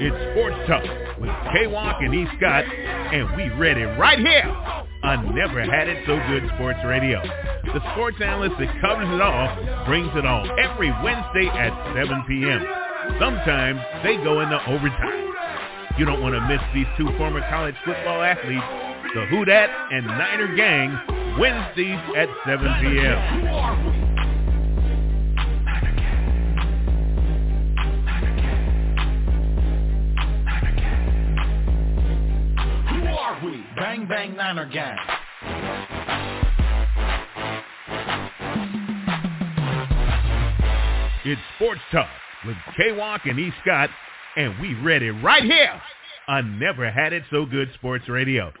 It's Sports Talk with K-Walk and E. Scott, and we read it right here on Never Had It So Good Sports Radio. The sports analyst that covers it all brings it all every Wednesday at 7 p.m. Sometimes they go into overtime. You don't want to miss these two former college football athletes, the Who and Niner Gang, Wednesdays at 7 p.m. Bang Bang Niner Gang. It's Sports Talk with K-Walk and E. Scott, and we read it right here on Never Had It So Good Sports Radio.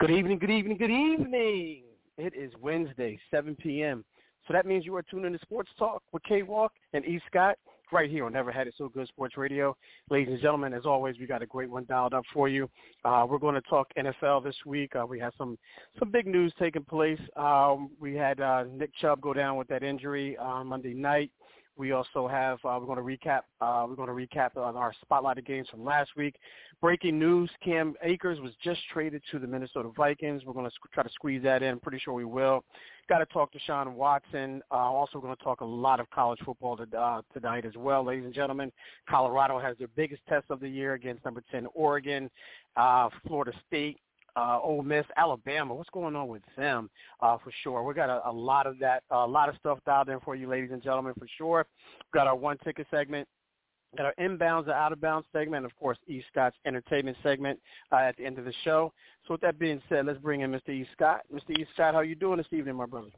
Good evening, good evening, good evening. It is Wednesday, 7 p.m. So that means you are tuning in to Sports Talk with K-Walk and E. Scott right here on Never Had It So Good Sports Radio. Ladies and gentlemen, as always, we got a great one dialed up for you. Uh, we're going to talk NFL this week. Uh, we have some some big news taking place. Um, we had uh, Nick Chubb go down with that injury on Monday night. We also have uh, we're going to recap uh, we're going to recap on our spotlighted games from last week. Breaking news: Cam Akers was just traded to the Minnesota Vikings. We're going to try to squeeze that in. Pretty sure we will. Got to talk Deshaun Watson. Uh, also going to talk a lot of college football to, uh, tonight as well, ladies and gentlemen. Colorado has their biggest test of the year against number 10 Oregon. Uh, Florida State uh, Ole Miss, Alabama. What's going on with them? Uh, for sure. We got a, a lot of that, a lot of stuff dialed in for you, ladies and gentlemen, for sure. We've got our one ticket segment. Got our inbounds and out of bounds segment, and of course, E. Scott's entertainment segment uh, at the end of the show. So with that being said, let's bring in Mr. E. Scott. Mr. E. Scott, how you doing this evening, my brother?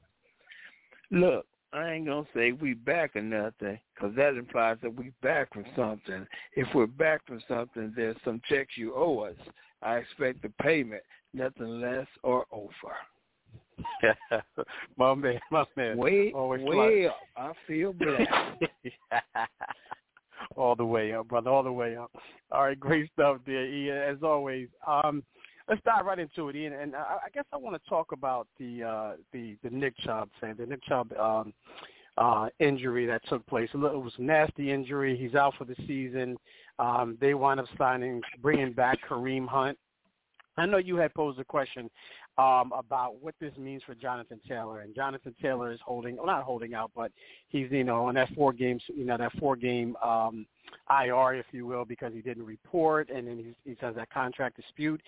Look, I ain't gonna say we back or nothing, because that implies that we back from something. If we're back from something, there's some checks you owe us. I expect the payment, nothing less or over. my man, my man. Way, Always way up. I feel blessed. all the way up, brother, all the way up. All right, great stuff there, Ian, as always. Um, let's dive right into it, Ian. And I, I guess I want to talk about the uh, the the Nick Chubb thing, the Nick Chubb um, uh, injury that took place. It was a nasty injury. He's out for the season. Um, they wound up signing, bringing back Kareem Hunt. I know you had posed a question um, about what this means for Jonathan Taylor, and Jonathan Taylor is holding, well, not holding out, but he's you know on that four games, you know that four game um, IR, if you will, because he didn't report, and then he's, he has that contract dispute.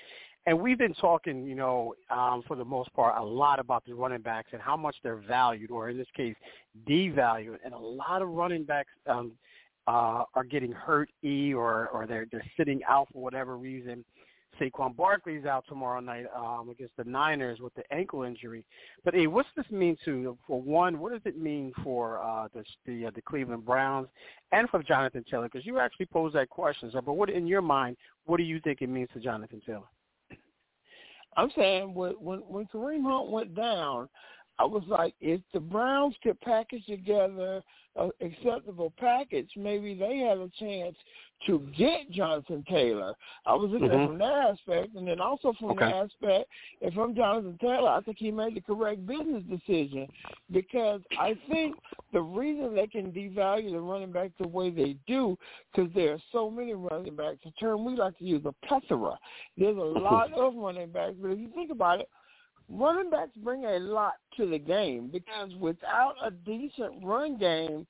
And we've been talking, you know, um, for the most part, a lot about the running backs and how much they're valued, or in this case, devalued. And a lot of running backs um, uh, are getting hurt, e, or or they're they're sitting out for whatever reason. Saquon Barkley's out tomorrow night um, against the Niners with the ankle injury. But hey, what's this mean to for one? What does it mean for uh, the the, uh, the Cleveland Browns and for Jonathan Taylor? Because you actually posed that question. So, but what in your mind, what do you think it means to Jonathan Taylor? I'm saying when when when Kareem Hunt went down, I was like, if the Browns could package together an acceptable package, maybe they had a chance to get Jonathan Taylor. I was looking mm-hmm. from that aspect, and then also from okay. the aspect, if I'm Jonathan Taylor, I think he made the correct business decision because I think the reason they can devalue the running back the way they do, because there are so many running backs. The term we like to use, a plethora. There's a lot of running backs, but if you think about it, running backs bring a lot to the game because without a decent run game,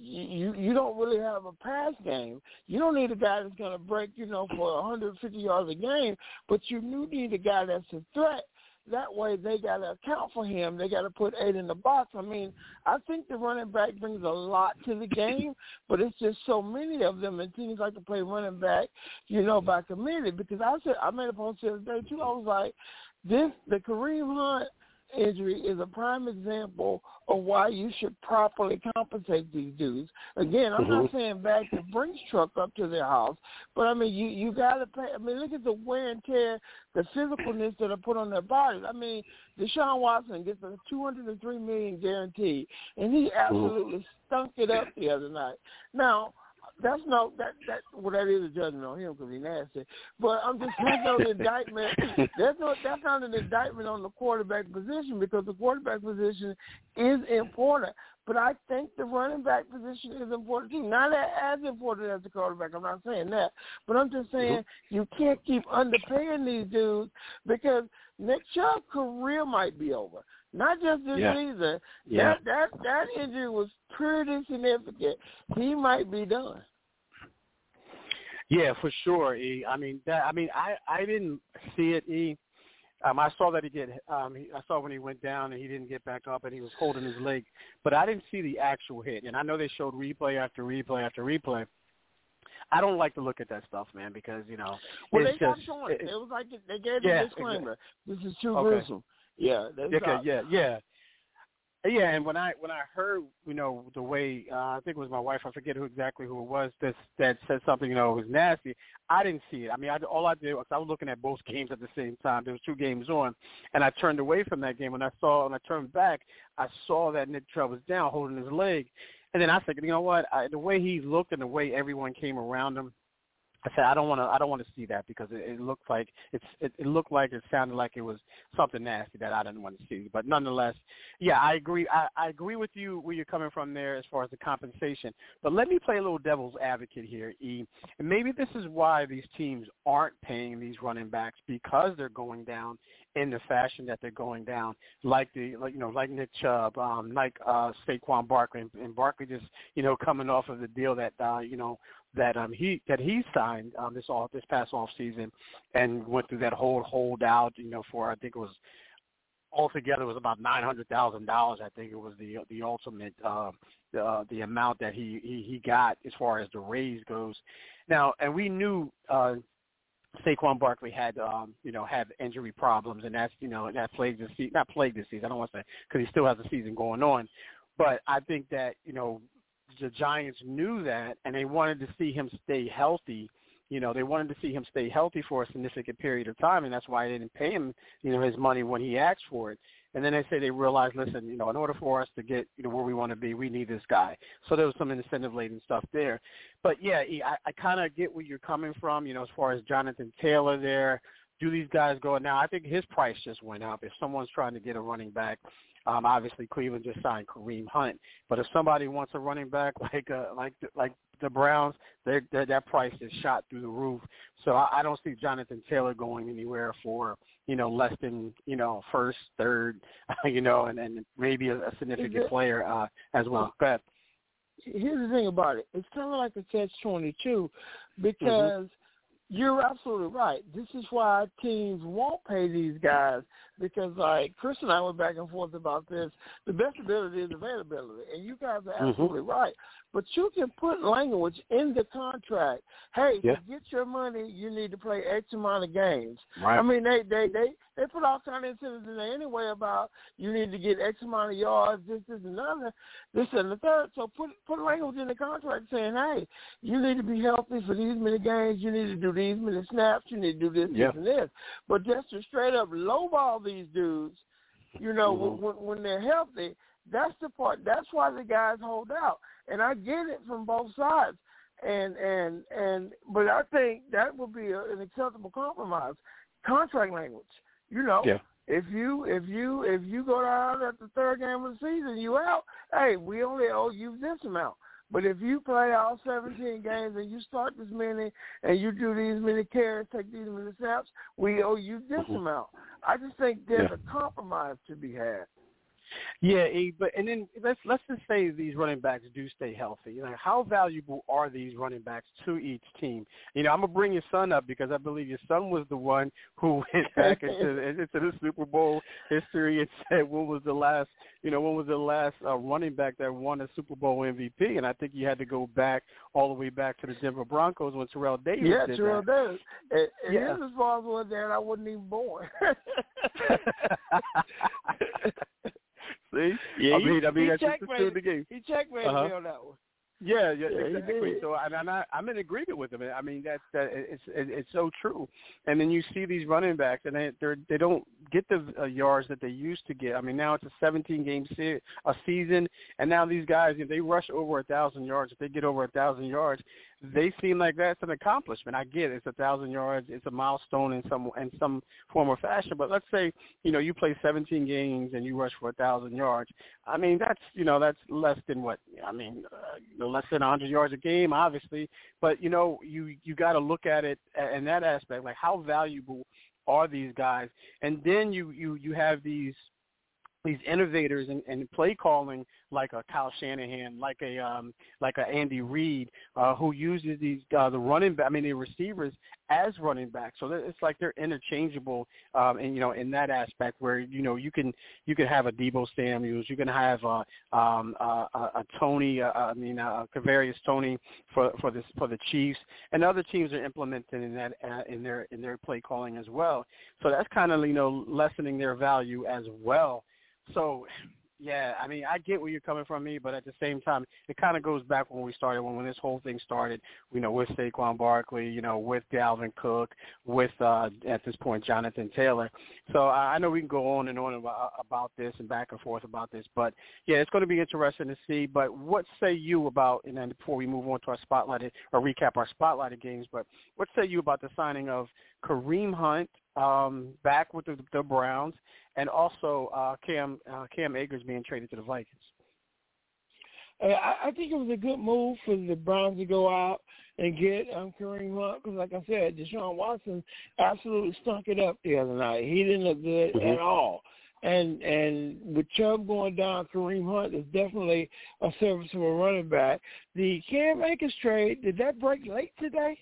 you you don't really have a pass game. You don't need a guy that's going to break, you know, for 150 yards a game, but you do need a guy that's a threat. That way, they got to account for him. They got to put eight in the box. I mean, I think the running back brings a lot to the game, but it's just so many of them, and teams like to play running back, you know, by committee. Because I said I made a post the other day too. I was like, this the Kareem Hunt injury is a prime example of why you should properly compensate these dudes. Again, I'm mm-hmm. not saying back the Brinks truck up to their house, but I mean you you got to pay. I mean look at the wear and tear, the physicalness that are put on their bodies. I mean Deshaun Watson gets a 203 million guarantee, and he mm-hmm. absolutely mm-hmm. stunk it up the other night. Now that's no that that well that is a judgment on him because he's nasty. But I'm just no indictment. That's no that's not an indictment on the quarterback position because the quarterback position is important. But I think the running back position is important too. Not as important as the quarterback. I'm not saying that, but I'm just saying mm-hmm. you can't keep underpaying these dudes because Nick Chubb's career might be over. Not just this yeah. season. Yeah. That that that injury was pretty significant. He might be done. Yeah, for sure. E. I mean that. I mean, I I didn't see it. E. Um, I saw that he did. Um, he, I saw when he went down and he didn't get back up and he was holding his leg, but I didn't see the actual hit. And I know they showed replay after replay after replay. I don't like to look at that stuff, man, because you know. Well, it's they just, showing it. It was like they gave yeah, the disclaimer. Exactly. This is too okay. gruesome. Yeah. Okay. Yeah. Yeah. Yeah, and when I when I heard you know the way uh, I think it was my wife I forget who exactly who it was that that said something you know was nasty. I didn't see it. I mean, I, all I did was I was looking at both games at the same time. There was two games on, and I turned away from that game. When I saw and I turned back, I saw that Nick Chubb was down holding his leg, and then I said, you know what? I, the way he looked and the way everyone came around him, I said I don't want to. I don't want to see that because it, it looked like it's. It, it looked like it sounded like it was something nasty that I didn't want to see. But nonetheless, yeah, I agree. I, I agree with you where you're coming from there as far as the compensation. But let me play a little devil's advocate here, E. And maybe this is why these teams aren't paying these running backs because they're going down in the fashion that they're going down, like the like you know like Nick Chubb, um, like uh, Saquon Barkley, and, and Barkley just you know coming off of the deal that uh, you know that um he that he signed um this off this past off season and went through that whole holdout you know for I think it was altogether it was about nine hundred thousand dollars I think it was the the ultimate uh, the uh, the amount that he, he he got as far as the raise goes now and we knew uh Saquon Barkley had, um, you know, had injury problems, and that's, you know, that plagued the season. Not plagued the season. I don't want to say because he still has a season going on, but I think that, you know, the Giants knew that, and they wanted to see him stay healthy. You know, they wanted to see him stay healthy for a significant period of time, and that's why they didn't pay him, you know, his money when he asked for it. And then they say they realized, listen, you know, in order for us to get, you know, where we want to be, we need this guy. So there was some incentive-laden stuff there. But yeah, I, I kind of get where you're coming from, you know, as far as Jonathan Taylor there. Do these guys go now? I think his price just went up. If someone's trying to get a running back, um, obviously, Cleveland just signed Kareem Hunt, but if somebody wants a running back like uh, like like the Browns, they're, they're, that price is shot through the roof. So I, I don't see Jonathan Taylor going anywhere for you know less than you know first, third, you know, and and maybe a, a significant player uh, as well. Go ahead. Here's the thing about it. It's kind of like a catch twenty two because. Mm-hmm. You're absolutely right. This is why teams won't pay these guys because like Chris and I went back and forth about this. The best ability is availability, and you guys are mm-hmm. absolutely mm-hmm. right. But you can put language in the contract. Hey, yeah. to get your money, you need to play X amount of games. Right. I mean, they they they they put all kind of incentives in there anyway about you need to get X amount of yards, this, this, another, this and the third. So put put language in the contract saying, hey, you need to be healthy for these many games. You need to do these many snaps. You need to do this, yeah. this, and this. But just to straight up lowball these dudes, you know, mm-hmm. when, when they're healthy, that's the part. That's why the guys hold out, and I get it from both sides. And and and, but I think that would be a, an acceptable compromise. Contract language, you know. Yeah. If you if you if you go down at the third game of the season, you out. Hey, we only owe you this amount. But if you play all 17 games and you start this many and you do these many carries, take these many snaps, we owe you this mm-hmm. amount. I just think there's yeah. a compromise to be had. Yeah, but and then let's let's just say these running backs do stay healthy. You know, how valuable are these running backs to each team? You know, I'm gonna bring your son up because I believe your son was the one who went back into into the Super Bowl history and said when was the last you know when was the last uh, running back that won a Super Bowl MVP? And I think you had to go back all the way back to the Denver Broncos when Terrell Davis. Yeah, did Terrell that. Davis. And, and yeah. his responsible was that I wasn't even born. See? Yeah, I mean, I mean, he that's just the the game. He checkmated uh-huh. me on that one. Yeah, yeah, Yeah, he exactly. So, and I'm not, I'm in agreement with him. I mean, that's that. It's it's so true. And then you see these running backs, and they they're, they don't get the uh, yards that they used to get. I mean, now it's a 17 game se- a season, and now these guys, if they rush over a thousand yards, if they get over a thousand yards, they seem like that's an accomplishment. I get it. it's a thousand yards, it's a milestone in some in some form or fashion. But let's say you know you play 17 games and you rush for a thousand yards. I mean that's you know that's less than what I mean uh, less than 100 yards a game, obviously. But you know you you got to look at it in that aspect, like how valuable are these guys, and then you you you have these these innovators and, and play calling like a Kyle Shanahan, like a um, like a Andy Reid, uh, who uses these uh, the running back, I mean the receivers as running backs. So it's like they're interchangeable, um, and you know in that aspect where you know you can you can have a Deebo Samuel's, you can have a um, a, a Toney, uh, I mean a Kadarius Toney for for this for the Chiefs, and other teams are implementing in that uh, in their in their play calling as well. So that's kind of you know lessening their value as well. So, yeah, I mean, I get where you're coming from, me, but at the same time, it kind of goes back when we started, when when this whole thing started. You know, with Saquon Barkley, you know, with Dalvin Cook, with uh, at this point Jonathan Taylor. So I, I know we can go on and on about, about this and back and forth about this, but yeah, it's going to be interesting to see. But what say you about? And then before we move on to our spotlighted or recap our spotlighted games, but what say you about the signing of Kareem Hunt um, back with the, the Browns and also uh, Cam uh, Cam Akers being traded to the Vikings. I, I think it was a good move for the Browns to go out and get um, Kareem Hunt because, like I said, Deshaun Watson absolutely stunk it up the other night. He didn't look good mm-hmm. at all. And and with Chubb going down, Kareem Hunt is definitely a serviceable running back. The Cam Akers trade did that break late today?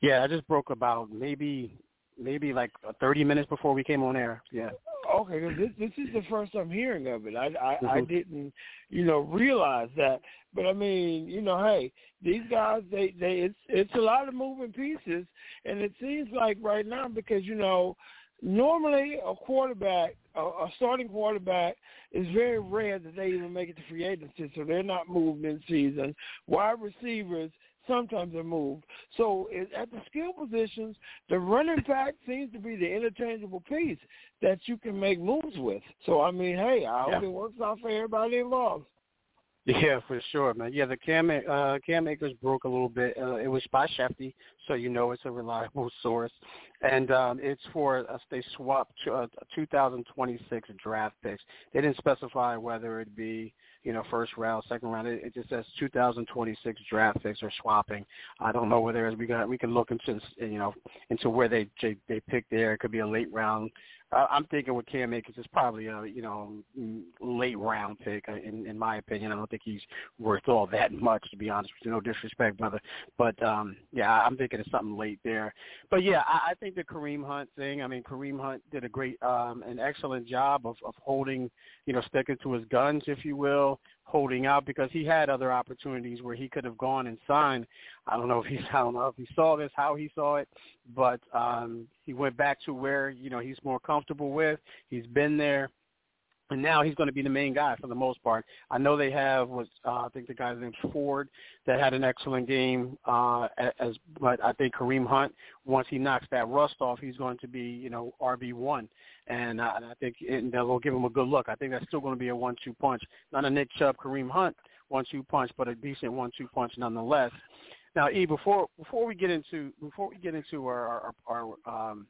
Yeah, I just broke about maybe maybe like 30 minutes before we came on air. Yeah. Okay, cause this this is the first I'm hearing of it. I I, mm-hmm. I didn't, you know, realize that. But I mean, you know, hey, these guys they they it's it's a lot of moving pieces, and it seems like right now because you know, normally a quarterback, a, a starting quarterback, is very rare that they even make it to free agency, so they're not moved in season. Wide receivers sometimes are moved. So at the skill positions, the running back seems to be the interchangeable piece that you can make moves with. So I mean, hey, I hope yeah. it works out for everybody involved. Yeah, for sure, man. Yeah, the Cam uh, Cam Akers broke a little bit. Uh, it was by Schefty, so you know it's a reliable source, and um, it's for uh, they swapped uh, 2026 draft picks. They didn't specify whether it be you know, first round, second round. It, it just says 2026 draft picks are swapping. I don't know where whether we got we can look into you know into where they they, they pick there. It could be a late round I'm thinking with Cam Akers, it's probably a you know late round pick uh, in in my opinion. I don't think he's worth all that much to be honest with you. No disrespect, brother, but um yeah, I'm thinking it's something late there. But yeah, I, I think the Kareem Hunt thing. I mean, Kareem Hunt did a great, um an excellent job of of holding, you know, sticking to his guns, if you will, holding out because he had other opportunities where he could have gone and signed. I don't know if he's I don't know if he saw this, how he saw it, but um he went back to where, you know, he's more comfortable with. He's been there. And now he's going to be the main guy for the most part. I know they have was uh, I think the guy's named Ford that had an excellent game. Uh, as but I think Kareem Hunt once he knocks that rust off, he's going to be you know RB one and I, and I think it, they'll give him a good look. I think that's still going to be a one-two punch, not a Nick Chubb, Kareem Hunt one-two punch, but a decent one-two punch nonetheless. Now, E, before before we get into before we get into our our, our um,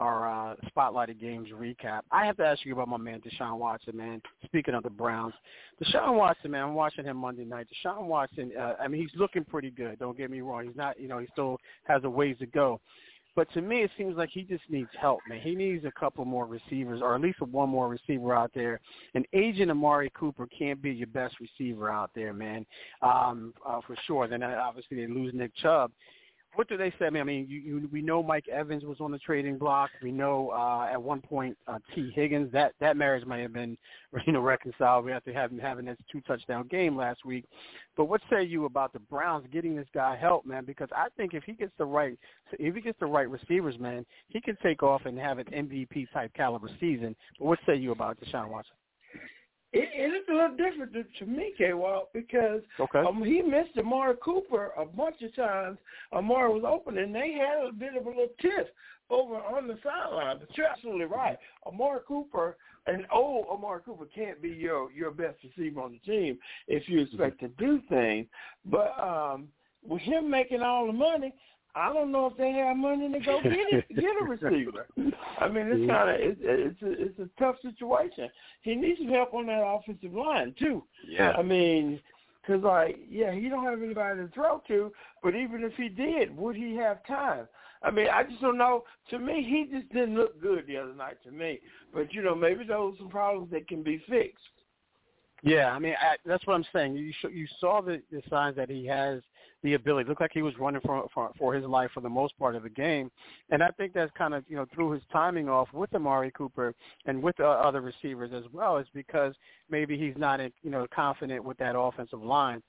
our uh, spotlighted games recap, I have to ask you about my man Deshaun Watson, man. Speaking of the Browns, Deshaun Watson, man, I'm watching him Monday night. Deshaun Watson, uh, I mean, he's looking pretty good. Don't get me wrong. He's not, you know, he still has a ways to go. But to me, it seems like he just needs help, man. He needs a couple more receivers, or at least one more receiver out there. And agent Amari Cooper can't be your best receiver out there, man, um, uh, for sure. Then uh, obviously they lose Nick Chubb what do they say? I mean, I mean, you, you, we know Mike Evans was on the trading block. We know uh, at one point uh, Tee Higgins that that marriage may have been you know reconciled after having having this two touchdown game last week. But what say you about the Browns getting this guy help, man? Because I think if he gets the right if he gets the right receivers, man, he can take off and have an MVP type caliber season. But what say you about Deshaun Watson? It, it is a little different to, to me, K. Walk, because okay. um, he missed Amari Cooper a bunch of times. Amari was open, and they had a bit of a little tiff over on the sideline. But you're absolutely right. Amari Cooper, and oh, Amari Cooper can't be your your best receiver on the team if you expect to do things. But um, with him making all the money, I don't know if they have money to go get it, get a receiver. I mean, it's kind of it's it's a, it's a tough situation. He needs some help on that offensive line too. Yeah. I mean, because like yeah, he don't have anybody to throw to. But even if he did, would he have time? I mean, I just don't know. To me, he just didn't look good the other night to me. But you know, maybe those are some problems that can be fixed. Yeah, I mean I, that's what I'm saying. You sh- you saw the, the signs that he has the ability. It looked like he was running for, for for his life for the most part of the game, and I think that's kind of you know threw his timing off with Amari Cooper and with uh, other receivers as well. Is because maybe he's not you know confident with that offensive line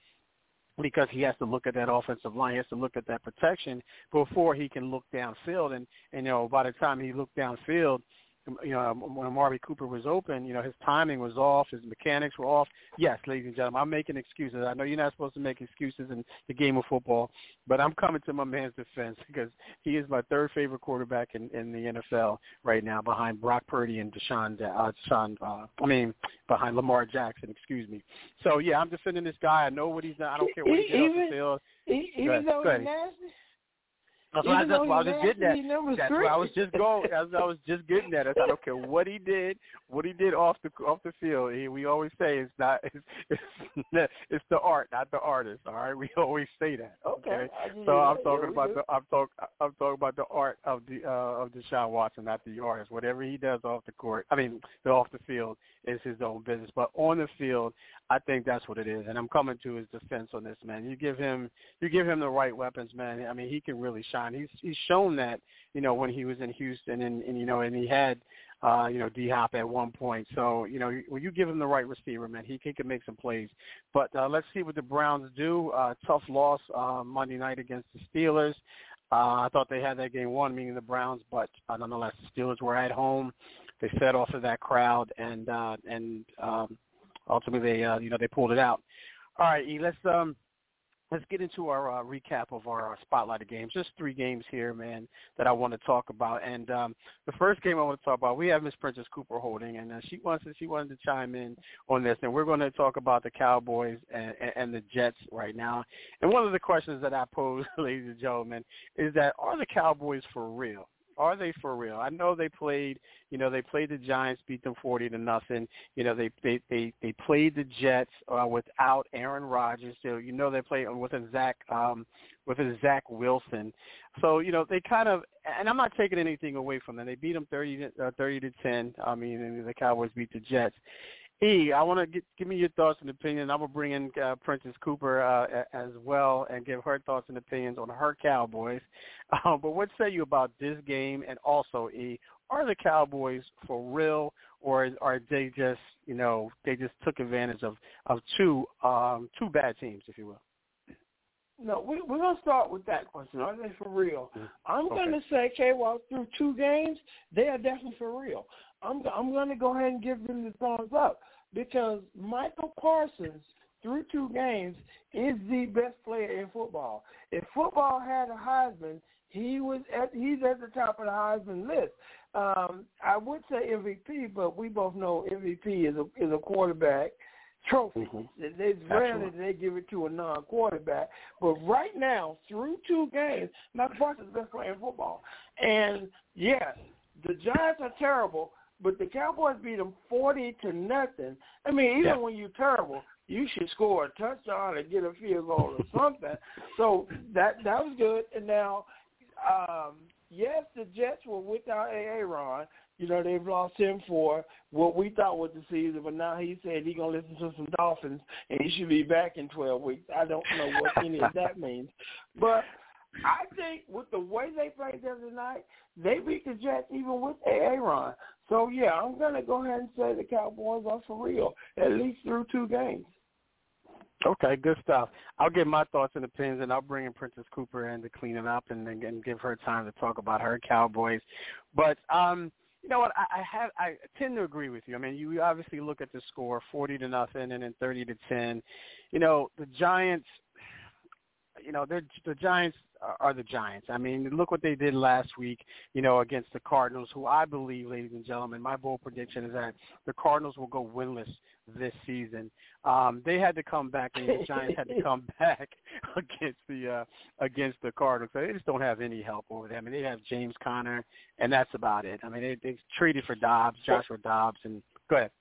because he has to look at that offensive line. He has to look at that protection before he can look downfield. And, and you know, by the time he looked downfield, you know, when Amari Cooper was open, you know, his timing was off, his mechanics were off. Yes, ladies and gentlemen, I'm making excuses. I know you're not supposed to make excuses in the game of football, but I'm coming to my man's defense because he is my third favorite quarterback in, in the NFL right now, behind Brock Purdy and Deshaun. Uh, Deshaun uh, I mean, behind Lamar Jackson. Excuse me. So yeah, I'm defending this guy. I know what he's done. I don't care what he, did off the field. Even though he's nasty. That's I, that's what I was just getting at. That's what I was just going. That's I was just getting at. I don't care what he did, what he did off the off the field. He, we always say it's not it's, it's it's the art, not the artist. All right, we always say that. Okay. okay? So I'm talking about the I'm talking I'm talking about the art of the uh, of Deshaun Watson, not the artist. Whatever he does off the court, I mean, the off the field is his own business. But on the field, I think that's what it is. And I'm coming to his defense on this, man. You give him you give him the right weapons, man. I mean, he can really shine. He's he's shown that, you know, when he was in Houston and, and you know, and he had uh, you know, D Hop at one point. So, you know, when you give him the right receiver, man, he, he can make some plays. But uh, let's see what the Browns do. Uh, tough loss uh, Monday night against the Steelers. Uh, I thought they had that game won, meaning the Browns, but uh, nonetheless, the Steelers were at home. They fed off of that crowd, and uh, and um, ultimately they uh, you know they pulled it out. All right, E, let's um let's get into our uh, recap of our uh, spotlighted games. Just three games here, man, that I want to talk about. And um, the first game I want to talk about, we have Miss Princess Cooper holding, and uh, she wants to, she wanted to chime in on this, and we're going to talk about the Cowboys and, and the Jets right now. And one of the questions that I pose, ladies and gentlemen, is that are the Cowboys for real? Are they for real? I know they played, you know, they played the Giants, beat them forty to nothing. You know, they they they they played the Jets uh, without Aaron Rodgers. So you know they played with a Zach um with a Zach Wilson. So you know they kind of, and I'm not taking anything away from them. They beat them thirty to, uh, thirty to ten. I mean, the Cowboys beat the Jets. E, I want to give me your thoughts and opinions. I'm gonna bring in uh, Princess Cooper uh, as well and give her thoughts and opinions on her Cowboys. Uh, but what say you about this game? And also, E, are the Cowboys for real, or are they just you know they just took advantage of of two um, two bad teams, if you will? No, we, we're gonna start with that question. Are they for real? Mm-hmm. I'm okay. gonna say, K. Well, through two games, they are definitely for real. I'm I'm going to go ahead and give them the thumbs up because Micah Parsons through two games is the best player in football. If football had a Heisman, he was at he's at the top of the Heisman list. Um, I would say MVP, but we both know MVP is a is a quarterback trophy. Mm-hmm. It's rarely that they give it to a non-quarterback. But right now, through two games, Micah Parsons is the best player in football. And yes, the Giants are terrible, but the Cowboys beat them forty to nothing. I mean, even yeah. when you're terrible, you should score a touchdown and get a field goal or something. so that that was good. And now, um, yes, the Jets were without Aaron. You know, they've lost him for what we thought was the season, but now he said he's gonna listen to some Dolphins and he should be back in twelve weeks. I don't know what any of that means, but I think with the way they played the other night, they beat the Jets even with Aaron. So yeah, I'm gonna go ahead and say the Cowboys are for real, at least through two games. Okay, good stuff. I'll give my thoughts and opinions, and I'll bring in Princess Cooper in to clean it up and, and give her time to talk about her Cowboys. But um, you know what? I, I have I tend to agree with you. I mean, you obviously look at the score, forty to nothing, and then thirty to ten. You know, the Giants you know, they're, the Giants are the Giants. I mean, look what they did last week, you know, against the Cardinals, who I believe, ladies and gentlemen, my bold prediction is that the Cardinals will go winless this season. Um, they had to come back, and the Giants had to come back against the uh, against the Cardinals. So they just don't have any help over there. I mean, they have James Conner, and that's about it. I mean, they they traded for Dobbs, Joshua Dobbs, and go ahead.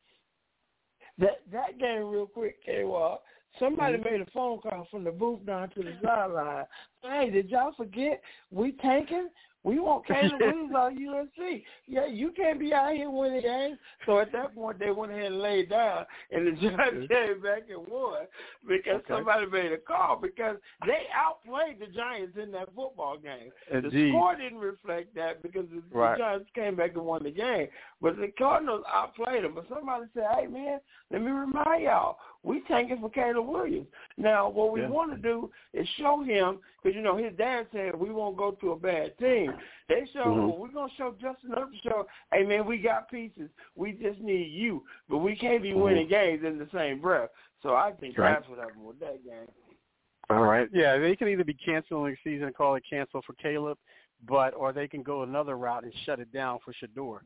That that game, real quick, K. Walk. Somebody mm-hmm. made a phone call from the booth down to the sideline. Hey, did y'all forget we tanking? We want Caleb Williams on USC. Yeah, you can't be out here winning games. So at that point, they went ahead and laid down, and the Giants came back and won because okay. somebody made a call because they outplayed the Giants in that football game. Indeed. The score didn't reflect that because the, right. the Giants came back and won the game, but the Cardinals outplayed them. But somebody said, "Hey, man, let me remind y'all, we tanking for Caleb Williams. Now, what we yeah. want to do is show him, because, you know, his dad said we won't go to a bad team. They show, mm-hmm. well, we're going to show Justin up to show, hey, man, we got pieces. We just need you. But we can't be mm-hmm. winning games in the same breath. So I think right. that's what happened with that game. All right. Yeah, they can either be canceling the season and call it cancel for Caleb, but or they can go another route and shut it down for Shedeur.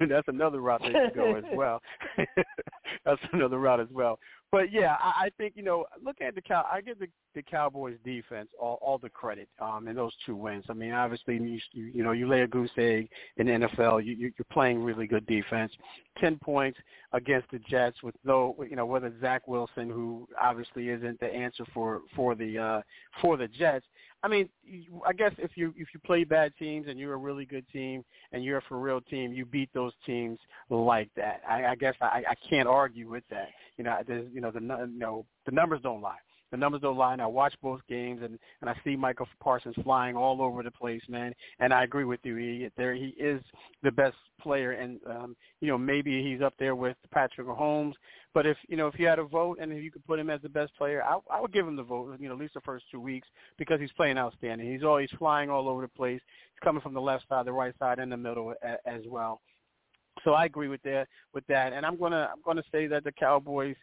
That's another route they can go as well. That's another route as well. But yeah, I, I think you know, looking at the cow, I give the, the Cowboys defense all, all the credit um, in those two wins. I mean, obviously, you, you know, you lay a goose egg in the NFL. You, you're playing really good defense. Ten points against the Jets with no, you know, whether Zach Wilson, who obviously isn't the answer for for the uh, for the Jets. I mean, I guess if you if you play bad teams and you're a really good team and you're a for real team, you beat those teams like that. I, I guess I, I can't argue with that. You know, you know the you know the numbers don't lie. The numbers don't lie. And I watch both games, and and I see Micah Parsons flying all over the place, man. And I agree with you. He there he is the best player, and um, you know maybe he's up there with Patrick Mahomes. But if you know if you had a vote and if you could put him as the best player, I, I would give him the vote. You know, at least the first two weeks because he's playing outstanding. He's always flying all over the place. He's coming from the left side, the right side, and the middle a, as well. So I agree with that. With that, and I'm gonna I'm gonna say that the Cowboys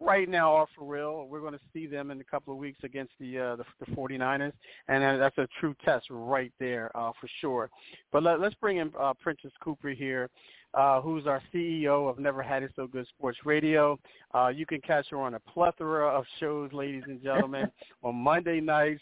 right now are for real. We're going to see them in a couple of weeks against the uh, the, the 49ers, and that's a true test right there uh, for sure. But let, us bring in uh, Princess Cooper here uh, who's our CEO of Never Had It So Good Sports Radio. Uh, you can catch her on a plethora of shows, ladies and gentlemen, on Monday nights.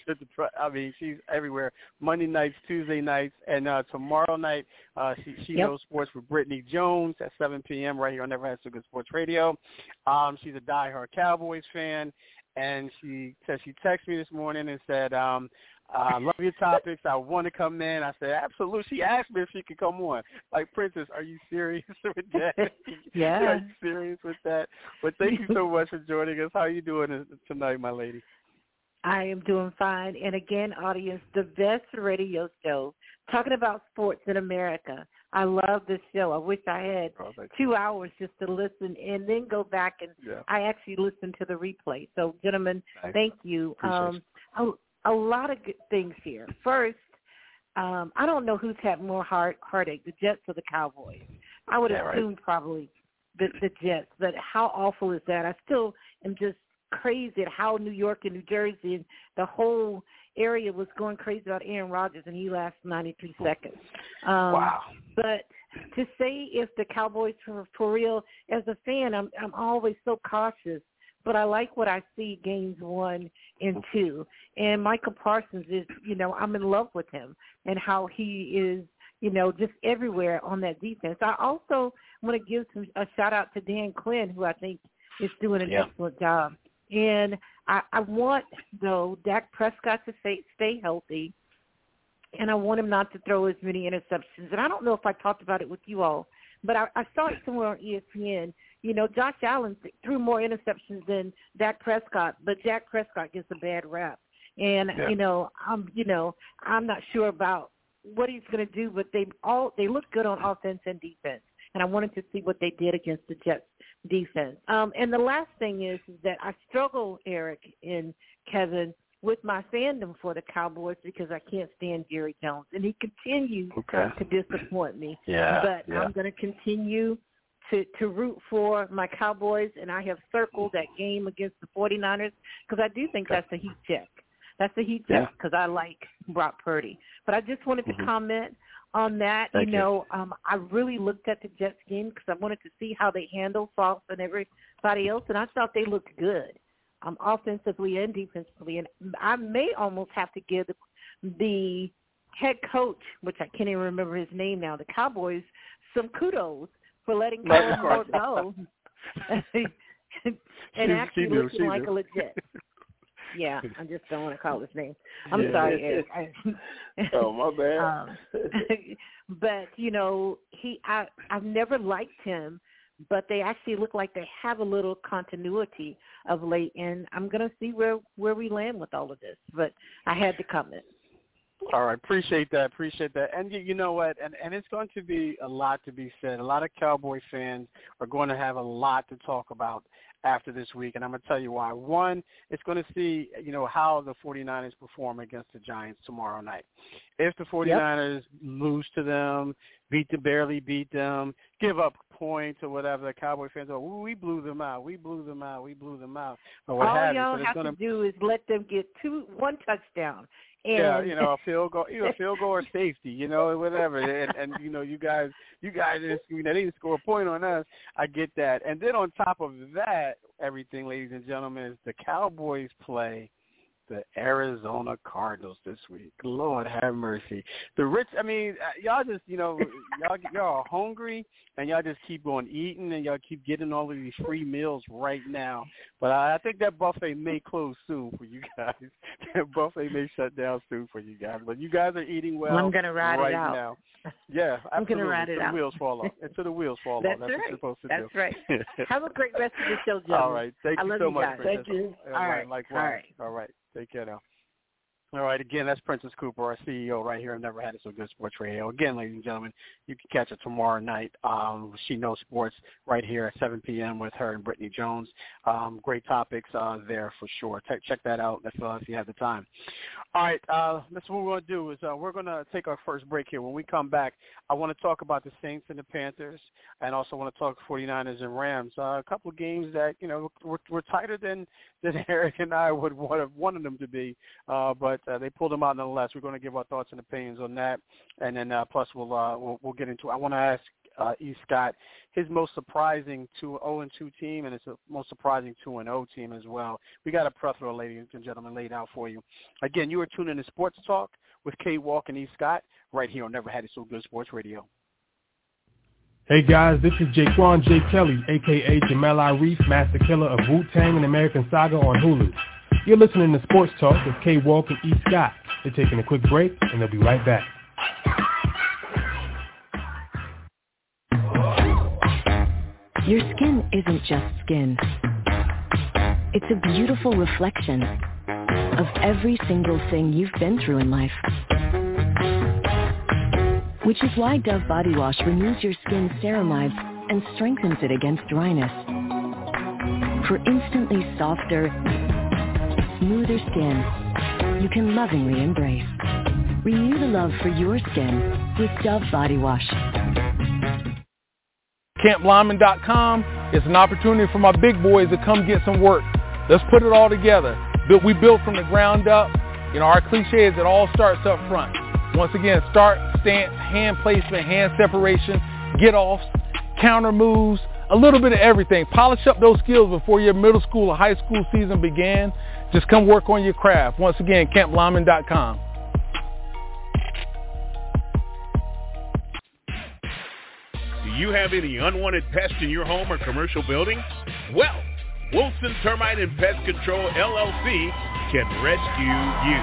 I mean, she's everywhere. Monday nights, Tuesday nights, and uh, tomorrow night, uh, she, she yep. knows sports with Brittany Jones at 7 p.m. right here on Never Had It So Good Sports Radio. Um, she's a diehard Cowboys fan, and she said she texted me this morning and said, um, I love your topics. I want to come in. I said, absolutely. She asked me if she could come on. Like, Princess, are you serious with that? yeah. Are you serious with that? But thank you so much for joining us. How are you doing tonight, my lady? I am doing fine. And again, audience, the best radio show talking about sports in America. I love this show. I wish I had oh, two hours just to listen and then go back and yeah. I actually listened to the replay. So, gentlemen, thank you. Um, a lot of good things here. First, um, I don't know who's had more heart heartache, the Jets or the Cowboys. I would yeah, assume right. probably the, the Jets. But how awful is that? I still am just crazy at how New York and New Jersey and the whole area was going crazy about Aaron Rodgers, and he lasted 93 seconds. Um, wow. But to say if the Cowboys were for real, as a fan, I'm I'm always so cautious but I like what I see games one and mm-hmm. two. And Micah Parsons is, you know, I'm in love with him and how he is, you know, just everywhere on that defense. I also want to give some, a shout out to Dan Quinn, who I think is doing an yeah. excellent job. And I, I want though Dak Prescott to stay stay healthy, and I want him not to throw as many interceptions. And I don't know if I talked about it with you all, but I, I saw it somewhere on ESPN you know, Josh Allen threw more interceptions than Dak Prescott, but Dak Prescott gets a bad rap. And yeah. you know, I'm you know, I'm not sure about what he's going to do, but they all they look good on offense and defense. And I wanted to see what they did against the Jets defense. Um, and the last thing is, is that I struggle, Eric and Kevin, with my fandom for the Cowboys because I can't stand Jerry Jones, and he continues okay. to disappoint me. Yeah, but yeah. I'm going to continue to to root for my Cowboys, and I have circled that game against the 49ers because I do think that's a heat check. That's a heat check because I like Brock Purdy. But I just wanted to Mhm. comment on that. Thank you you. know, um, I really looked at the Jets game because I wanted to see how they handle Sauce and everybody else, and I thought they looked good, um, offensively and defensively. And I may almost have to give the, the head coach, which I can't even remember his name now, the Cowboys, some kudos for letting Kellen Moore go and actually knew, looking like knew. a legit. Yeah, I just don't want to call his name. I'm Yeah. sorry, Eric. I, Oh my bad. um, but you know, he I I've never liked him, but they actually look like they have a little continuity of late, and I'm gonna see where where we land with all of this. But I had to comment. All right, appreciate that, appreciate that. And you, you know what? And and it's going to be a lot to be said. A lot of Cowboy fans are going to have a lot to talk about after this week, and I'm going to tell you why. One, it's going to see, you know, how the 49ers perform against the Giants tomorrow night. If the 49ers lose to them, beat them, barely beat them, give up points or whatever, the Cowboy fans are, "Ooh, we blew them out, we blew them out, we blew them out, or what all have you. y'all So have gonna, to do is let them get two one touchdown. And yeah, you know, a field goal, you know, a field goal or safety, you know, whatever. And and you know, you guys, you guys, you know, they didn't score a point on us. I get that. And then on top of that, everything, ladies and gentlemen, is the Cowboys play the Arizona Cardinals this week. Lord have mercy. The rich, I mean, uh, y'all just, you know, y'all y'all are hungry and y'all just keep on eating and y'all keep getting all of these free meals right now. But I, I think that buffet may close soon for you guys. that buffet may shut down soon for you guys. But you guys are eating well. I'm gonna ride it out. now. Yeah, I'm gonna ride it Until out. the wheels fall off. Until the wheels fall That's off. That's what right. you're supposed to That's do. right. Have a great rest of the show, gentlemen. All right. Thank I you love so you much. guys. Thank you. All All right. right. Likewise. All right. All right. Take care now. All right, again, that's Princess Cooper, our CEO right here. I've never had it so good sports radio. Again, ladies and gentlemen, you can catch her tomorrow night. Um, she knows sports right here at 7 p.m. with her and Brittany Jones. Um, great topics uh, there for sure. Check check that out. That's uh, if you have the time. All right, uh, that's what we're going to do is uh, we're going to take our first break here. When we come back, I want to talk about the Saints and the Panthers, and also want to talk 49ers and Rams. Uh, a couple of games that you know were, were tighter than than Eric and I would have wanted them to be, uh, but uh, they pulled them out nonetheless. We're going to give our thoughts and opinions on that, and then uh, plus we'll, uh, we'll we'll get into. I want to ask uh, E. Scott his most surprising two zero and two team, and his most surprising two and zero team as well. We got a plethora, ladies and gentlemen, laid out for you. Again, you are tuned in to Sports Talk with K. Walk and E. Scott right here on Never Had It So Good Sports Radio. Hey guys, this is Jaquan J. Kelly, aka Jamel Arif, Masta Killa of Wu-Tang An American Saga on Hulu. You're listening to Sports Talk with K. Walk and E. Scott. They're taking a quick break and they'll be right back. Your skin isn't just skin. It's a beautiful reflection of every single thing you've been through in life. Which is why Dove Body Wash removes your skin's ceramides and strengthens it against dryness. For instantly softer, smoother skin you can lovingly embrace. Renew the love for your skin with Dove Body Wash. CampLyman.com is an opportunity for my big boys to come get some work. Let's put it all together. Built, we built from the ground up. You know, our cliche is it all starts up front. Once again, start, stance, hand placement, hand separation, get offs, counter moves, a little bit of everything. Polish up those skills before your middle school or high school season began. Just come work on your craft. Once again, CampLyman.com. Do you have any unwanted pests in your home or commercial building? Well, Wilson Termite and Pest Control LLC can rescue you.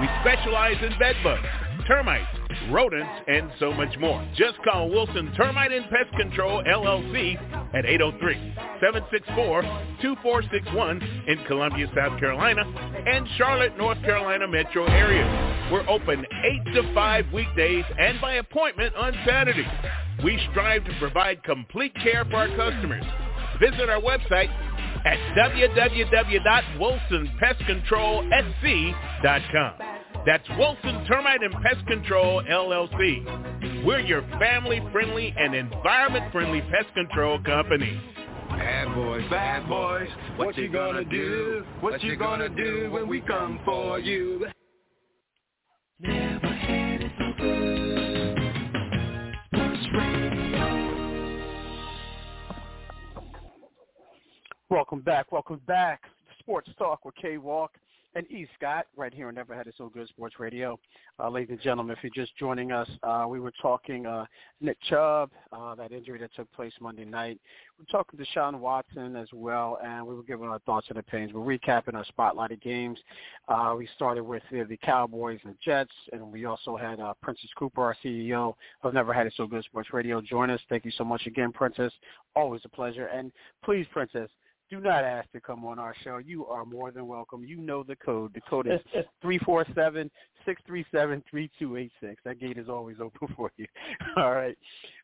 We specialize in bed bugs, termites, rodents, and so much more. Just call Wilson Termite and Pest Control LLC at 803-764-2461 in Columbia, South Carolina and Charlotte, North Carolina metro area. We're open 8 to 5 weekdays and by appointment on Saturdays. We strive to provide complete care for our customers. Visit our website at www.wilsonpestcontrolsc.com. That's Wilson Termite and Pest Control LLC. We're your family-friendly and environment-friendly pest control company. Bad boys, bad boys, what you gonna do? What you gonna do when we come for you? Never had it so good. Sports Radio. Welcome back. Welcome back. Sports Talk with K Walk and E. Scott right here on Never Had It So Good Sports Radio. Uh, ladies and gentlemen, if you're just joining us, uh, we were talking uh, Nick Chubb, uh, that injury that took place Monday night. We're talking Deshaun Watson as well, and we were giving our thoughts and opinions. We're recapping our spotlighted games. Uh, we started with the Cowboys and Jets, and we also had uh, Princess Cooper, our CEO of Never Had It So Good Sports Radio, join us. Thank you so much again, Princess. Always a pleasure. And please, Princess, do not ask to come on our show. You are more than welcome. You know the code. The code is three four seven six three seven three two eight six. That gate is always open for you. All right,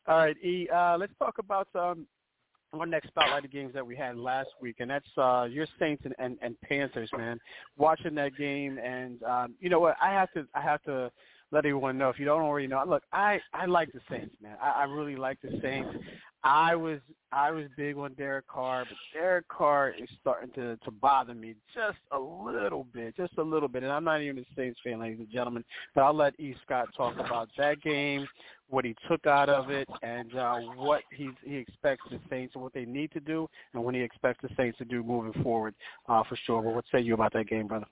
all right. E, uh, let's talk about um, our next spotlight games that we had last week, and that's uh, your Saints and, and, and Panthers. Man, watching that game, and um, you know what? I have to, I have to let everyone know if you don't already know. Look, I I like the Saints, man. I, I really like the Saints. I was I was big on Derek Carr, but Derek Carr is starting to to bother me just a little bit, just a little bit. And I'm not even a Saints fan, ladies and gentlemen. But I'll let E. Scott talk about that game, what he took out of it, and uh, what he he expects the Saints and what they need to do, and what he expects the Saints to do moving forward, uh, for sure. But what say you about that game, brother?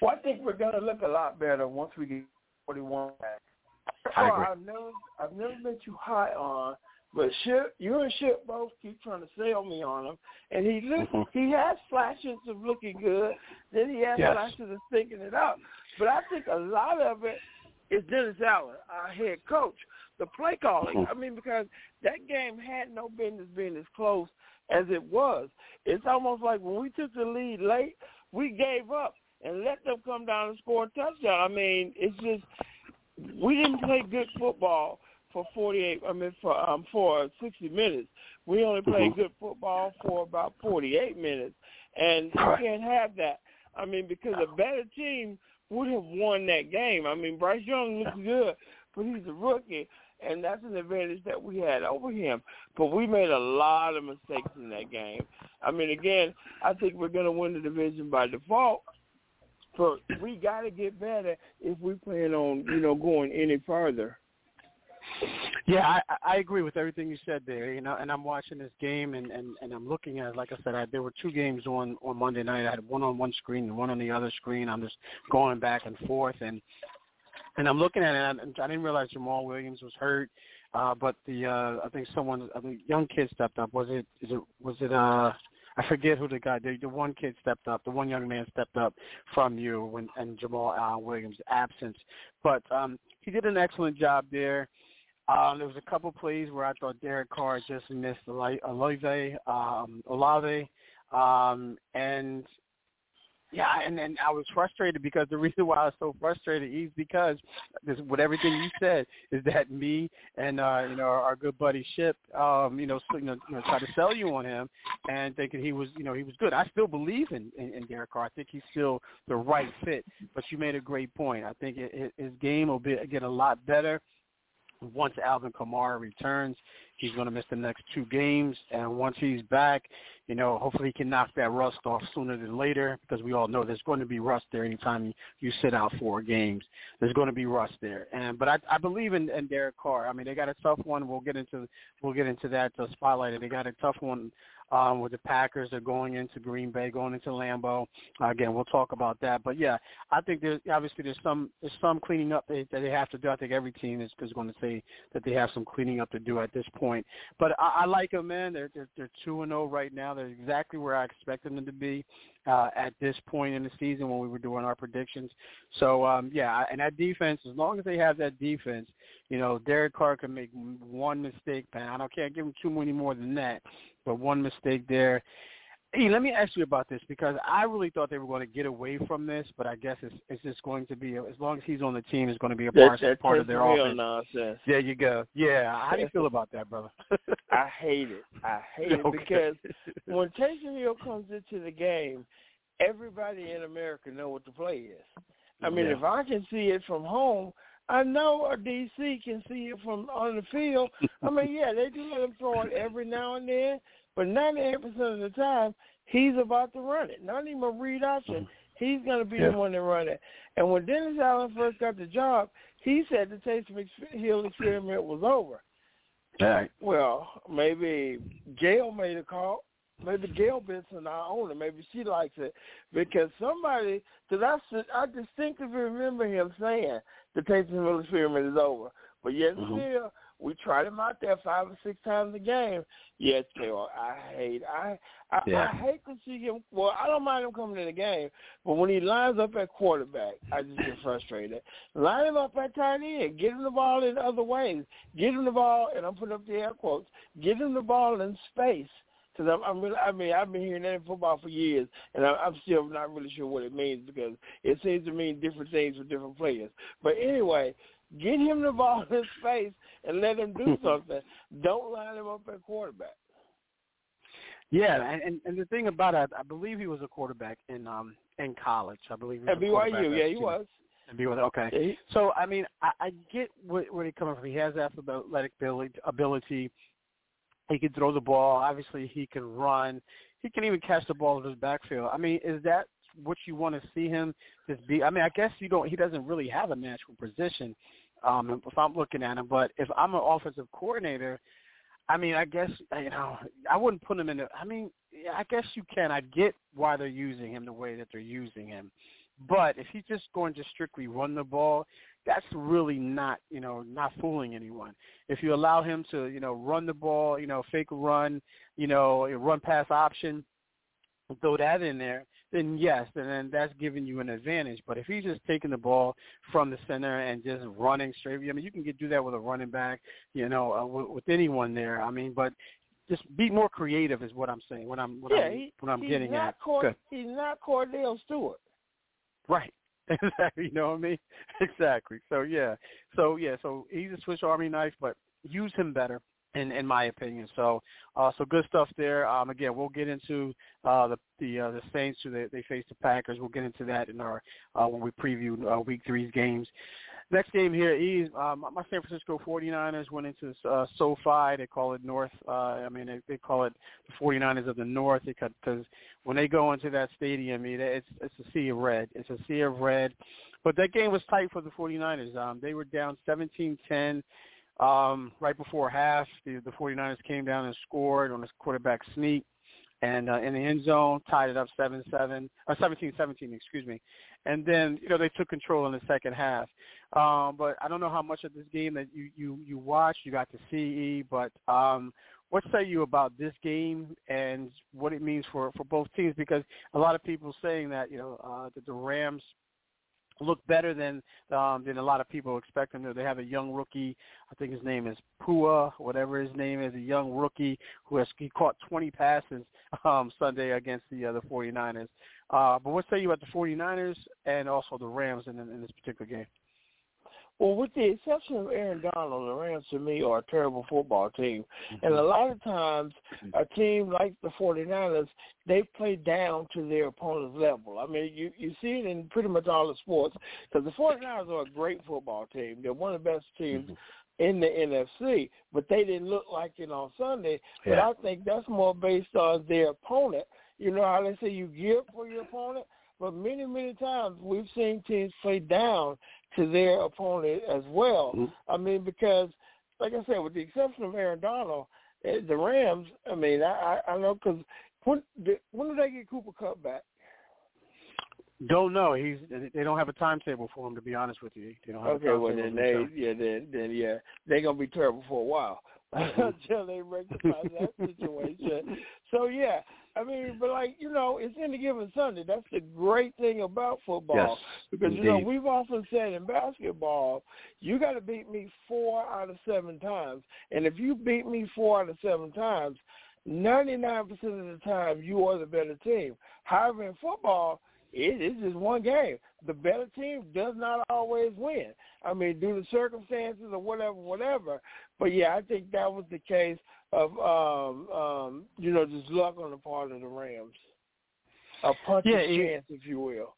Well, I think we're going to look a lot better once we get 41 back. I agree. I've never, I've never been too high on, but Ship, you and Ship both keep trying to sell me on him, and he look, Mhm. he has flashes of looking good, then he has Yes. flashes of thinking it out. But I think a lot of it is Dennis Allen, our head coach, the play calling. Mhm. I mean, because that game had no business being as close as it was. It's almost like when we took the lead late, we gave up and let them come down and score a touchdown. I mean, it's just we didn't play good football for 48. I mean, for um for 60 minutes. We only played Mhm. good football for about 48 minutes, and you can't have that. I mean, because a better team would have won that game. I mean, Bryce Young looks good, but he's a rookie, and that's an advantage that we had over him. But we made a lot of mistakes in that game. I mean, again, I think we're going to win the division by default. But we got to get better if we plan on, you know, going any further. Yeah, I, I agree with everything you said there. You know, and I'm watching this game, and and and I'm looking at, it. like I said, I, there were two games on on Monday night. I had one on one screen and one on the other screen. I'm just going back and forth, and and I'm looking at it. And I, I didn't realize Jamaal Williams was hurt, uh, but the uh, I think someone, I think young kid stepped up. Was it? Is it? Was it? uh I forget who the guy. The, the one kid stepped up. The one young man stepped up from you when and Jamaal uh, Williams' absence. But um, he did an excellent job there. Um, there was a couple plays where I thought Derek Carr just missed Olave, um, Olave, um, and yeah, and then I was frustrated because the reason why I was so frustrated is because this, with everything you said is that me and uh, you know our, our good buddy Ship, um, you know, so, you know, you know, tried to sell you on him and thinking he was, you know, he was good. I still believe in, in, in Derek Carr. I think he's still the right fit. But you made a great point. I think it, it, his game will be get a lot better once Alvin Kamara returns, he's going to miss the next two games. And once he's back, you know, hopefully he can knock that rust off sooner than later because we all know there's going to be rust there anytime you, sit out four games. There's going to be rust there. And but I, I believe in, in Derek Carr. I mean, they got a tough one. We'll get into we'll get into that uh, spotlight. They got a tough one um, with the Packers. They're going into Green Bay, going into Lambeau. Again, we'll talk about that. But yeah, I think there's obviously there's some there's some cleaning up that, they have to do. I think every team is, is going to say that they have some cleaning up to do at this point. But I, I like them, man. They're they're, they're two and zero right now. They're exactly where I expected them to be uh, at this point in the season when we were doing our predictions. So um, yeah, and that defense, as long as they have that defense, you know, Derek Carr can make one mistake. Man, I don't can't give him too many more than that, but one mistake there. Hey, let me ask you about this because I really thought they were going to get away from this, but I guess it's it's just going to be as long as he's on the team, it's going to be a part, That, part of their offense. nonsense. There you go. Yeah, how do you feel about that, brother? I hate it. I hate it Okay. because when Taysom Hill comes into the game, everybody in America know what the play is. I mean, Yeah. if I can see it from home, I know a DC can see it from on the field. I mean, yeah, they do let him throw it every now and then, but 98% of the time, he's about to run it. Not even a read option. He's going to be Yeah. the one to run it. And when Dennis Allen first got the job, he said the Taysom Hill experiment was over. Right. Well, maybe Gayle made a call. Maybe Gayle Benson, our owner, maybe she likes it because somebody. Because I, I distinctly remember him saying the Taysom Hill experiment is over. But yet Mhm. still, we tried him out there five or six times a game. Yes, Gayle, I hate. I I, Yeah. I hate to see him. Well, I don't mind him coming in the game, but when he lines up at quarterback, I just get frustrated. Line him up at tight end. Get him the ball in other ways. Get him the ball, and I'm putting up the air quotes. Get him the ball in space. Because I'm, I'm really, I mean, I've been hearing that in football for years, and I'm, I'm still not really sure what it means because it seems to mean different things for different players. But anyway, get him the ball in space and let him do something. Don't line him up at quarterback. Yeah, and, and the thing about it, I believe he was a quarterback in um in college. I believe he was At a BYU, yeah, he was. At BYU, okay. Yeah, he- So I mean, I, I get where, where he's coming from. He has athletic ability. ability. He can throw the ball. Obviously, he can run. He can even catch the ball in his backfield. I mean, is that what you want to see him just be? I mean, I guess you don't. He doesn't really have a natural position. Um, if I'm looking at him, but if I'm an offensive coordinator, I mean, I guess you know, I wouldn't put him in. The, I mean, I guess you can. I get why they're using him the way that they're using him, but if he's just going to strictly run the ball, that's really not, you know, not fooling anyone. If you allow him to, you know, run the ball, you know, fake run, you know, run pass option, throw that in there, then yes, and then that's giving you an advantage. But if he's just taking the ball from the center and just running straight, I mean, you can get do that with a running back, you know, uh, with, with anyone there. I mean, but just be more creative is what I'm saying. What I'm what yeah, I'm he, what I'm getting at. Cord- Good. He's not Kordell Stewart. Right. Exactly. You know what I mean? Exactly. So yeah. So yeah. So he's a Swiss Army knife, but use him better, in in my opinion. So uh, so good stuff there. Um, again, we'll get into uh, the the uh, the Saints who they, they face the Packers. We'll get into that in our uh, when we preview uh, Week Three's games. Next game here is um, my San Francisco 49ers went into uh, SoFi. They call it North. Uh, I mean, they, they call it the 49ers of the North because when they go into that stadium, it, it's it's a sea of red. It's a sea of red. But that game was tight for the 49ers. Um, they were down 17-10 um, right before half. The, the 49ers came down and scored on a quarterback sneak and uh, in the end zone, tied it up 7-7, or 17-17, excuse me. And then, you know, they took control in the second half. Um, but I don't know how much of this game that you, you, you watched, you got to see, but um, what say you about this game and what it means for, for both teams? Because a lot of people saying that, you know, uh, that the Rams look better than um, than a lot of people expect them to. They have a young rookie. I think his name is Pua, whatever his name is, a young rookie who has he caught 20 passes um, Sunday against the uh, the 49ers. Uh, but what say you about the 49ers and also the Rams in, in this particular game? Well, with the exception of Aaron Donald, the Rams to me are a terrible football team. Mm-hmm. And a lot of times, mm-hmm. a team like the 49ers, they play down to their opponent's level. I mean, you, you see it in pretty much all the sports because the 49ers are a great football team. They're one of the best teams mm-hmm. in the NFC, but they didn't look like it on Sunday. But Yeah. I think that's more based on their opponent. You know how they say you give for your opponent? But many, many times we've seen teams play down to their opponent as well. I mean, because, like I said, with the exception of Aaron Donald, eh, the Rams, I mean, I, I, I know because when, did- when did they get Cooper Kupp back? Don't know. He's they don't have a timetable for him to be honest with you. They don't have Okay, a well timetable then they, yeah, then, then yeah, they're gonna be terrible for a while until they rectify that situation. So yeah, I mean, but like you know, it's any given Sunday. That's the great thing about football Yes, because you know we've often said in basketball, you got to beat me four out of seven times, and if you beat me four out of seven times, ninety nine percent of the time you are the better team. However, in football. It is just one game. The better team does not always win. I mean, due to circumstances or whatever, whatever. But yeah, I think that was the case of um, um, you know, just luck on the part of the Rams. A puncher's Yeah, chance, if you will.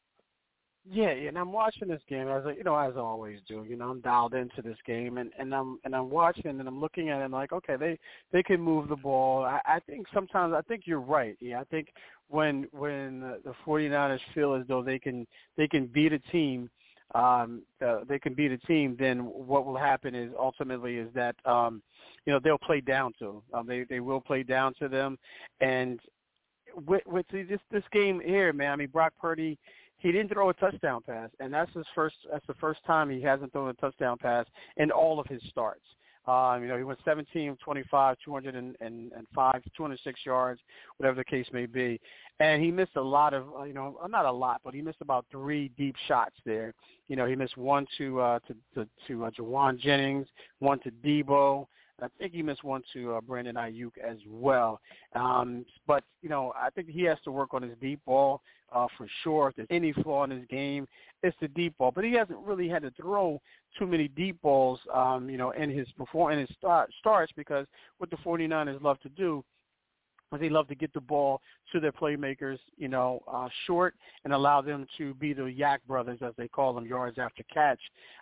Yeah, yeah, and I'm watching this game as I, you know, as I always do. You know, I'm dialed into this game, and and I'm and I'm watching and I'm looking at it. And like, okay, they they can move the ball. I, I think sometimes I think you're right. Yeah, I think when when the 49ers feel as though they can they can beat a team, um, uh, they can beat a team, then what will happen is ultimately is that um, you know they'll play down to them. Um, they they will play down to them, and with with this this game here, man. I mean, Brock Purdy he didn't throw a touchdown pass, and that's his first. That's the first time he hasn't thrown a touchdown pass in all of his starts. Um, you know, he went 17 25, 205, 206 yards, whatever the case may be. And he missed a lot of, uh, you know, uh, not a lot, but he missed about three deep shots there. You know, he missed one to uh, to to, to uh, Jauan Jennings, one to Deebo, I think he missed one to uh, Brandon Aiyuk as well. Um, but you know, I think he has to work on his deep ball uh, for sure. If there's any flaw in his game, it's the deep ball. But he hasn't really had to throw too many deep balls, um, you know, in his before in his start, starts because what the 49ers love to do they love to get the ball to their playmakers, you know, uh, short and allow them to be the YAC brothers, as they call them, yards after catch,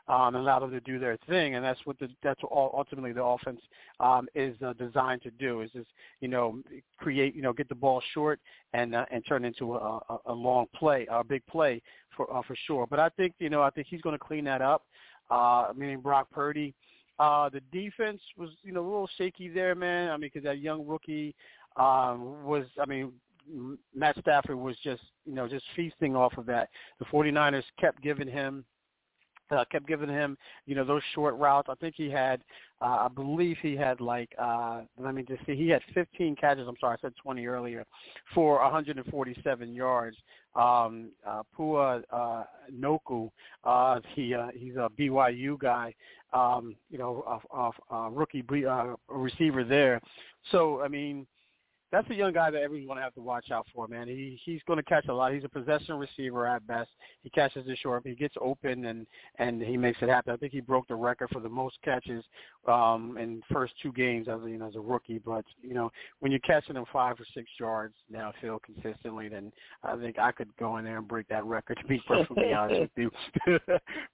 um, and allow them to do their thing. And that's what the, that's all, ultimately the offense um, is uh, designed to do. Is just you know create, you know, get the ball short and uh, and turn into a, a, a long play, a big play for uh, for sure. But I think you know I think he's going to clean that up. Uh, meaning Brock Purdy. Uh, the defense was, you know, a little shaky there, man. I mean, because that young rookie um, was, I mean, Matt Stafford was just, you know, just feasting off of that. The 49ers kept giving him uh, kept giving him, you know, those short routes. I think he had, uh, I believe he had like, uh, let me just see, he had 15 catches. I'm sorry, I said 20 earlier, for 147 yards. Um, uh, Pua uh, Nacua, uh, he uh, he's a BYU guy, um, you know, a, a, a rookie uh, receiver there. So I mean that's a young guy that everyone's going to have to watch out for, man. He he's going to catch a lot. He's a possession receiver at best. He catches it short. He gets open and and he makes it happen. I think he broke the record for the most catches um in first two games as you know as a rookie. But you know when you're catching them five or six yards now, Phil consistently, then I think I could go in there and break that record. To be perfectly honest with you,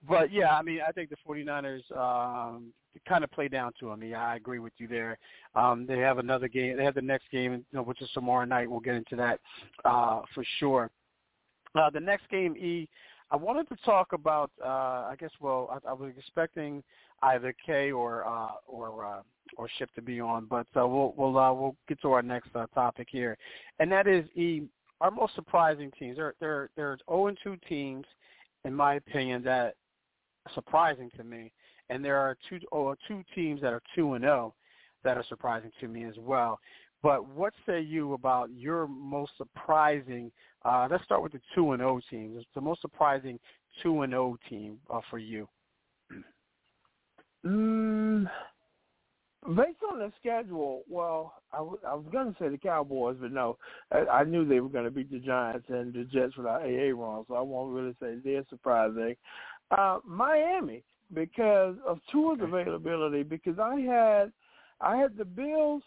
but yeah, I mean I think the 49ers um kind of play down to them. Yeah, I agree with you there. Um, they have another game. They have the next game, you know, which is tomorrow night. We'll get into that uh, for sure. Uh, the next game, E, I wanted to talk about. Uh, I guess. Well, I, I was expecting either K or uh, or uh, or Ship to be on, but uh, we'll we'll uh, we'll get to our next uh, topic here, and that is E. Our most surprising teams. There there there's 0 and 2 teams, in my opinion, that surprising to me and there are two or two teams that are two and zero oh that are surprising to me as well. But what say you about your most surprising? Uh, let's start with the two and oh teams. It's the most surprising two and zero team uh, for you. Mm, based on the schedule, well, I, w- I was going to say the Cowboys, but no, I, I knew they were going to beat the Giants and the Jets without Aaron, so I won't really say they're surprising. Uh, Miami, because of Tua's availability. Because I had I had the Bills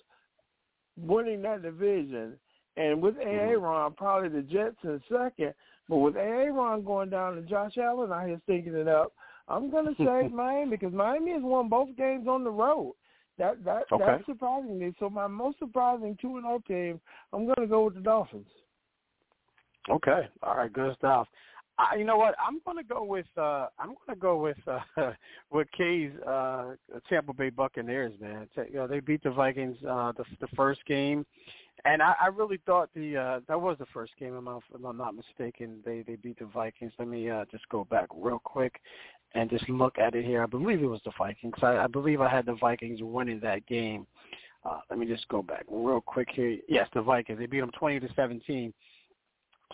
winning that division, and with mm-hmm. Aaron, probably the Jets in second. But with Aaron going down to Josh Allen, I was thinking it up. I'm going to say Miami because Miami has won both games on the road. That that okay. that's surprising me. So my most surprising two and zero oh team, I'm going to go with the Dolphins. Okay, all right, good stuff. I, you know what? I'm going to go with uh I'm going to go with uh with K's uh Tampa Bay Buccaneers, man. You know, they beat the Vikings uh the the first game. And I, I really thought the uh that was the first game if I'm, if I'm not mistaken. They they beat the Vikings. Let me uh just go back real quick and just look at it here. I believe it was the Vikings. I, I believe I had the Vikings winning that game. Uh let me just go back real quick here. Yes, the Vikings. They beat them 20 to 17.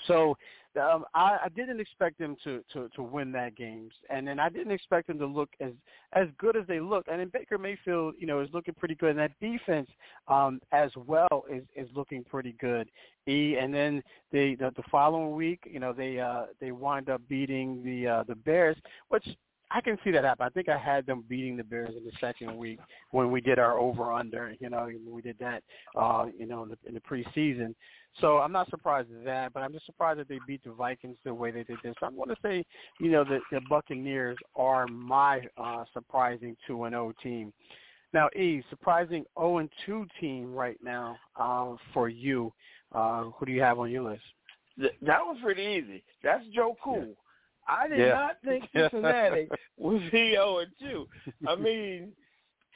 So um, I, I didn't expect them to, to to win that game, and then I didn't expect them to look as as good as they look. And then Baker Mayfield, you know, is looking pretty good, and that defense um, as well is is looking pretty good. E and then they the, the following week, you know, they uh, they wind up beating the uh, the Bears, which I can see that happen. I think I had them beating the Bears in the second week when we did our over under. You know, when we did that. Uh, you know, in the, in the preseason. So I'm not surprised at that, but I'm just surprised that they beat the Vikings the way they did this. So I'm going to say, you know, the, the Buccaneers are my uh, surprising two and zero team. Now, E, surprising 0 and 2 team right now uh, for you. Uh, who do you have on your list? That was pretty easy. That's Joe Cool. I did Yeah. not think Cincinnati would be 0 and 2. I mean,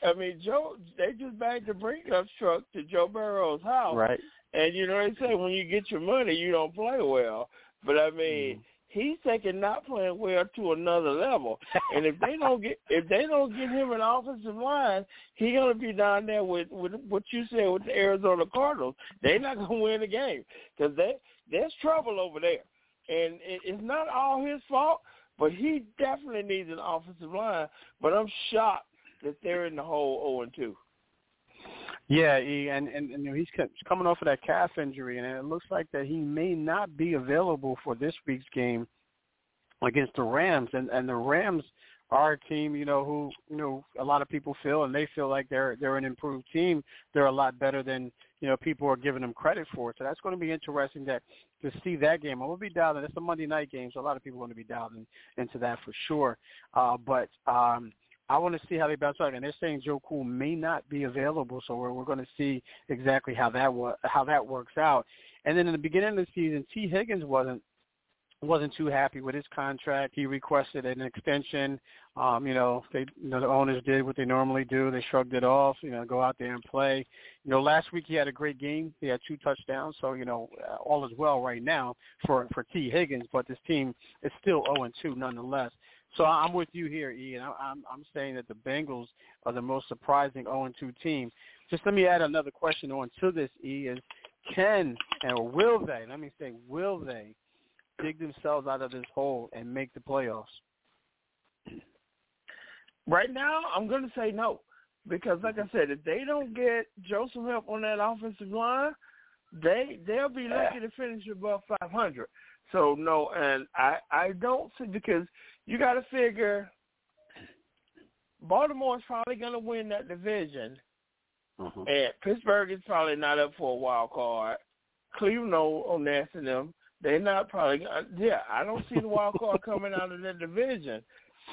I mean, Joe. They just bagged the Brinkup truck to Joe Burrow's house, Right. and you know they say when you get your money, you don't play well. But I mean, Mm-hmm. he's taking not playing well to another level. and if they don't get if they don't get him an offensive line, he gonna be down there with with what you said with the Arizona Cardinals. They're not gonna win the game because they there's trouble over there, and it, it's not all his fault. But he definitely needs an offensive line. But I'm shocked that they're in the hole 0 and 2. Yeah, and, and and you know, he's co- coming off of that calf injury, and it looks like that he may not be available for this week's game against the Rams. And and the Rams are a team, you know, who you know a lot of people feel, and they feel like they're they're an improved team. They're a lot better than you know people are giving them credit for. So that's going to be interesting that to see that game. Going to be dialed in. It's a Monday night game, so a lot of people are going to be dialed in, into that for sure. Uh, but um, I want to see how they bounce back, and they're saying Joe Cool may not be available, so we're, we're going to see exactly how that wa- how that works out. And then in the beginning of the season, Tee Higgins wasn't wasn't too happy with his contract. He requested an extension. Um, you know, they you know the owners did what they normally do. They shrugged it off. You know, go out there and play. You know, last week he had a great game. He had two touchdowns, so you know uh, all is well right now for for Tee Higgins. But this team is still 0 and 2 nonetheless. So I'm with you here, Ian. I'm I'm saying that the Bengals are the most surprising 0 2 team. Just let me add another question on to this, Ian. Can and will they? Let me say, will they dig themselves out of this hole and make the playoffs? Right now, I'm going to say no. Because, like I said, if they don't get Joseph help on that offensive line, they they'll be lucky to finish above 500. So no, and I I don't see because you got to figure Baltimore's probably going to win that division, Mm-hmm. and Pittsburgh is probably not up for a wild card. Cleveland on on Ness and them, they're not probably. gonna- Yeah, I don't see the wild card coming out of that division.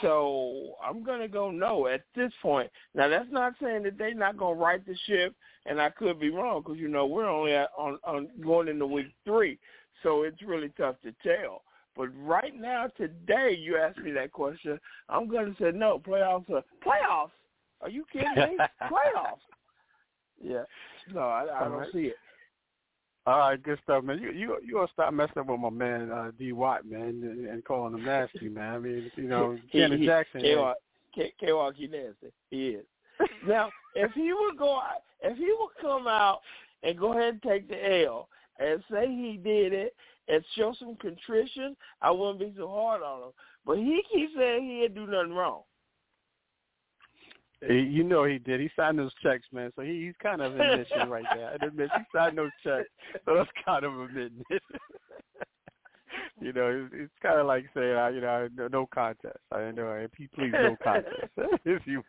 So I'm gonna go no at this point. Now that's not saying that they're not gonna right the ship, and I could be wrong because you know we're only at, on on going into week three, so it's really tough to tell. But right now, today, you asked me that question. I'm gonna say no. Playoffs are playoffs. Are you kidding me? playoffs. Yeah. No, I, I don't right. see it. All right, good stuff, man. You you you gonna stop messing up with my man uh, D Watt, man, and, and calling him nasty, man. I mean, you know, Janet Jackson. K Walk, K K Walk, he nasty. He is. now, if he would go, if he would come out and go ahead and take the L and say he did it and show some contrition, I wouldn't be so hard on him. But he keeps saying he didn't do nothing wrong. You know he did. He signed those checks, man. So he, he's kind of admission right there. I admit he signed those checks, so that's kind of admitting it. you know, it's, it's kind of like saying, uh, you know, no, no contest. I know pleads no contest, if you.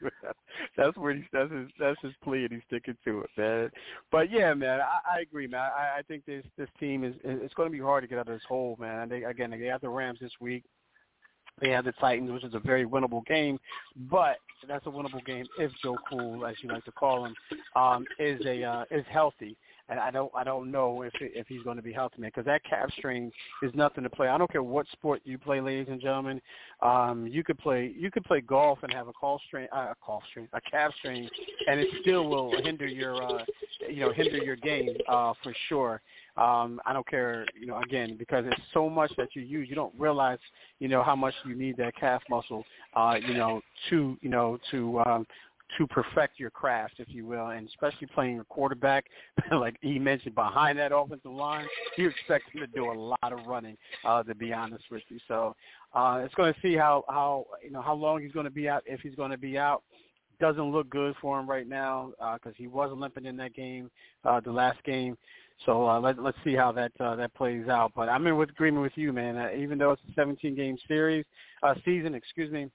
That's where he that's his that's his plea, and he's sticking to it, man. But yeah, man, I, I agree, man. I, I think this this team is it's going to be hard to get out of this hole, man. And they again they have the Rams this week. They have the Titans, which is a very winnable game, but that's a winnable game if Joe Cool, as you like to call him, um, is a uh, is healthy. And I don't I don't know if if he's going to be healthy, man, because that calf strain is nothing to play. I don't care what sport you play, ladies and gentlemen. Um, you could play you could play golf and have a call strain, uh, a calf strain, a calf strain, and it still will hinder your uh, you know hinder your game uh, for sure. Um, I don't care, you know, again, because it's so much that you use, you don't realize, you know, how much you need that calf muscle, uh, you know, to, you know, to, um, to perfect your craft, if you will, and especially playing a quarterback, like he mentioned, behind that offensive line, you expect him to do a lot of running, uh, to be honest with you. So, uh, it's going to see how, how, you know, how long he's going to be out, if he's going to be out. Doesn't look good for him right now, uh, cause he was limping in that game, uh, the last game. So uh, let, let's see how that uh, that plays out. But I'm in with agreement with you, man. Uh, even though it's a 17 game series uh, season, excuse me,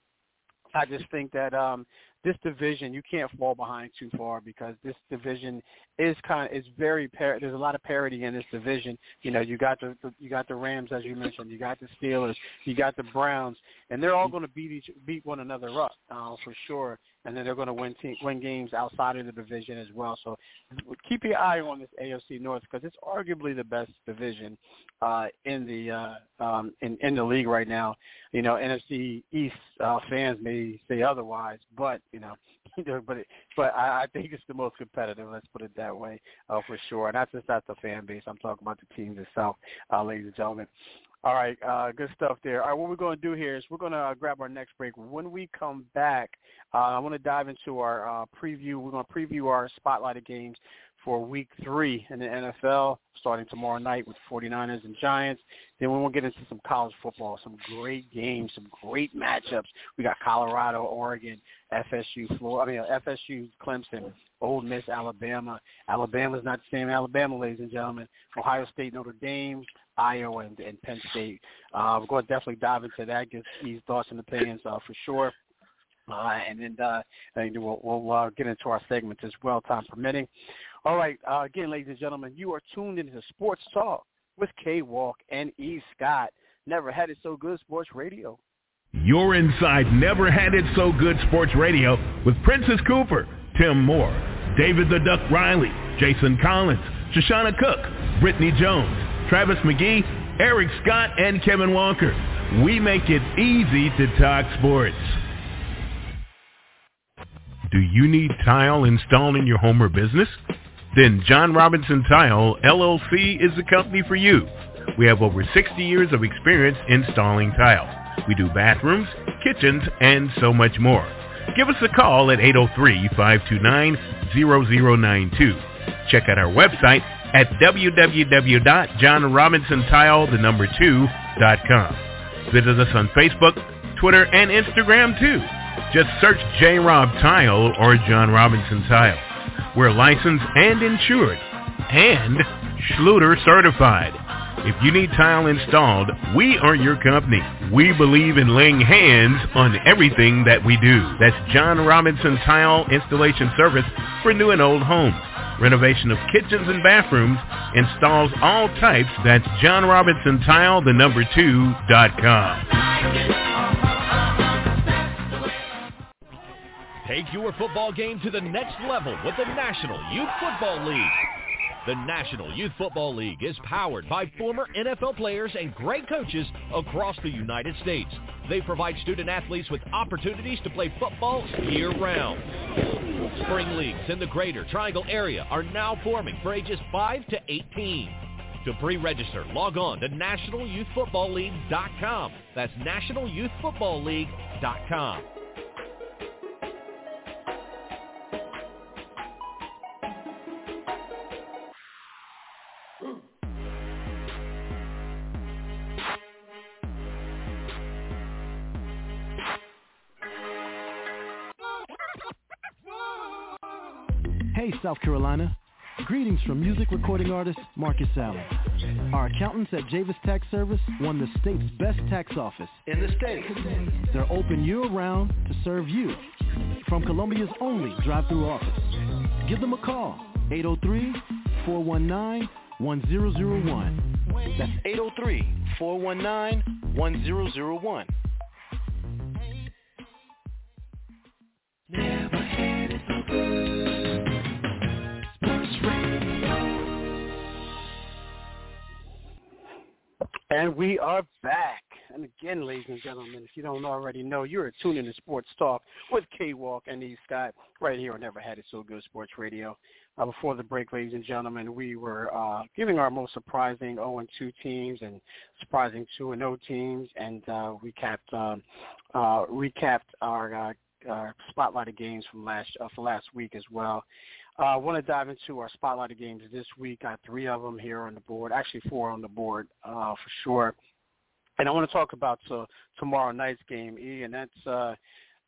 I just think that um, this division you can't fall behind too far because this division is kind of is very par- there's a lot of parity in this division. You know, you got the, you got the Rams as you mentioned, you got the Steelers, you got the Browns, and they're all going to beat each beat one another up uh, for sure. And then they're going to win te- win games outside of the division as well. So keep your eye on this AFC North because it's arguably the best division uh, in the uh, um, in in the league right now. You know, NFC East uh, fans may say otherwise, but you know, but it, but I, I think it's the most competitive. Let's put it that way uh, for sure. And that's just not the fan base. I'm talking about the teams itself, uh, ladies and gentlemen. All right, uh, good stuff there. All right, what we're going to do here is we're going to uh, grab our next break. When we come back, uh, I want to dive into our uh, preview. We're going to preview our spotlighted games for week three in the NFL, starting tomorrow night with 49ers and Giants. Then we will get into some college football, some great games, some great matchups. We got Colorado, Oregon, FSU, Florida, I mean, FSU, Clemson, Ole Miss, Alabama. Alabama's not the same Alabama, ladies and gentlemen. Ohio State, Notre Dame, Iowa, and, and Penn State. Uh, we're going to definitely dive into that, get Steve's thoughts and opinions uh, for sure. Uh, and then uh, and we'll, we'll uh, get into our segments as well, time permitting. All right, uh, again, ladies and gentlemen, you are tuned into Sports Talk with K Walk and E Scott. Never had it so good, Sports Radio. You're inside Never Had It So Good Sports Radio with Princess Cooper, Tim Moore, David the Duck Riley, Jason Collins, Shoshana Cook, Brittany Jones, Travis McGee, Eric Scott, and Kevin Walker. We make it easy to talk sports. Do you need tile installed in your home or business? Then John Robinson Tile LLC is the company for you. We have over 60 years of experience installing tile. We do bathrooms, kitchens, and so much more. Give us a call at 803-529-0092. Check out our website at www.johnrobinsontile, the number 2.com. Visit us on Facebook, Twitter, and Instagram too. Just search J. Rob Tile or John Robinson Tile. We're licensed and insured and Schluter certified. If you need tile installed, we are your company. We believe in laying hands on everything that we do. That's John Robinson Tile Installation Service for new and old homes. Renovation of kitchens and bathrooms installs all types. That's John Robinson Tile, the number two, dot com. Take your football game to the next level with the National Youth Football League. The National Youth Football League is powered by former NFL players and great coaches across the United States. They provide student athletes with opportunities to play football year-round. Spring leagues in the greater Triangle area are now forming for ages 5 to 18. To pre-register, log on to nationalyouthfootballleague.com. That's nationalyouthfootballleague.com. South Carolina. Greetings from music recording artist Marcus Allen. Our accountants at Javis Tax Service won the state's best tax office in the state. They're open year-round to serve you from Columbia's only drive-through office. Give them a call, 803-419-1001. That's 803-419-1001. And we are back. And again, ladies and gentlemen, if you don't already know, you're tuning in to Sports Talk with K-Walk and E. Scott right here on Never Had It So Good Sports Radio. Uh, before the break, ladies and gentlemen, we were uh, giving our most surprising 0-2 teams and surprising 2-0 teams, and uh, recapped um, uh, recapped our uh, uh, spotlighted games from last uh, for last week as well. Uh, I want to dive into our spotlighted games this week. I got three of them here on the board, actually four on the board uh, for sure. And I want to talk about uh, tomorrow night's game, E, and that's uh,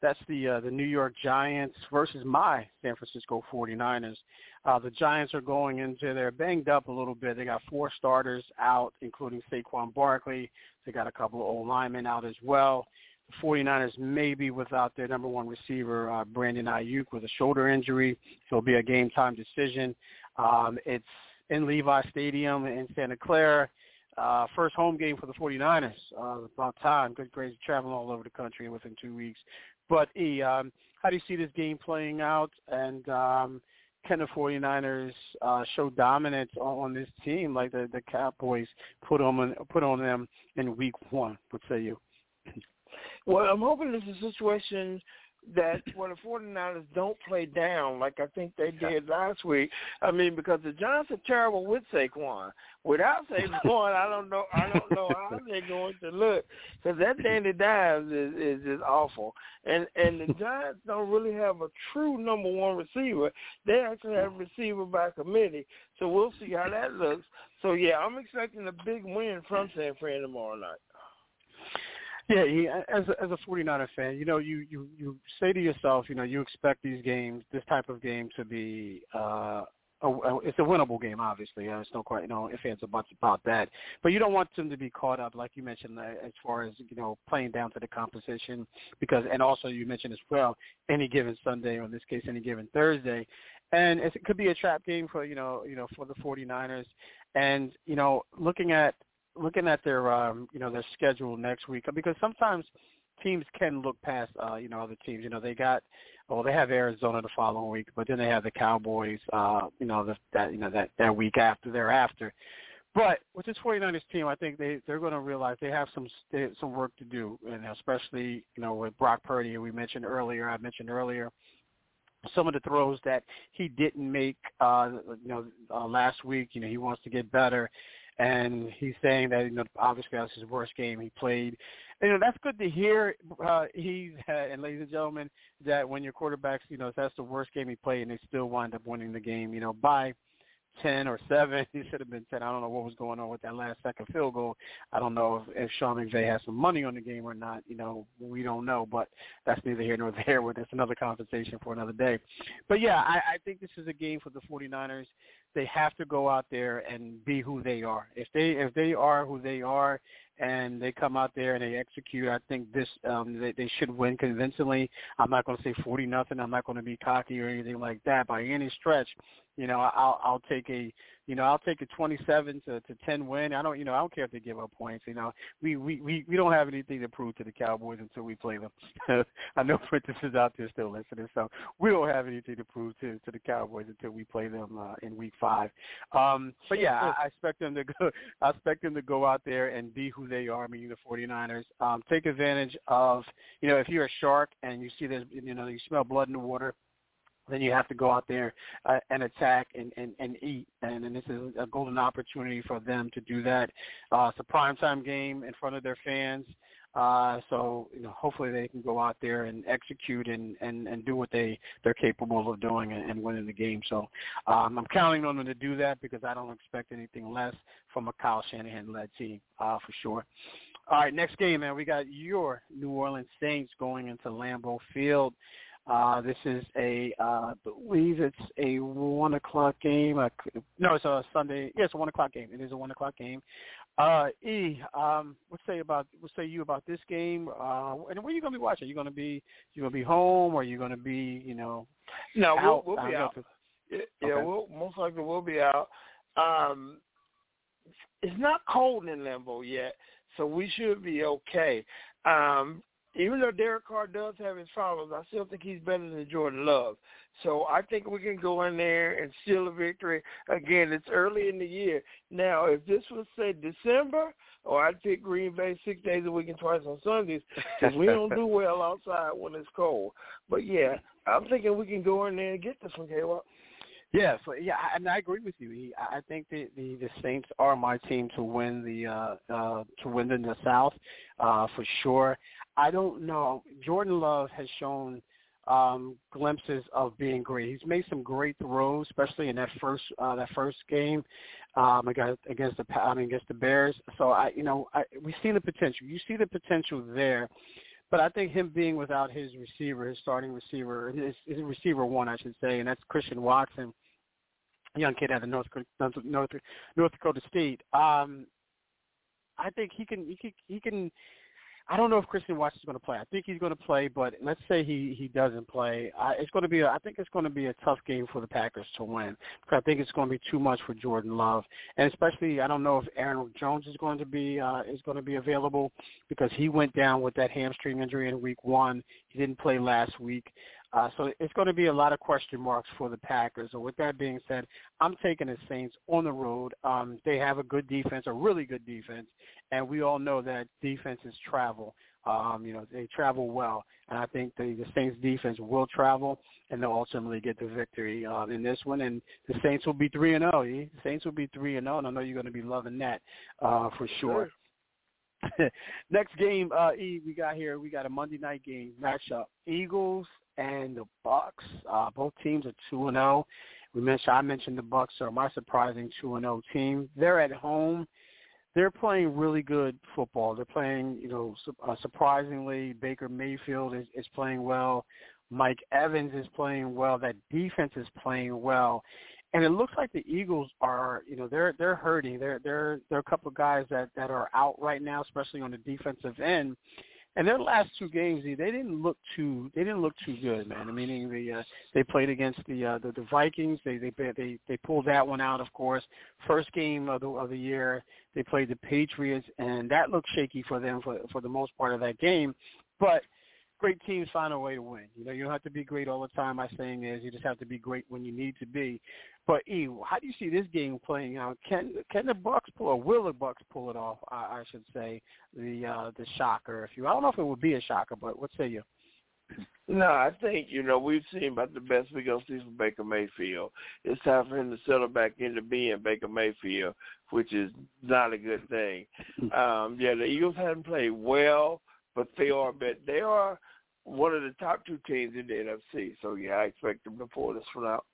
that's the uh, the New York Giants versus my San Francisco 49ers. Uh, the Giants are going into they're banged up a little bit. They got four starters out, including Saquon Barkley. They got a couple of old linemen out as well. The 49ers may be without their number one receiver, uh, Brandon Aiyuk, with a shoulder injury. It'll be a game time decision. Um, it's in Levi Stadium in Santa Clara. Uh, first home game for the 49ers. Uh, about time. Good grades traveling all over the country within two weeks. But E, um, how do you see this game playing out? And um, can the 49ers uh, show dominance on, on this team like the, the Cowboys put on put on them in Week One? What say you? Well, I'm hoping this is a situation that when the 49ers don't play down like I think they did last week. I mean, because the Giants are terrible with Saquon. Without Saquon, I don't know. I don't know how they're going to look because that Danny Dimes is is just awful. And and the Giants don't really have a true number one receiver. They actually have a receiver by committee. So we'll see how that looks. So yeah, I'm expecting a big win from San Fran tomorrow night. Yeah, he, as a, as a 49er fan, you know, you, you you say to yourself, you know, you expect these games, this type of game, to be uh, a, it's a winnable game. Obviously, it's no quite, you know, if it's about about that. But you don't want them to be caught up, like you mentioned, uh, as far as you know, playing down to the composition, because and also you mentioned as well, any given Sunday, or in this case, any given Thursday, and it could be a trap game for you know, you know, for the 49ers. And you know, looking at looking at their um, you know their schedule next week because sometimes teams can look past uh, you know other teams. You know they got well they have Arizona the following week, but then they have the Cowboys uh, you know the, that you know that that week after thereafter. But with this 49ers team, I think they they're going to realize they have some some work to do, and especially you know with Brock Purdy, we mentioned earlier. I mentioned earlier some of the throws that he didn't make uh you know uh, last week you know he wants to get better and he's saying that you know obviously that's his worst game he played. And, you know that's good to hear. Uh, he's uh, and ladies and gentlemen, that when your quarterbacks, you know, that's the worst game he played, and they still wind up winning the game, you know, by ten or seven. He should have been ten. I don't know what was going on with that last second field goal. I don't know if, if Sean McVay has some money on the game or not. You know, we don't know, but that's neither here nor there. But that's another conversation for another day. But yeah, I, I think this is a game for the 49ers. They have to go out there and be who they are. If they if they are who they are and they come out there and they execute, I think this um, they, they should win convincingly. I'm not going to say 40 nothing. I'm not going to be cocky or anything like that by any stretch. You know, I'll I'll take a you know I'll take a 27 to to 10 win. I don't you know I don't care if they give up points. You know, we we we, we don't have anything to prove to the Cowboys until we play them. I know Prentice is out there still listening, so we don't have anything to prove to to the Cowboys until we play them uh, in Week Five. Um, but yeah, I, I expect them to go. I expect them to go out there and be who they are, meaning the 49ers. Um, take advantage of you know if you're a shark and you see there's you know you smell blood in the water then you have to go out there uh, and attack and, and, and eat. And, and this is a golden opportunity for them to do that. Uh, it's a primetime game in front of their fans. Uh, so you know, hopefully they can go out there and execute and, and, and do what they they're capable of doing and, and winning the game. So um, I'm counting on them to do that because I don't expect anything less from a Kyle Shanahan led team uh, for sure. All right, next game, man. We got your New Orleans Saints going into Lambeau Field. Uh, this is a, uh, I believe it's a one o'clock game. Uh, no, it's a Sunday. Yeah, it's a one o'clock game. It is a one o'clock game. Uh, e, um, what say about what say you about this game? Uh, and where are you going to be watching? Are you going to be you going to be home, or are you going to be you know? No, out? we'll, we'll be out. To... Yeah, yeah okay. we'll most likely we'll be out. Um, it's not cold in Lambeau yet, so we should be okay. Um, even though Derek Carr does have his problems, I still think he's better than Jordan Love. So I think we can go in there and steal a victory. Again, it's early in the year. Now, if this was say December, or I'd pick Green Bay six days a week and twice on Sundays, because we don't do well outside when it's cold. But yeah, I'm thinking we can go in there and get this one, K-Walk. Yeah, so yeah, and I agree with you. I think the, the the Saints are my team to win the uh uh to win in the South, uh for sure. I don't know. Jordan Love has shown um, glimpses of being great. He's made some great throws, especially in that first uh, that first game um, against against the I mean against the Bears. So I, you know, I, we see the potential. You see the potential there, but I think him being without his receiver, his starting receiver, his, his receiver one, I should say, and that's Christian Watson, young kid out of North North North Dakota State. Um, I think he can he can he can I don't know if Christian Watson is going to play. I think he's going to play, but let's say he he doesn't play. Uh, it's going to be. A, I think it's going to be a tough game for the Packers to win because I think it's going to be too much for Jordan Love, and especially I don't know if Aaron Jones is going to be uh, is going to be available because he went down with that hamstring injury in Week One. He didn't play last week. Uh, so it's going to be a lot of question marks for the Packers. So with that being said, I'm taking the Saints on the road. Um, they have a good defense, a really good defense, and we all know that defenses travel. Um, you know, they travel well, and I think the, the Saints defense will travel, and they'll ultimately get the victory uh, in this one. And the Saints will be three and zero. Oh, the Saints will be three and zero, and I know you're going to be loving that uh, for sure. Next game, uh, E, we got here. We got a Monday night game matchup: Eagles and the Bucks. Uh, both teams are two and zero. We mentioned I mentioned the Bucks are my surprising two and zero team. They're at home. They're playing really good football. They're playing, you know, uh, surprisingly. Baker Mayfield is, is playing well. Mike Evans is playing well. That defense is playing well, and it looks like the Eagles are, you know, they're they're hurting. They're they're they're a couple of guys that that are out right now, especially on the defensive end. And their last two games, they didn't look too they didn't look too good, man. I Meaning the uh, they played against the, uh, the the Vikings. They they they they pulled that one out, of course. First game of the of the year, they played the Patriots, and that looked shaky for them for for the most part of that game. But great teams find a way to win. You know, you don't have to be great all the time. My saying is, you just have to be great when you need to be. But E, how do you see this game playing out? Can can the Bucks pull or will the Bucks pull it off? I, I should say the uh, the shocker. If you, I don't know if it would be a shocker, but what say you? No, I think you know we've seen about the best we're gonna see from Baker Mayfield. It's time for him to settle back into being Baker Mayfield, which is not a good thing. Um, yeah, the Eagles haven't played well, but they are but they are one of the top two teams in the NFC. So yeah, I expect them to pull this one out.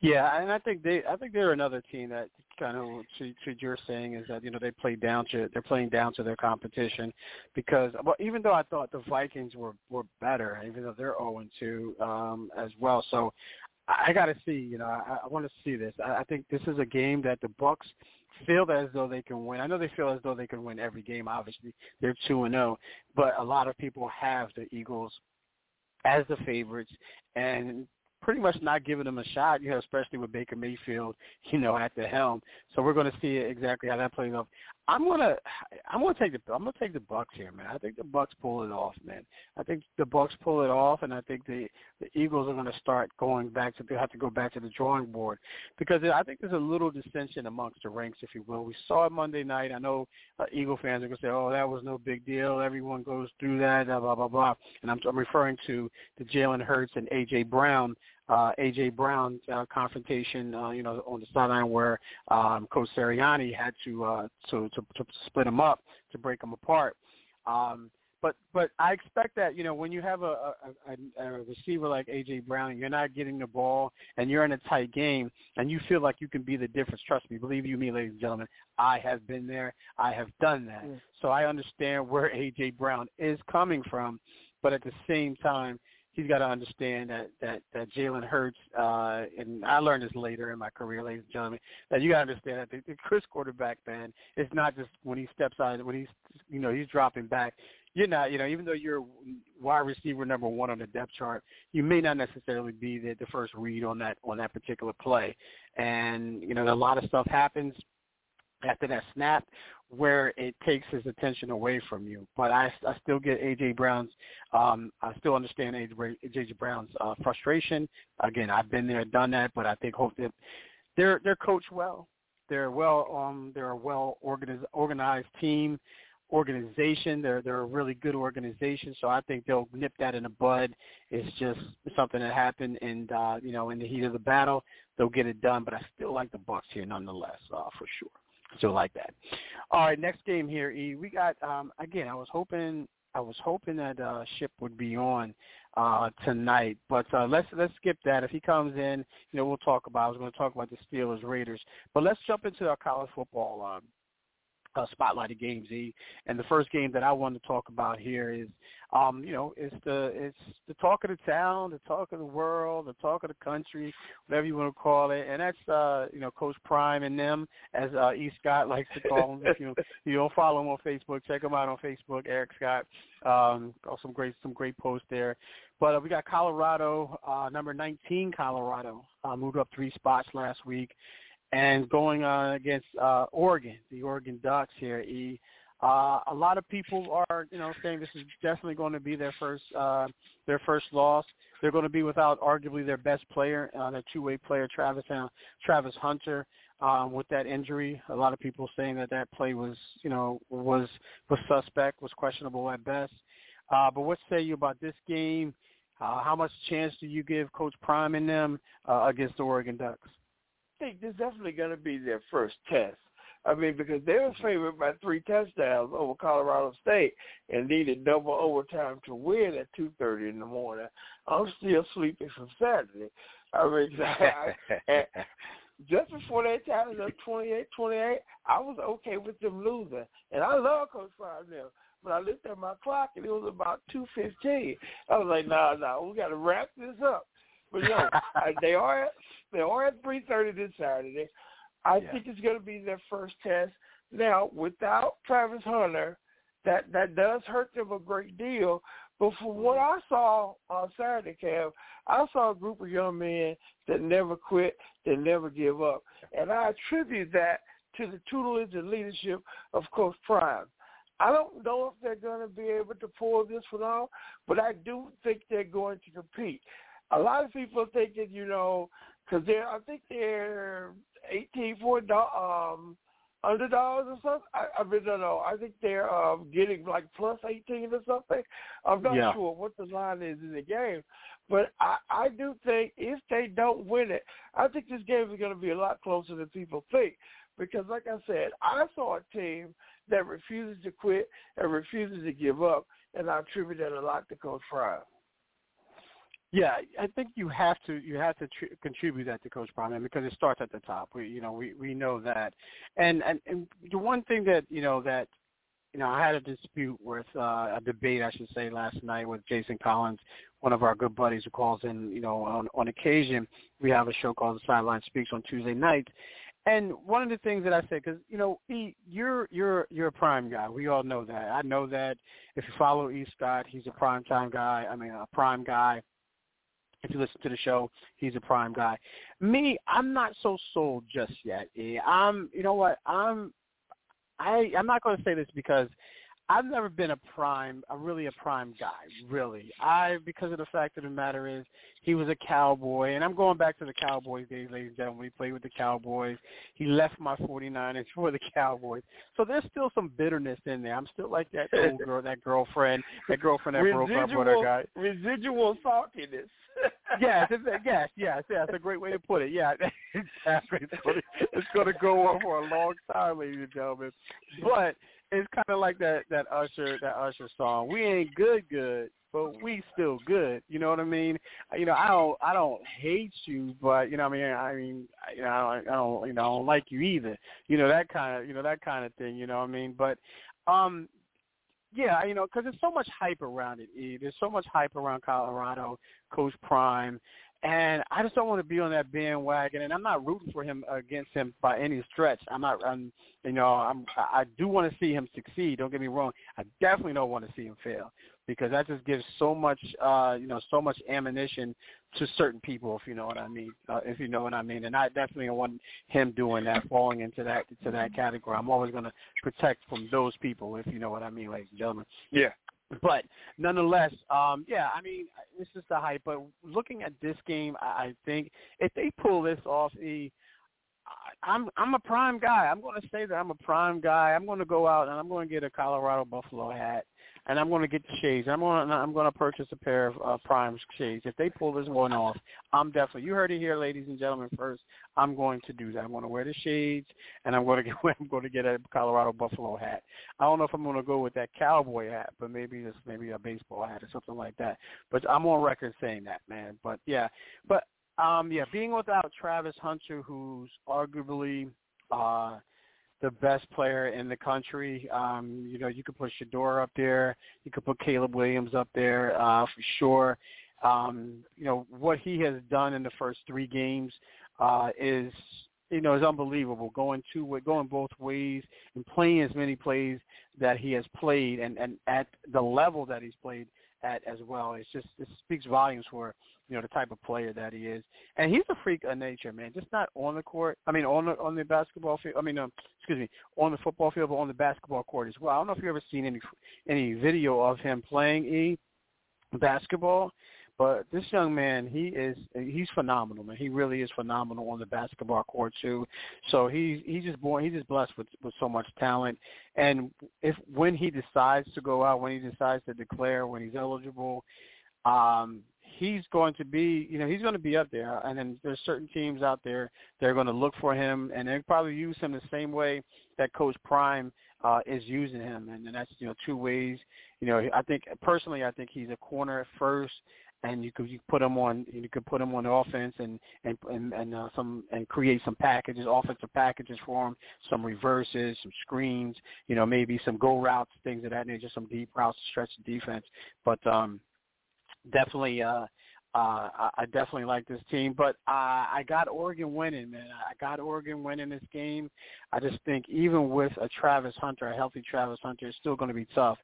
Yeah, and I think they I think they're another team that kind of to, to you're saying is that you know they play down to they're playing down to their competition because well even though I thought the Vikings were were better even though they're 0 and 2 um as well so I got to see you know I, I want to see this I, I think this is a game that the Bucks feel as though they can win. I know they feel as though they can win every game. Obviously, they're two and zero, but a lot of people have the Eagles as the favorites, and pretty much not giving them a shot, you know, especially with Baker Mayfield, you know, at the helm. So we're going to see exactly how that plays off. I'm gonna, I'm gonna take the, I'm gonna take the Bucks here, man. I think the Bucks pull it off, man. I think the Bucks pull it off, and I think the the Eagles are to start going back to, they have to go back to the drawing board because I think there's a little dissension amongst the ranks, if you will. We saw it Monday night. I know uh, Eagle fans are to say, "Oh, that was no big deal. Everyone goes through that." Blah blah blah. blah. And I'm, I'm referring to the Jalen Hurts and AJ Brown uh, AJ Brown uh, confrontation, uh, you know, on the sideline where um, Coach had to, uh, to to to split them up to break them apart. Um, but but I expect that you know when you have a, a, a receiver like AJ Brown, you're not getting the ball, and you're in a tight game, and you feel like you can be the difference. Trust me, believe you me, ladies and gentlemen, I have been there, I have done that, mm. so I understand where AJ Brown is coming from. But at the same time, he's got to understand that that that Jalen Hurts, uh, and I learned this later in my career, ladies and gentlemen, that you got to understand that the, the Chris quarterback, man, it's not just when he steps out, when he's you know he's dropping back. You're not, you know, even though you're wide receiver number one on the depth chart, you may not necessarily be the, the first read on that on that particular play. And you know, a lot of stuff happens after that snap where it takes his attention away from you. But I, I still get AJ Brown's, um, I still understand AJ Brown's uh, frustration. Again, I've been there, done that, but I think hope that they're they're coached well. They're well, um, they're a well organized organized team, organization. They're they're a really good organization, so I think they'll nip that in the bud. It's just something that happened, and uh, you know, in the heat of the battle, they'll get it done. But I still like the Bucks here, nonetheless, uh, for sure. Still like that. All right, next game here, E. We got um again. I was hoping I was hoping that uh Ship would be on uh tonight, but uh let's let's skip that. If he comes in, you know, we'll talk about. I was going to talk about the Steelers Raiders, but let's jump into our college football um uh, spotlighted games. E. And the first game that I want to talk about here is, um, you know, it's the it's the talk of the town, the talk of the world, the talk of the country, whatever you want to call it. And that's uh, you know, Coach Prime and them, as uh, E. Scott likes to call them. if you you don't follow him on Facebook, check him out on Facebook, Eric Scott. Um, some great some great posts there. But uh, we got Colorado, uh, number 19, Colorado, uh, moved up three spots last week and going on against uh, Oregon, the Oregon Ducks here. E. Uh, a lot of people are, you know, saying this is definitely going to be their first uh, their first loss. They're going to be without arguably their best player, uh, their two-way player, Travis uh, Travis Hunter, um, with that injury. A lot of people saying that that play was, you know, was was suspect, was questionable at best. Uh, but what say you about this game? Uh, how much chance do you give Coach Prime and them uh, against the Oregon Ducks? Think this is definitely going to be their first test. I mean, because they were favored by three touchdowns over Colorado State and needed double overtime to win at two thirty in the morning. I'm still sleeping from Saturday. I mean, just before they tied up 28-28, I was okay with them losing, and I love Coach Prime now. But I looked at my clock and it was about two fifteen. I was like, "Nah, nah, we got to wrap this up." But no, they are they are at three thirty this Saturday. I yeah. think it's going to be their first test. Now, without Travis Hunter, that that does hurt them a great deal. But from what mm-hmm. I saw on Saturday, Cam, I saw a group of young men that never quit, that never give up, and I attribute that to the tutelage and leadership of Coach Prime. I don't know if they're going to be able to pull this one off, but I do think they're going to compete a lot of people thinking, you know, because they're, I think they're 18 for um, underdogs or something. I, I really don't know. I think they're um, getting like plus 18 or something. I'm not yeah. sure what the line is in the game. But I, I do think if they don't win it, I think this game is going to be a lot closer than people think. Because like I said, I saw a team that refuses to quit and refuses to give up, and I attribute that a lot to Coach Fry. Yeah, I think you have to you have to tr- contribute that to Coach Prime because it starts at the top. We you know we we know that, and and and the one thing that you know that you know I had a dispute with uh, a debate I should say last night with Jason Collins, one of our good buddies who calls in. You know on on occasion we have a show called The Sideline Speaks on Tuesday nights, and one of the things that I said, because you know, he, you're you're you're a prime guy. We all know that. I know that. If you follow E. Scott, he's a prime time guy. I mean, a prime guy if you listen to the show, he's a prime guy. Me, I'm not so sold just yet. I'm, you know what? I'm, I, I'm not going to say this because I've never been a prime, a really a prime guy, really. I, because of the fact of the matter is, he was a cowboy, and I'm going back to the Cowboys days, ladies and gentlemen. He played with the Cowboys. He left my 49ers for the Cowboys. So there's still some bitterness in there. I'm still like that old girl, that girlfriend, that girlfriend that residual, broke up with her guy. Residual saltiness. yes, it's, yes, yes, yes. That's a great way to put it. Yeah, exactly. It's going to, it's going to go on for a long time, ladies and gentlemen. But it's kind of like that that Usher that Usher song. We ain't good, good, but we still good. You know what I mean? You know, I don't I don't hate you, but you know, I mean, I mean, you know, I don't, I don't you know, I don't like you either. You know that kind of you know that kind of thing. You know what I mean? But um, yeah, you know, because there's so much hype around it. E. There's so much hype around Colorado, Coach Prime, and I just don't want to be on that bandwagon. And I'm not rooting for him against him by any stretch. I'm not. I'm, you know, I'm. I do want to see him succeed. Don't get me wrong. I definitely don't want to see him fail because that just gives so much, uh, you know, so much ammunition to certain people, if you know what I mean. Uh, if you know what I mean. And I definitely don't want him doing that, falling into that to that category. I'm always going to protect from those people, if you know what I mean, ladies and gentlemen. Yeah. But nonetheless, um, yeah, I mean, this is the hype. But looking at this game, I, I think if they pull this off, e, I'm I'm a prime guy. I'm going to say that I'm a prime guy. I'm going to go out and I'm going to get a Colorado Buffalo hat and I'm going to get the shades. I'm going to I'm going to purchase a pair of uh, Prime shades. If they pull this one off, I'm definitely. You heard it here, ladies and gentlemen. First, I'm going to do that. I'm going to wear the shades, and I'm going to get I'm going to get a Colorado Buffalo hat. I don't know if I'm going to go with that cowboy hat, but maybe just maybe a baseball hat or something like that. But I'm on record saying that, man. But yeah, but um, yeah, being without Travis Hunter, who's arguably uh, the best player in the country. Um, you know, you could put Shedeur up there. You could put Caleb Williams up there uh, for sure. Um, you know what he has done in the first three games uh, is you know is unbelievable. Going two going both ways and playing as many plays that he has played and and at the level that he's played at as well. It's just it speaks volumes for you know the type of player that he is, and he's a freak of nature, man. Just not on the court. I mean, on the on the basketball field. I mean, um, excuse me, on the football field, but on the basketball court as well. I don't know if you've ever seen any any video of him playing e basketball. But this young man, he is he's phenomenal, man. He really is phenomenal on the basketball court too. So he's he's just born he's just blessed with with so much talent. And if when he decides to go out, when he decides to declare, when he's eligible, um, he's going to be, you know, he's going to be up there. And then there's certain teams out there that are going to look for him, and they probably use him the same way that Coach Prime uh, is using him, and, and that's you know two ways. You know, I think personally, I think he's a corner at first, and you could you put them on you could put them on offense and and and, and uh, some and create some packages, offensive packages for them some reverses, some screens, you know, maybe some go routes, things of that nature, some deep routes to stretch the defense. But um definitely uh uh, I definitely like this team, but uh, I got Oregon winning, man. I got Oregon winning this game. I just think even with a Travis Hunter, a healthy Travis Hunter, it's still going to be tough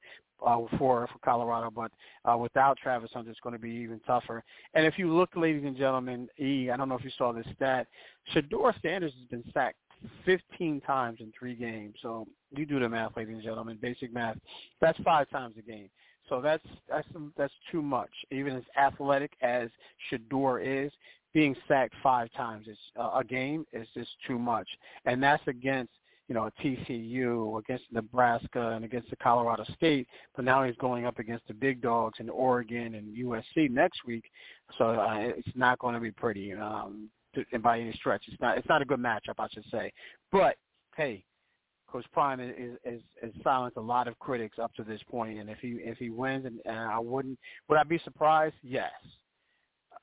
uh, for for Colorado. But uh, without Travis Hunter, it's going to be even tougher. And if you look, ladies and gentlemen, E, I don't know if you saw this stat. Shedeur Sanders has been sacked 15 times in three games. So you do the math, ladies and gentlemen, basic math. That's five times a game. So that's that's that's too much. Even as athletic as Shedeur is, being sacked five times is, uh, a game is just too much, and that's against you know TCU, against Nebraska, and against the Colorado State. But now he's going up against the big dogs in Oregon and USC next week, so uh, it's not going to be pretty. Um, to, by any stretch, it's not it's not a good matchup, I should say. But hey, Coach Prime is, is, is silenced a lot of critics up to this point, and if he if he wins, and, and I wouldn't would I be surprised? Yes,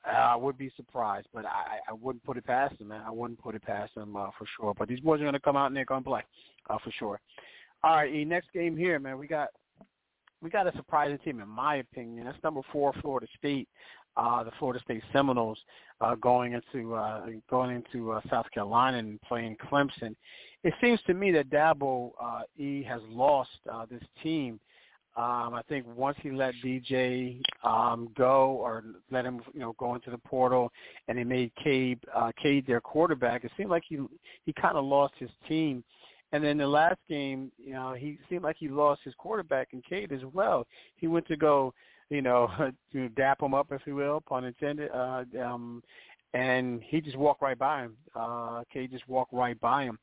I would be surprised, but I I wouldn't put it past him, man. I wouldn't put it past him uh, for sure. But these boys are going to come out and they're going to play uh, for sure. All right, E, next game here, man. We got we got a surprising team, in my opinion. That's number four, Florida State uh, the Florida State Seminoles uh, going into uh, going into uh, South Carolina and playing Clemson. It seems to me that Dabo uh, E has lost uh, this team. Um, I think once he let DJ um, go or let him, you know, go into the portal, and he made Cade uh, Cade their quarterback, it seemed like he he kind of lost his team. And then the last game, you know, he seemed like he lost his quarterback and Cade as well. He went to go you know, to dap him up, if you will, pun intended. Uh, um, and he just walked right by him. Uh, Cade just walked right by him.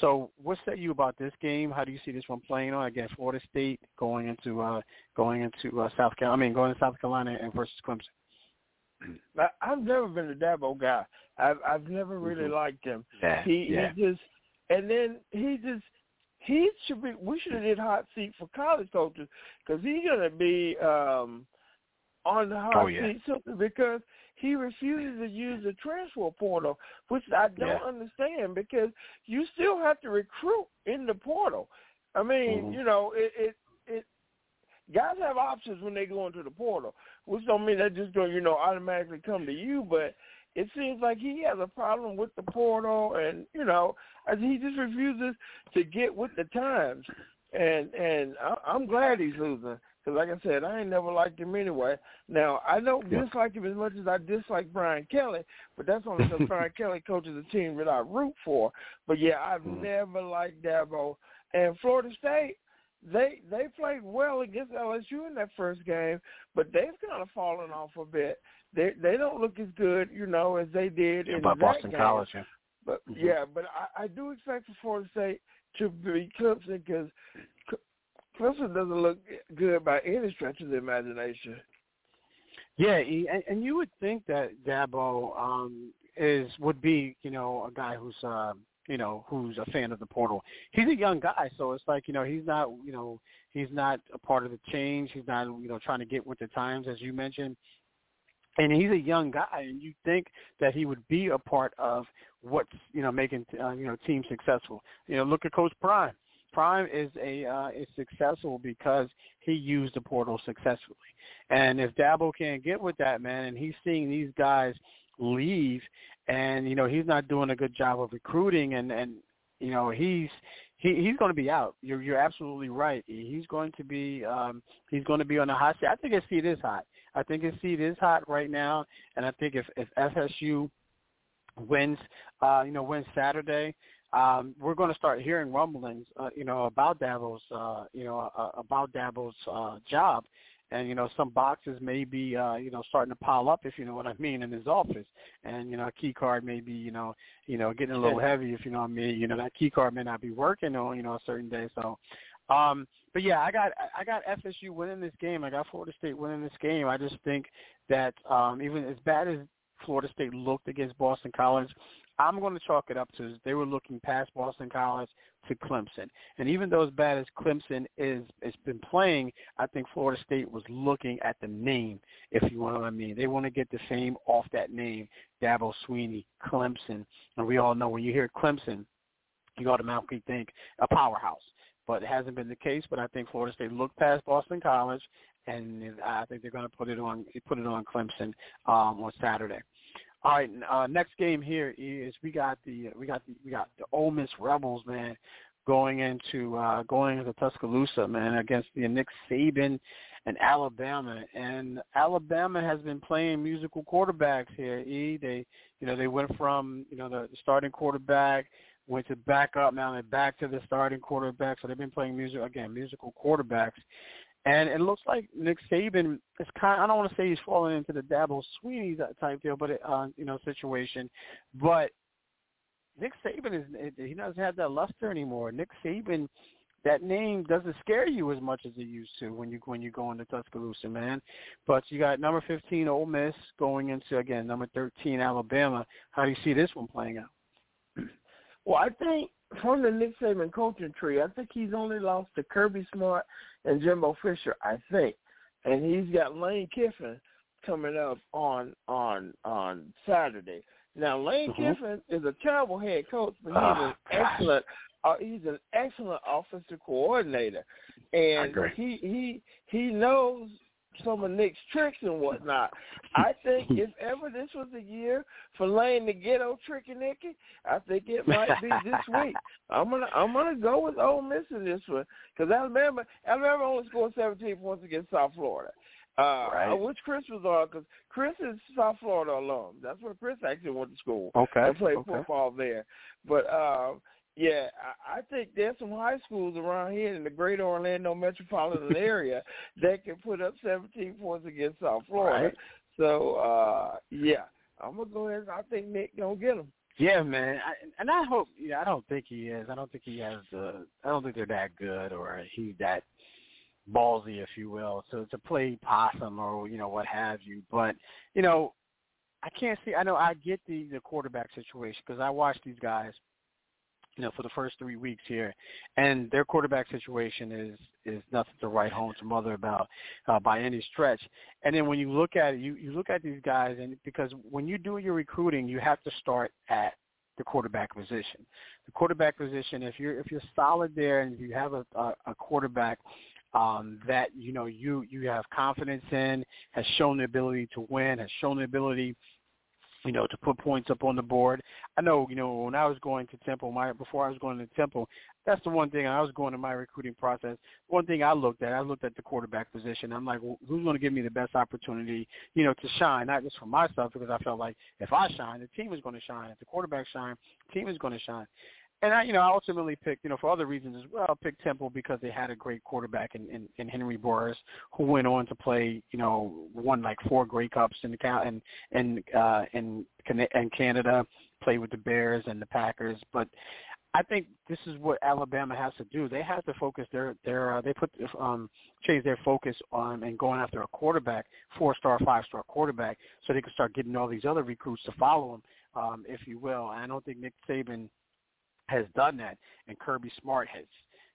So, what say you about this game? How do you see this one playing on against Florida State going into uh, going into uh, South Carolina? I mean, going to South Carolina and versus Clemson. I've never been a Dabo guy. I've I've never really mm-hmm. liked him. Yeah, he yeah. he just and then he just he should be. We should have did hot seat for college coaches because he's gonna be um on the hot oh, yeah. seat simply because he refuses to use the transfer portal, which I don't yeah. understand because you still have to recruit in the portal. I mean, mm-hmm. you know, it, it it guys have options when they go into the portal, which don't mean they're just going, you know, automatically come to you, but it seems like he has a problem with the portal, and you know, he just refuses to get with the times. And and I, I'm glad he's losing because, like I said, I ain't never liked him anyway. Now I don't yeah. dislike him as much as I dislike Brian Kelly, but that's only because Brian Kelly coaches a team that I root for. But yeah, I've mm-hmm. never liked Dabo and Florida State they they played well against LSU in that first game, but they've kind of fallen off a bit they they don't look as good, you know, as they did yeah, in that Boston game. College. Yeah. But mm-hmm. yeah, but I, I do expect for Florida State to be Clemson because Clemson doesn't look good by any stretch of the imagination. Yeah, and, and you would think that Dabo um, is would be, you know, a guy who's, uh, you know, who's a fan of the portal. He's a young guy, so it's like, you know, he's not, you know, he's not a part of the change. He's not, you know, trying to get with the times, as you mentioned and he's a young guy, and you think that he would be a part of what's you know making uh, you know teams successful. You know, look at Coach Prime. Prime is a uh, is successful because he used the portal successfully. And if Dabo can't get with that man, and he's seeing these guys leave, and you know he's not doing a good job of recruiting, and and you know he's he he's going to be out. You're you're absolutely right. He's going to be um he's going to be on the hot seat. I think his seat is hot. I think his seat is hot right now, and I think if if FSU wins, uh, you know, wins Saturday, um, we're going to start hearing rumblings, uh, you know, about Dabo's, uh, you know, uh, about Dabo's uh, job, and you know, some boxes may be, uh, you know, starting to pile up, if you know what I mean, in his office, and you know, a key card may be, you know, you know, getting a little heavy, if you know what I mean. You know, that key card may not be working on, you know, a certain day. So, um, but yeah, I got I got FSU winning this game. I got Florida State winning this game. I just think that um, even as bad as Florida State looked against Boston College, I'm going to chalk it up to they were looking past Boston College to Clemson. And even though as bad as Clemson is has been playing, I think Florida State was looking at the name, if you know what I mean. They want to get the fame off that name, Dabo Swinney, Clemson. And we all know when you hear Clemson, you automatically think a powerhouse. But it hasn't been the case. But I think Florida State looked past Boston College, and I think they're going to put it on put it on Clemson um, on Saturday. All right, uh, next game here is we got the we got the we got the Ole Miss Rebels, man, going into uh, going into Tuscaloosa, man, against the Nick Saban and Alabama. And Alabama has been playing musical quarterbacks here. E they you know they went from you know the, starting quarterback went to back up now they're back to the starting quarterback. So they've been playing music again musical quarterbacks. And it looks like Nick Saban is kind. I don't want to say he's falling into the Dabo Swinney type deal, but it, uh, you know situation. But Nick Saban is he doesn't have that luster anymore. Nick Saban, that name doesn't scare you as much as it used to when you when you go into Tuscaloosa, man. But you got number 15 Ole Miss going into again number 13 Alabama. How do you see this one playing out? Well, I think from the Nick Saban coaching tree, I think he's only lost to Kirby Smart and Jimbo Fisher, I think, and he's got Lane Kiffin coming up on on on Saturday. Now Lane mm-hmm. Kiffin is a terrible head coach, but he's oh, an excellent uh, he's an excellent offensive coordinator, and he he he knows some of Nick's tricks and whatnot. I think if ever this was a year for Lane to get old Tricky Nicky, I think it might be this week. I'm gonna I'm gonna go with Ole Miss in this one because I Alabama Alabama only scored 17 points against South Florida. Uh, right. which Chris was on because Chris is South Florida alum. That's where Chris actually went to school. Okay, and played okay. football there. But uh, yeah, I, think there's some high schools around here in the greater Orlando metropolitan area that can put up 17 points against South Florida. Right. So, uh yeah, I'm gonna go ahead. I think Nick gonna get them. Yeah, man, I, and I hope. Yeah, I don't think he is. I don't think he has. Uh, I don't think they're that good, or he's that ballsy, if you will, to to play possum or you know what have you. But you know, I can't see. I know I get the the quarterback situation because I watch these guys you know, for the first three weeks here, and their quarterback situation is is nothing to write home to mother about uh, by any stretch. And then when you look at it, you you look at these guys, and because when you do your recruiting, you have to start at the quarterback position. The quarterback position, if you're if you're solid there, and you have a a, a quarterback um, that you know you you have confidence in, has shown the ability to win, has shown the ability you know, to put points up on the board. I know, you know, when I was going to Temple, my before I was going to Temple, that's the one thing I was going to my recruiting process. One thing I looked at, I looked at the quarterback position. I'm like, well, who's going to give me the best opportunity, you know, to shine, not just for myself, because I felt like if I shine, the team is going to shine. If the quarterback shine, the team is going to shine and I, you know, I ultimately picked, you know, for other reasons as well, I picked Temple because they had a great quarterback in, in, in Henry Burris, who went on to play, you know, won like four Grey Cups in the and and uh, in in Canada, played with the Bears and the Packers. But I think this is what Alabama has to do. They have to focus their their uh, they put um change their focus on and going after a quarterback, four star, five star quarterback, so they can start getting all these other recruits to follow them, um, if you will. And I don't think Nick Saban has done that, and Kirby Smart has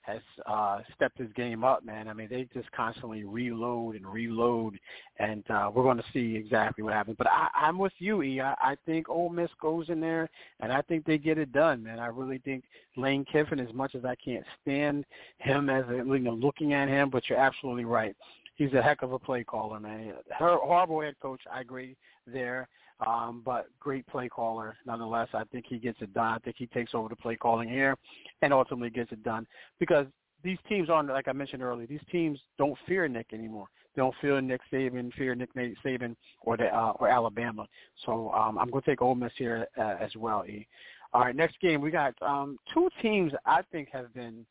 has uh, stepped his game up, man. I mean, they just constantly reload and reload, and uh, we're going to see exactly what happens. But I, I'm with you, E. I, I think Ole Miss goes in there, and I think they get it done, man. I really think Lane Kiffin, as much as I can't stand him as a, you know, looking at him, but you're absolutely right. He's a heck of a play caller, man. Horrible head coach, I agree there. Um, but great play caller nonetheless. I think he gets it done. I think he takes over the play calling here and ultimately gets it done because these teams aren't like I mentioned earlier. These teams don't fear Nick anymore. They don't fear Nick Saban, fear Nick Saban or the uh, or Alabama. So um, I'm going to take Ole Miss here uh, as well. E. All right, next game we got um, two teams I think have been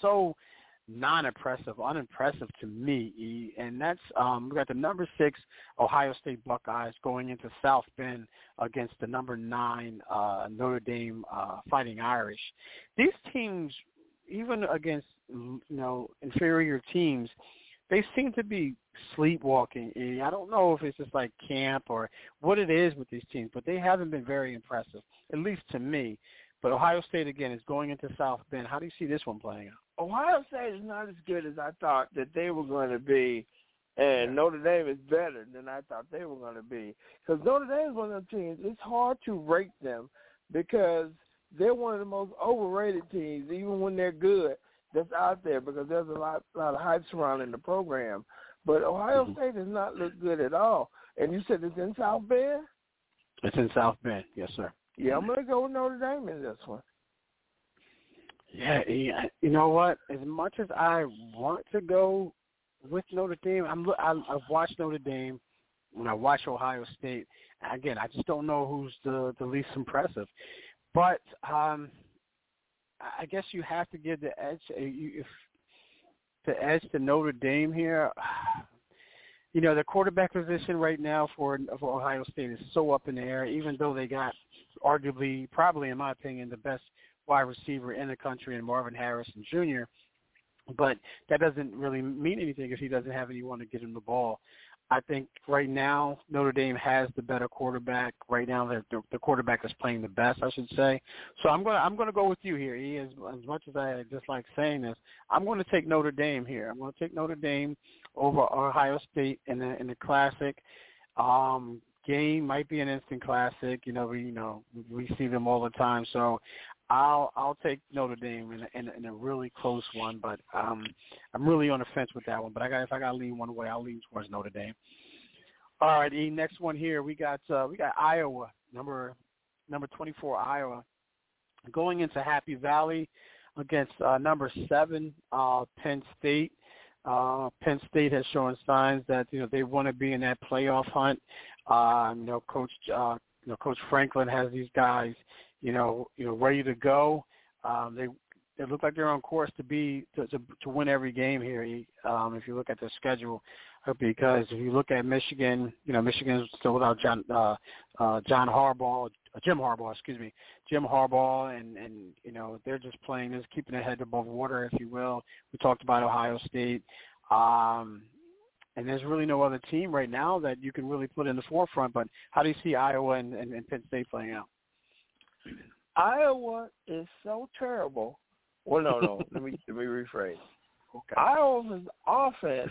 so non-impressive, unimpressive to me. And that's um, we got the number six Ohio State Buckeyes going into South Bend against the number nine uh, Notre Dame uh, Fighting Irish. These teams, even against you know inferior teams, they seem to be sleepwalking. I don't know if it's just like camp or what it is with these teams, but they haven't been very impressive, at least to me. But Ohio State again is going into South Bend. How do you see this one playing out? Ohio State is not as good as I thought that they were going to be, and Notre Dame is better than I thought they were going to be. Because Notre Dame is one of the teams. It's hard to rate them because they're one of the most overrated teams, even when they're good. That's out there because there's a lot, lot of hype surrounding the program. But Ohio mm-hmm. State does not look good at all. And you said it's in South Bend. It's in South Bend, yes, sir. Yeah, I'm going to go with Notre Dame in this one. Yeah, you know what? As much as I want to go with Notre Dame, I'm I've watched Notre Dame when I watch Ohio State. Again, I just don't know who's the the least impressive. But um I guess you have to give the edge uh, if the edge to Notre Dame here. You know, the quarterback position right now for, for Ohio State is so up in the air, even though they got arguably, probably in my opinion, the best wide receiver in the country and Marvin Harrison Jr. But that doesn't really mean anything if he doesn't have anyone to get him the ball. I think right now Notre Dame has the better quarterback. Right now, the, the quarterback is playing the best, I should say. So I'm going I'm to go with you here. E. As, as much as I dislike saying this, I'm going to take Notre Dame here. I'm going to take Notre Dame over Ohio State in the in the classic. Um, game might be an instant classic. You know, we you know we see them all the time. So I'll I'll take Notre Dame in a, in, in a really close one, but um, I'm really on the fence with that one. But I got if I got to lean one way, I'll lean towards Notre Dame. All right, the next one here we got uh, we got Iowa number number 24 Iowa going into Happy Valley against uh, number seven uh, Penn State. Uh, Penn State has shown signs that you know they want to be in that playoff hunt. Uh, you know, Coach uh, you know Coach Franklin has these guys you know, you know, ready to go. Um, they they look like they're on course to be to to, to win every game here. Um, if you look at their schedule, uh, because if you look at Michigan, you know, Michigan's still without John uh, uh, John Harbaugh, uh, Jim Harbaugh, excuse me, Jim Harbaugh, and and you know they're just playing, just keeping their head above water, if you will. We talked about Ohio State. Um, and there's really no other team right now that you can really put in the forefront. But how do you see Iowa and, and, and Penn State playing out? Iowa is so terrible. Well, no, no. let me let me rephrase. Okay. Iowa's offense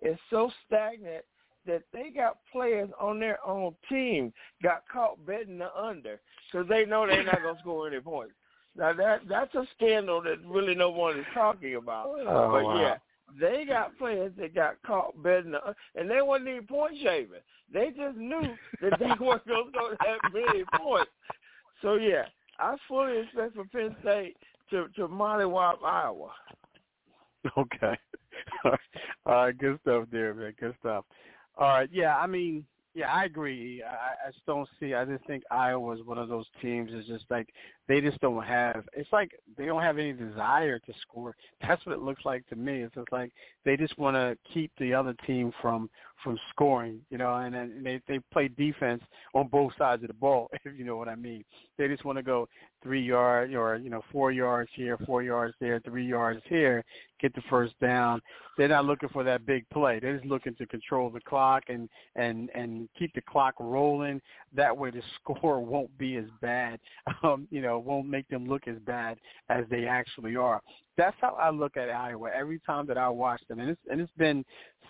is so stagnant that they got players on their own team got caught betting the under because they know they're not gonna score any points. Now that that's a scandal that really no one is talking about. Oh, but wow. yeah, they got players that got caught betting, the, and they weren't even point shaving. They just knew that they weren't going to score that many points. So yeah, I fully expect for Penn State to to mollywop Iowa. Okay. All right, good stuff there, man. Good stuff. All right, yeah, I mean, yeah, I agree. I, I just don't see. I just think Iowa is one of those teams. Is just like they just don't have. It's like they don't have any desire to score. That's what it looks like to me. It's just like they just want to keep the other team from from scoring. You know, and, and they they play defense on both sides of the ball. If you know what I mean. They just want to go three yards or you know four yards here, four yards there, three yards here, get the first down. They're not looking for that big play. They're just looking to control the clock and and and keep the clock rolling. That way, the score won't be as bad. Um, you know know, won't make them look as bad as they actually are. That's how I look at Iowa every time that I watch them, and it's and it's been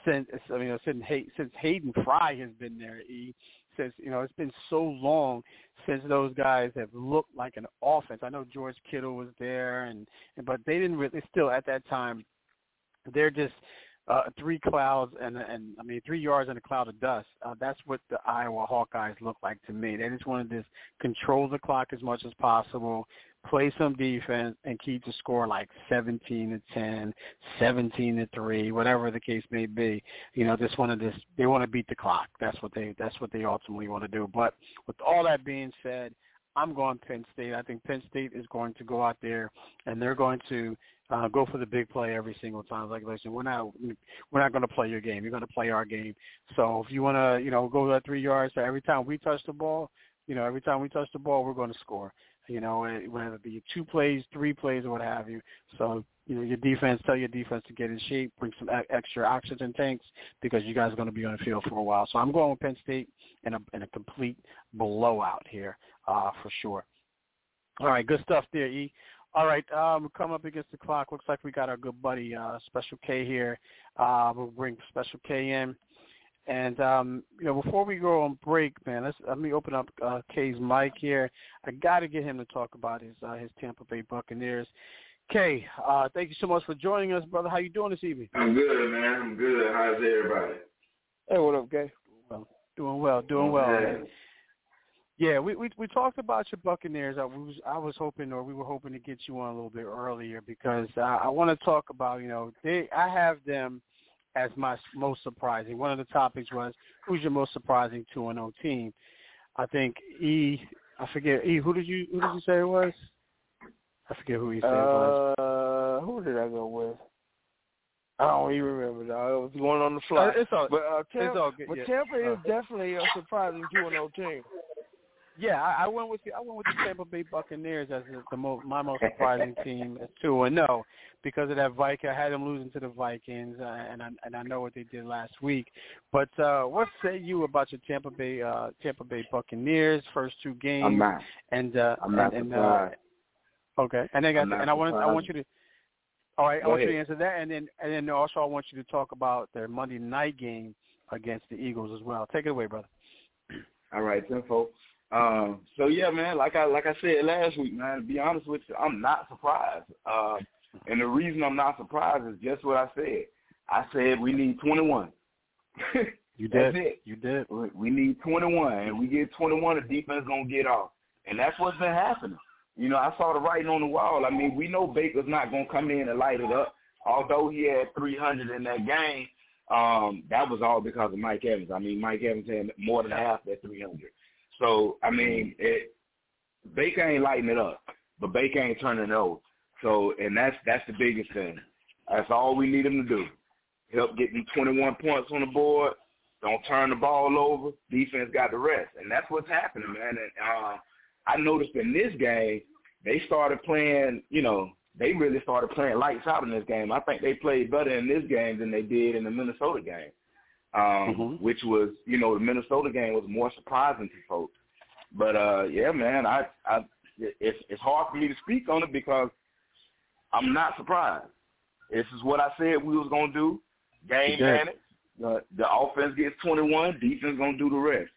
since I mean since Hay, since Hayden Fry has been there. E since you know it's been so long since those guys have looked like an offense. I know George Kittle was there, and but they didn't really still at that time. They're just uh, three clouds and and I mean three yards and a cloud of dust. Uh, that's what the Iowa Hawkeyes look like to me. They just want to control the clock as much as possible, play some defense, and keep the score like 17 to 10, 17 to three, whatever the case may be. You know, just want to they want to beat the clock. That's what they that's what they ultimately want to do. But with all that being said. I'm going Penn State. I think Penn State is going to go out there and they're going to uh, go for the big play every single time. Like listen, we're not we're not going to play your game. You're going to play our game. So if you want to, you know, go that three yards, so every time we touch the ball, you know, every time we touch the ball, we're going to score. You know, whether it be two plays, three plays, or what have you. So you know, your defense, tell your defense to get in shape, bring some extra oxygen tanks because you guys are going to be on the field for a while. So I'm going with Penn State in a in a complete blowout here uh, for sure. All right, good stuff there, E. All right, um, we're coming up against the clock. Looks like we got our good buddy uh, Special K here. Uh, we'll bring Special K in. And um, you know, before we go on break, man, let's let me open up uh, K's mic here. I got to get him to talk about his uh, his Tampa Bay Buccaneers. Kay, uh, thank you so much for joining us, brother. How you doing this evening? I'm good, man. I'm good. How's everybody? Hey, what up, Kay? Well, doing well, doing well. Yeah, we we we talked about your Buccaneers. I was I was hoping, or we were hoping to get you on a little bit earlier because uh, I want to talk about you know they I have them as my most surprising. One of the topics was who's your most surprising two and O team. I think E. I forget E. Who did you who did you say it was? I forget who he said uh, it was. Uh, who did I go with? I don't even remember. Dog. It was going on the fly. Uh, it's all, but uh, Tampa, it's all good. but yeah. Tampa is uh, definitely a surprising two and O team. Yeah, I, I went with the I went with the Tampa Bay Buccaneers as the, the most my most surprising team at two and no because of that Viking. I had them losing to the Vikings, uh, and I and I know what they did last week. But uh, what say you about your Tampa Bay uh, Tampa Bay Buccaneers first two games? I'm not. And uh, I'm not and. Uh, okay, and then I got and I want I want you to. All right, Go I want ahead. you to answer that, and then and then also I want you to talk about their Monday night game against the Eagles as well. Take it away, brother. All right, then, folks. Um, so yeah, man, like I like I said last week, man. To be honest with you, I'm not surprised. Uh, and the reason I'm not surprised is just what I said. I said we need 21. You That's it. You did. We- We need 21, and we get 21, the defense gonna get off, and that's what's been happening. You know, I saw the writing on the wall. I mean, we know Baker's not gonna come in and light it up. Although he had 300 in that game, um, that was all because of Mike Evans. I mean, Mike Evans had more than half that 300. So I mean, it, Baker ain't lighting it up, but Baker ain't turning it over. So, and that's that's the biggest thing. That's all we need him to do. Help get them 21 points on the board. Don't turn the ball over. Defense got the rest, and that's what's happening, man. And uh, I noticed in this game, they started playing. You know, they really started playing lights out in this game. I think they played better in this game than they did in the Minnesota game, um, Mhm. which was, you know, the Minnesota game was more surprising to folks. But uh, yeah, man, I, I, it's it's hard for me to speak on it because I'm not surprised. This is what I said we was gonna do. Game managed. The, the offense gets 21, defense gonna do the rest,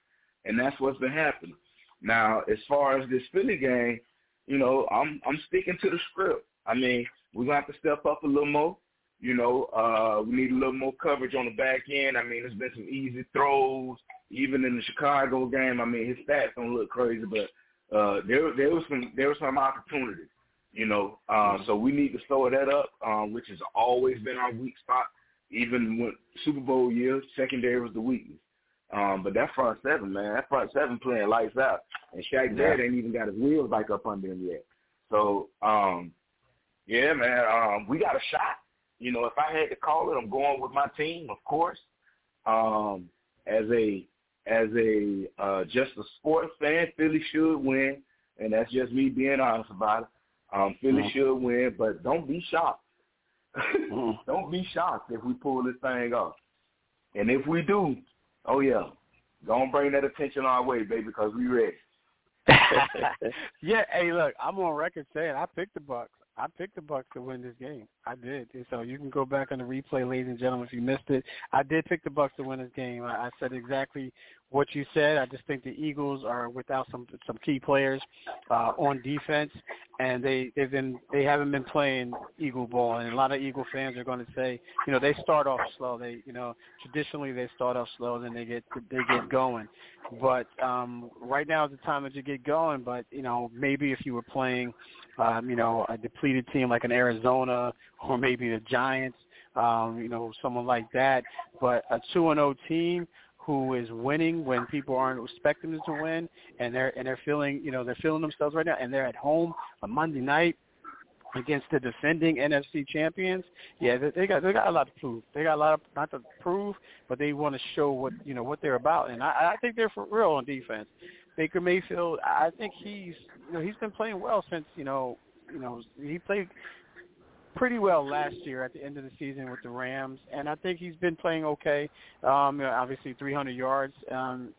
and that's what's been happening. Now, as far as this Philly game, you know, I'm I'm sticking to the script. I mean, we're gonna have to step up a little more. You know, uh, we need a little more coverage on the back end. I mean, there's been some easy throws, even in the Chicago game. I mean, his stats don't look crazy, but uh, there there was some there was some opportunities. You know, uh, so we need to slow that up, um, which has always been our weak spot. Even when Super Bowl years, secondary was the weakness. Um, but that front seven, man, that front seven playing lights out, and Shaq Barrett ain't even got his wheels back up under him yet. So, um, yeah, man, um, we got a shot. You know, if I had to call it, I'm going with my team, of course. Um, as a as a uh, just a sports fan, Philly should win, and that's just me being honest about it. Um, Philly Mhm. should win, but don't be shocked. don't be shocked if we pull this thing off. And if we do, oh yeah, don't bring that attention our way, baby, because we ready. yeah, hey, look, I'm on record saying I picked the Bucks. I picked the Bucks to win this game. I did. And so you can go back on the replay, ladies and gentlemen, if you missed it. I did pick the Bucks to win this game. I, I said exactly what you said. I just think the Eagles are without some some key players uh, on defense, and they they've been they haven't been playing Eagle ball. And a lot of Eagle fans are going to say, you know, they start off slow. They you know traditionally they start off slow, then they get they get going. But um, right now is the time that you get going. But you know, maybe if you were playing, um, you know, a depleted team like an Arizona or maybe the Giants, um, you know, someone like that. But a two and zero team who is winning when people aren't expecting them to win, and they're and they're feeling, you know, they're feeling themselves right now, and they're at home on Monday night against the defending NFC champions. Yeah, they, they got they got a lot to prove. They got a lot of not to prove, but they want to show what you know what they're about, and I, I think they're for real on defense. Baker Mayfield, I think he's you know he's been playing well since you know you know he played pretty well last year at the end of the season with the Rams, and I think he's been playing okay. Um, obviously, 300 yards um,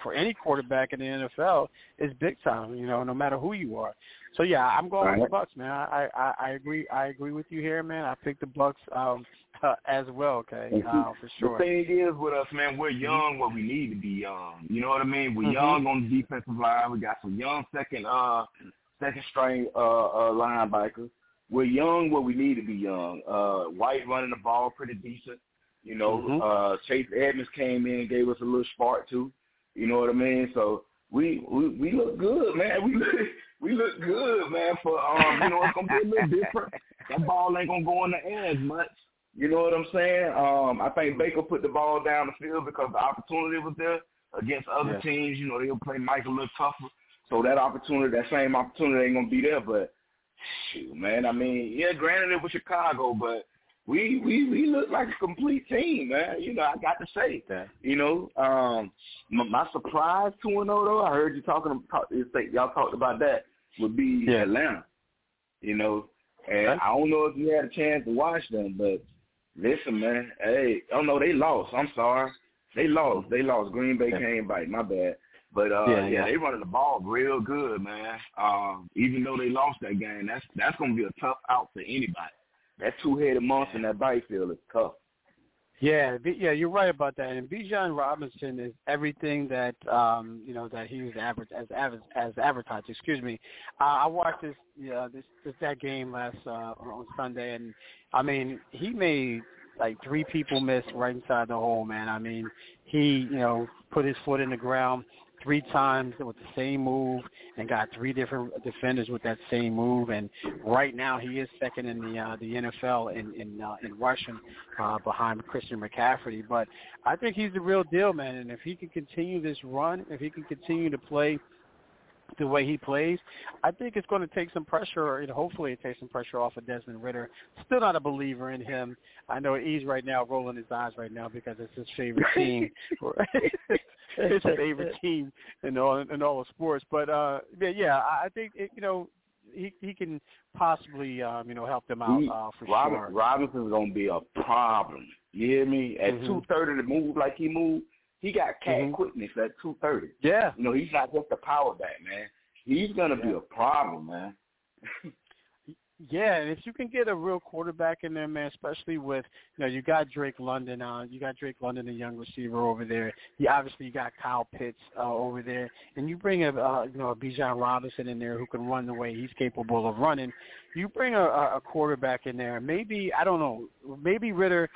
for any quarterback in the NFL is big time. You know, no matter who you are. So yeah, I'm going right. with the Bucks, man. I, I I agree. I agree with you here, man. I picked the Bucks um, uh, as well. Okay, uh, for sure. The thing is with us, man, we're young where we need to be young. You know what I mean? We're mm-hmm. young on the defensive line. We got some young second uh second string uh, uh linebackers we're young where we need to be young. Uh, White running the ball pretty decent. You know, mm-hmm. uh, Chase Edmonds came in and gave us a little spark too. You know what I mean? So we we we look good, man. We look we look good, man. For um, you know, it's gonna be a little different. That ball ain't gonna go in the air as much. You know what I'm saying? Um, I think Baker put the ball down the field because the opportunity was there against other yeah. teams. You know, they'll play Mike a little tougher. So that opportunity, that same opportunity ain't gonna be there. But shoot, man. I mean, yeah, granted it was Chicago, but we we we look like a complete team, man. You know, I got to say, that. you know, um, my, my surprise two and zero oh, though. I heard you talking about y'all talked about that would be yeah. Atlanta. You know, and I don't know if you had a chance to watch them, but listen, man. Hey, oh no, they lost. I'm sorry, they lost. They lost. Green Bay came back. My bad. But uh yeah, yeah, they running the ball real good, man. Um, even though they lost that game, that's that's gonna be a tough out for anybody. That two headed monster in that backfield is tough. Yeah, yeah, you're right about that. And Bijan Robinson is everything that um, you know that he was aver- as as as advertised. Excuse me. Uh, I watched this yeah this, this that game last uh, on Sunday, and I mean he made like three people miss right inside the hole, man. I mean he you know put his foot in the ground three times with the same move and got three different defenders with that same move. And right now, he is second in the uh, the NFL in in, uh, in rushing uh, behind Christian McCaffrey. But I think he's the real deal, man. And if he can continue this run, if he can continue to play the way he plays, I think it's going to take some pressure, and hopefully it takes some pressure off of Desmond Ridder. Still not a believer in him. I know he's right now rolling his eyes right now because it's his favorite team. his favorite team in all in all of sports. But uh yeah, I think it, you know he he can possibly um, you know help them out uh, for Robin, sure. Robinson's gonna be a problem. You hear me? At mm-hmm. two thirty to move like he moved, he got cat mm-hmm. quickness at two thirty. Yeah. You know, he's not just a power back, man. He's gonna yeah. be a problem, man. Yeah, and if you can get a real quarterback in there, man, especially with you know you got Drake London, uh, you got Drake London, a young receiver over there. You obviously you got Kyle Pitts uh, over there, and you bring a uh, you know a Bijan Robinson in there who can run the way he's capable of running. You bring a, a quarterback in there. Maybe I don't know. Maybe Ridder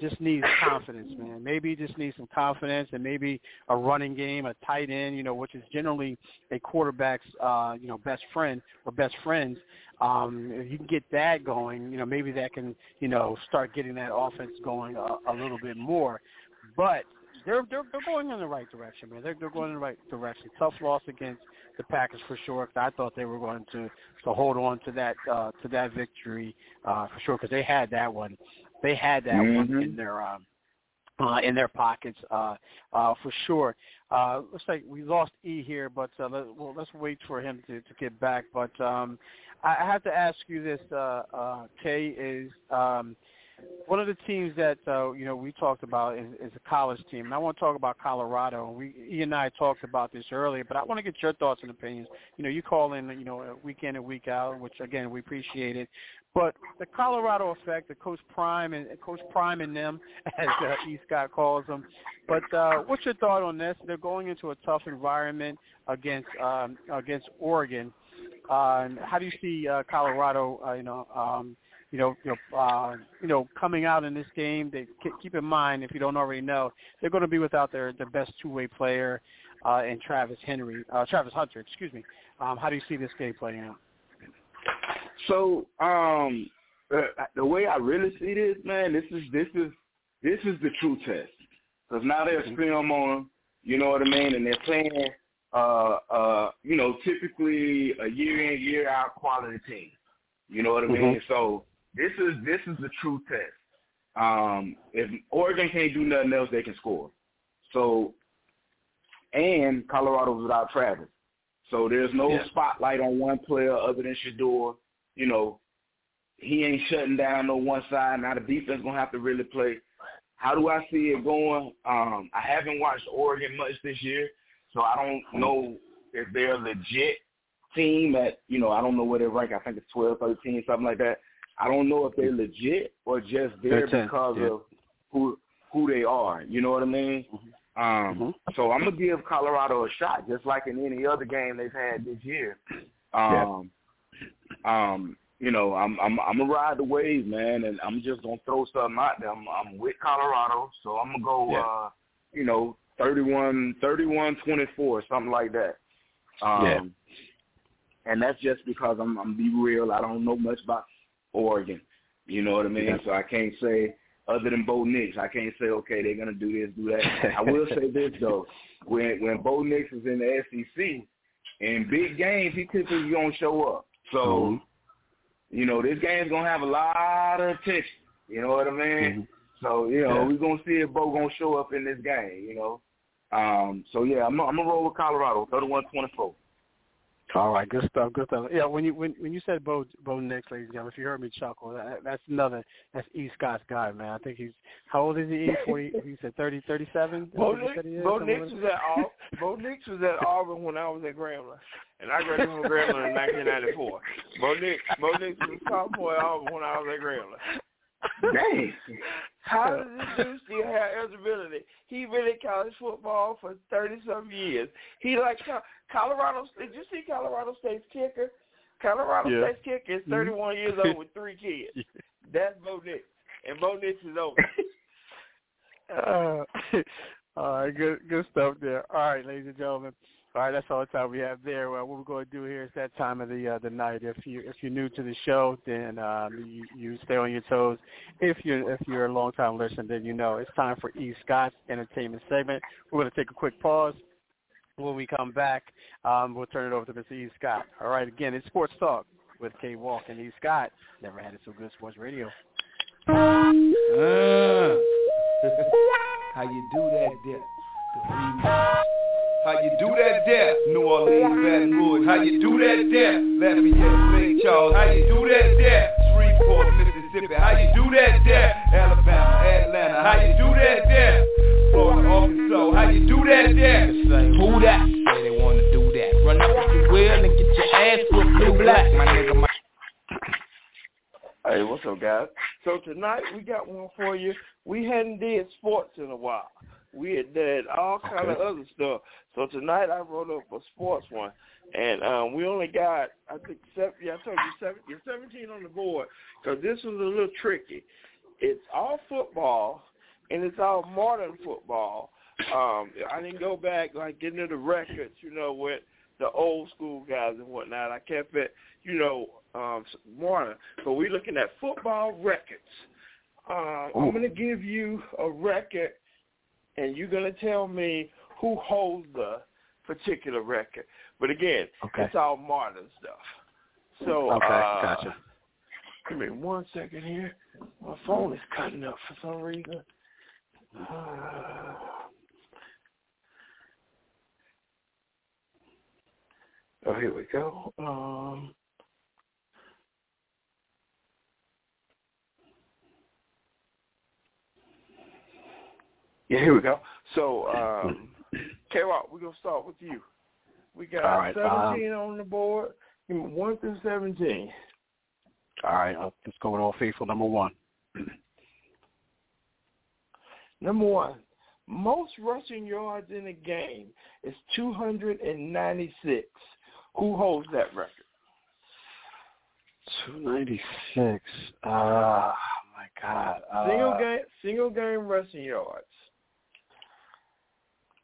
just needs confidence, man. Maybe he just needs some confidence and maybe a running game, a tight end, you know, which is generally a quarterback's, uh, you know, best friend or best friends. Um, if you can get that going, you know, maybe that can, you know, start getting that offense going a, a little bit more. But they're they're they're going in the right direction, man. They're they're going in the right direction. Tough loss against the Packers for sure. Cause I thought they were going to to hold on to that uh, to that victory uh, for sure because they had that one. They had that mm-hmm. one in their um, uh, in their pockets uh, uh, for sure. Uh, looks like we lost E here, but uh, let, well, let's wait for him to, to get back. But um, I have to ask you this, uh, uh, Kay, is um, one of the teams that uh, you know we talked about is, is a college team, and I want to talk about Colorado. We, he and I talked about this earlier, but I want to get your thoughts and opinions. You know, you call in, you know, week in and week out, which again we appreciate it. But the Colorado effect, the Coach Prime and Coach Prime and them, as uh, E. Scott calls them. But uh, what's your thought on this? They're going into a tough environment against um, against Oregon. Uh, how do you see uh, Colorado? Uh, you know, um, you know, you know, uh, you know, coming out in this game. They keep in mind, if you don't already know, they're going to be without their their best two-way player, uh, and Travis Henry, uh, Travis Hunter, excuse me. Um, how do you see this game playing out? So, um, uh, the way I really see this, man, this is this is this is the true test. Because now there's film on them, you know what I mean, and they're playing, uh, uh, you know, typically a year in year out quality team. You know what I mean? Mm-hmm. So this is this is the true test. Um, if Oregon can't do nothing else, they can score. So, and Colorado's without Travis, so there's no Yeah. spotlight on one player other than Shedeur. You know, he ain't shutting down no one side. Now the defense gonna have to really play. How do I see it going? Um, I haven't watched Oregon much this year, so I don't know if they're a legit team at, you know, I don't know where they rank. I think it's 12, 13, something like that. I don't know if they're legit or just there 13, because yeah. of who who they are. You know what I mean? Mm-hmm. Um, So I'm gonna give Colorado a shot, just like in any other game they've had this year. Um, um, you know, I'm I'm I'm gonna ride the wave, man, and I'm just gonna throw something out there. I'm, I'm with Colorado, so I'm gonna go, Yeah. uh, you know, 31, 31, 24, something like that. Um, Yeah. And that's just because I'm I'm be real. I don't know much about Oregon. You know what I mean? Yeah. So I can't say other than Bo Nix. I can't say okay they're gonna do this, do that. I will say this though, when when Bo Nix is in the SEC in big games, he typically gonna show up. So Mhm. you know this game's gonna have a lot of attention. You know what I mean? So you know Mm-hmm. Yeah. we're gonna see if Bo gonna show up in this game. You know. Um, so yeah, I'm I'm gonna roll with Colorado, 31-24. All right, good stuff, good stuff. Yeah, when you when when you said Bo Bo Nix, ladies and gentlemen, if you heard me chuckle, that, that's another that's E. Scott's guy, man. I think he's how old is he? E? Forty? he said thirty, thirty-seven. Bo Is you said he is? Bo Nix was at Auburn. Bo Nix was at Auburn when I was at Grambling, and I graduated from Grambling in 1994. Bo Nix, Bo Nix was a sophomore at Auburn when I was at Grambling. Dang. How does this dude still have eligibility? He been in college football for thirty some years. He like Colorado. Did you see Colorado State's kicker? Colorado Yeah. State's kicker is thirty one years old with three kids. That's Bo Nix, and Bo Nix is over. Uh, all right, good good stuff there. All right, ladies and gentlemen. All right, that's all the time we have there. Well, what we're going to do here is that time of the uh, the night. If you if you're new to the show, then um, you you stay on your toes. If you're if you're a long time listener, then you know it's time for E. Scott's entertainment segment. We're going to take a quick pause. When we come back, um, we'll turn it over to Mr. E. Scott. All right, again, it's Sports Talk with K. Walk and E. Scott. Never had it so good. Sports Radio. Uh, how you do that there? How you do that there? New Orleans, Baton Rouge. How you do that there? Lafayette, St. Charles. How you do that there? Shreveport, Mississippi. How you do that there? Alabama, Atlanta. How you do that there? Florida, Arkansas. How you do that there? Who that? Say they wanna do that. Run up if you will and get your ass whooped blue black, my nigga. My Hey, what's up, guys? So tonight we got one for you. We hadn't did sports in a while. We had did all kind of other stuff. So tonight I wrote up a sports one, and um, we only got I think seven. Yeah, I told you seven. You're 17 on the board because this was a little tricky. It's all football, and it's all modern football. Um, I didn't go back like getting into the records, you know, with the old school guys and whatnot. I kept it, you know, um, modern. But we're looking at football records. Uh, I'm going to give you a record, and you're going to tell me who holds the particular record. But again, Okay. it's all modern stuff. So, Okay, uh, gotcha. Give me one second here. My phone is cutting up for some reason. Uh, oh, here we go. Um, Yeah, here we go. So, um, K-Rock, we're going to start with you. We got right, 17 on the board. 1 through 17. All right, let's go with All Faithful number one. Number one, most rushing yards in a game is 296. Who holds that record? 296. Uh, oh, my God. Uh, Single game, single game rushing yards.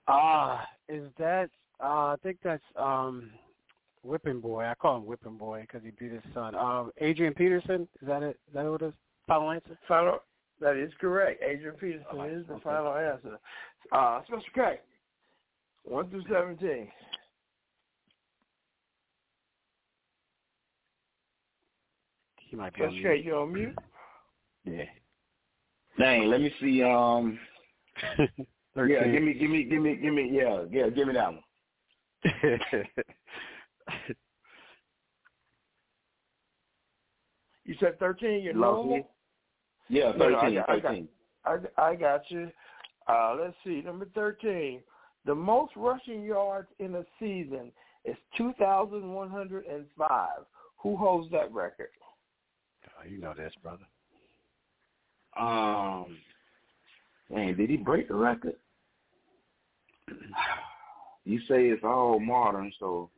Ah, is that? Uh, I think that's um, Whipping Boy. I call him Whipping Boy because he beat his son. Um, Adrian Peterson. Is that it? Is that what it is? Final answer. Final. That is correct. Adrian Peterson All right, is the okay. final answer. Uh, Special K. One through seventeen. He might be on Special K, you on mute? Yeah. Dang, let me see. Um, 13. yeah, give me, give me, give me, give me. Yeah, yeah, give me that one. You said thirteen. You're Lovely. normal. Yeah, No, no, I 13, I got- I, I got you. Uh, let's see, number 13. The most rushing yards in a season is 2,105. Who holds that record? Oh, you know this, brother. Um, dang, did he break the record? You say it's all modern, so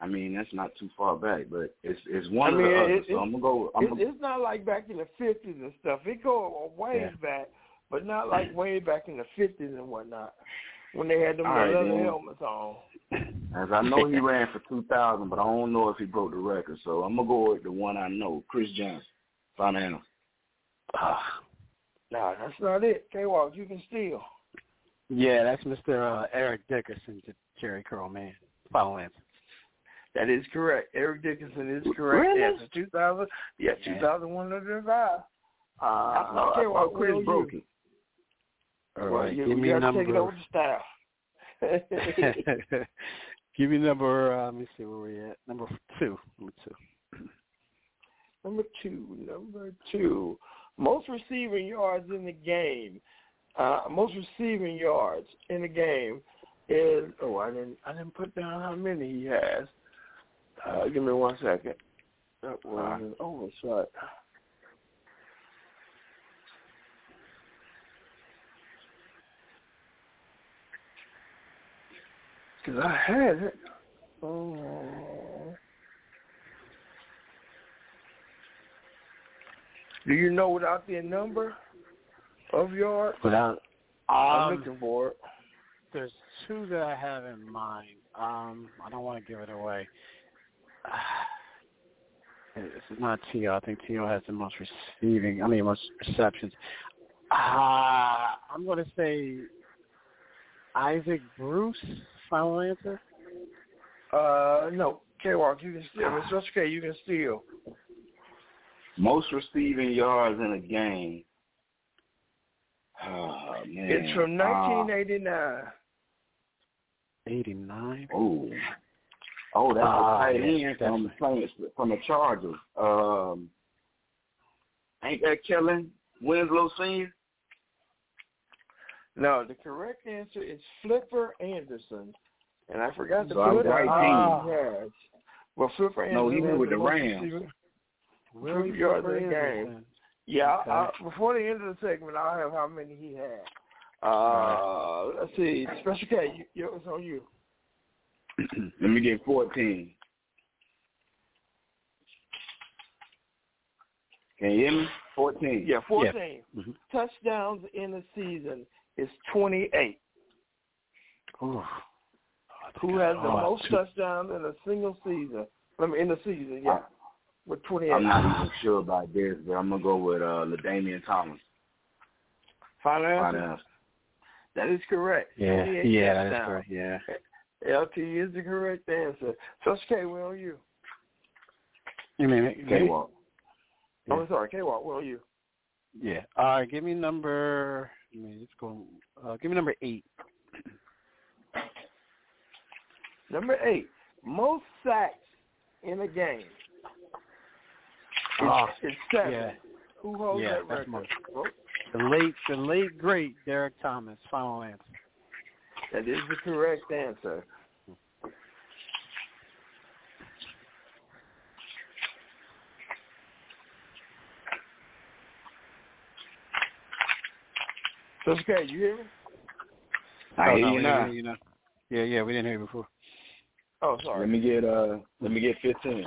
I mean that's not too far back, but it's it's one I of mean, the it- others. so I'm gonna go. I'm It's, gonna, it's not like back in the 50s and stuff. It go a ways Yeah. back, but not like way back in the 50s and whatnot when they had them right, leather then. helmets on. as I know he ran for two thousand, but I don't know if he broke the record. So I'm gonna go with the one I know, Chris Johnson, final answer. Ah, No, that's not it. K-Walk, you can steal. Yeah, that's Mr. Uh, Eric Dickerson to Jerry Curl, man. Final answer. That is correct. Eric Dickerson is correct. Really? Answer 2000. Yeah, Yeah. 2105. Uh, I thought, I K-Walk, thought Chris broke you? it. All Well, right, you, give me have number. take it over to staff. give me number. Uh, let me see where we at. Number two. Number two. Number two, number two. Most receiving yards in the game. Uh, most receiving yards in the game is oh I didn't I didn't put down how many he has. Uh, give me one second. That was an oversight. Cause I had it. Oh. Do you know without the number of yards? Without. I'm Um, looking for it. there's two that I have in mind. Um, I don't want to give it away. This is not Tio. I think T.O. has the most receiving. I mean, most receptions. Uh, I'm going to say Isaac Bruce. Final answer. Uh, no, K-Walk, you can steal. Mr. Rush K, you can steal. Most receiving yards in a game. Oh man, It's from Uh, 1989. 89. oh, oh, that's Ah, a tight end from playing from the Chargers. Um, ain't that Kellen Winslow Senior? No, the correct answer is Flipper Anderson. And I forgot to So I'm put right out team. yards. Well, Flipper Anderson No, he was with the Rams. receiving- Willie Flipper yards in the game. Yeah, Okay. I, before the end of the segment, I'll have how many he had. Uh, let's see. Special K, you, you, it's on you. Let me get fourteen. Can you hear me? Fourteen. Yeah, 14. Mhm. Touchdowns in a season is 28. Ooh. Who has the most touchdowns in a single season? I mean, in the season, yeah. With 28. I'm not even sure about this, but I'm gonna go with uh LaDainian Thomas. Final answer? Final answer. That is correct. Yeah, yeah, that is touchdowns. correct. Yeah. LT is the correct answer. Special K, where are you? You mean Okay, well, Oh, I'm sorry, K Walk, where are you? Yeah. All right. Give me number. Let me let's go. Uh, give me number eight. Number eight. Most sacks in a game. It's, it's seven. yeah. Who holds Yeah, that record? most. Oh, The late, the late great Derrick Thomas. Final answer. That is the correct answer. So, okay, you hear me? I oh, hear no, you now. didn't hear you now. Yeah, yeah, we didn't hear you before. Oh, sorry. Let me get uh let me get fifteen.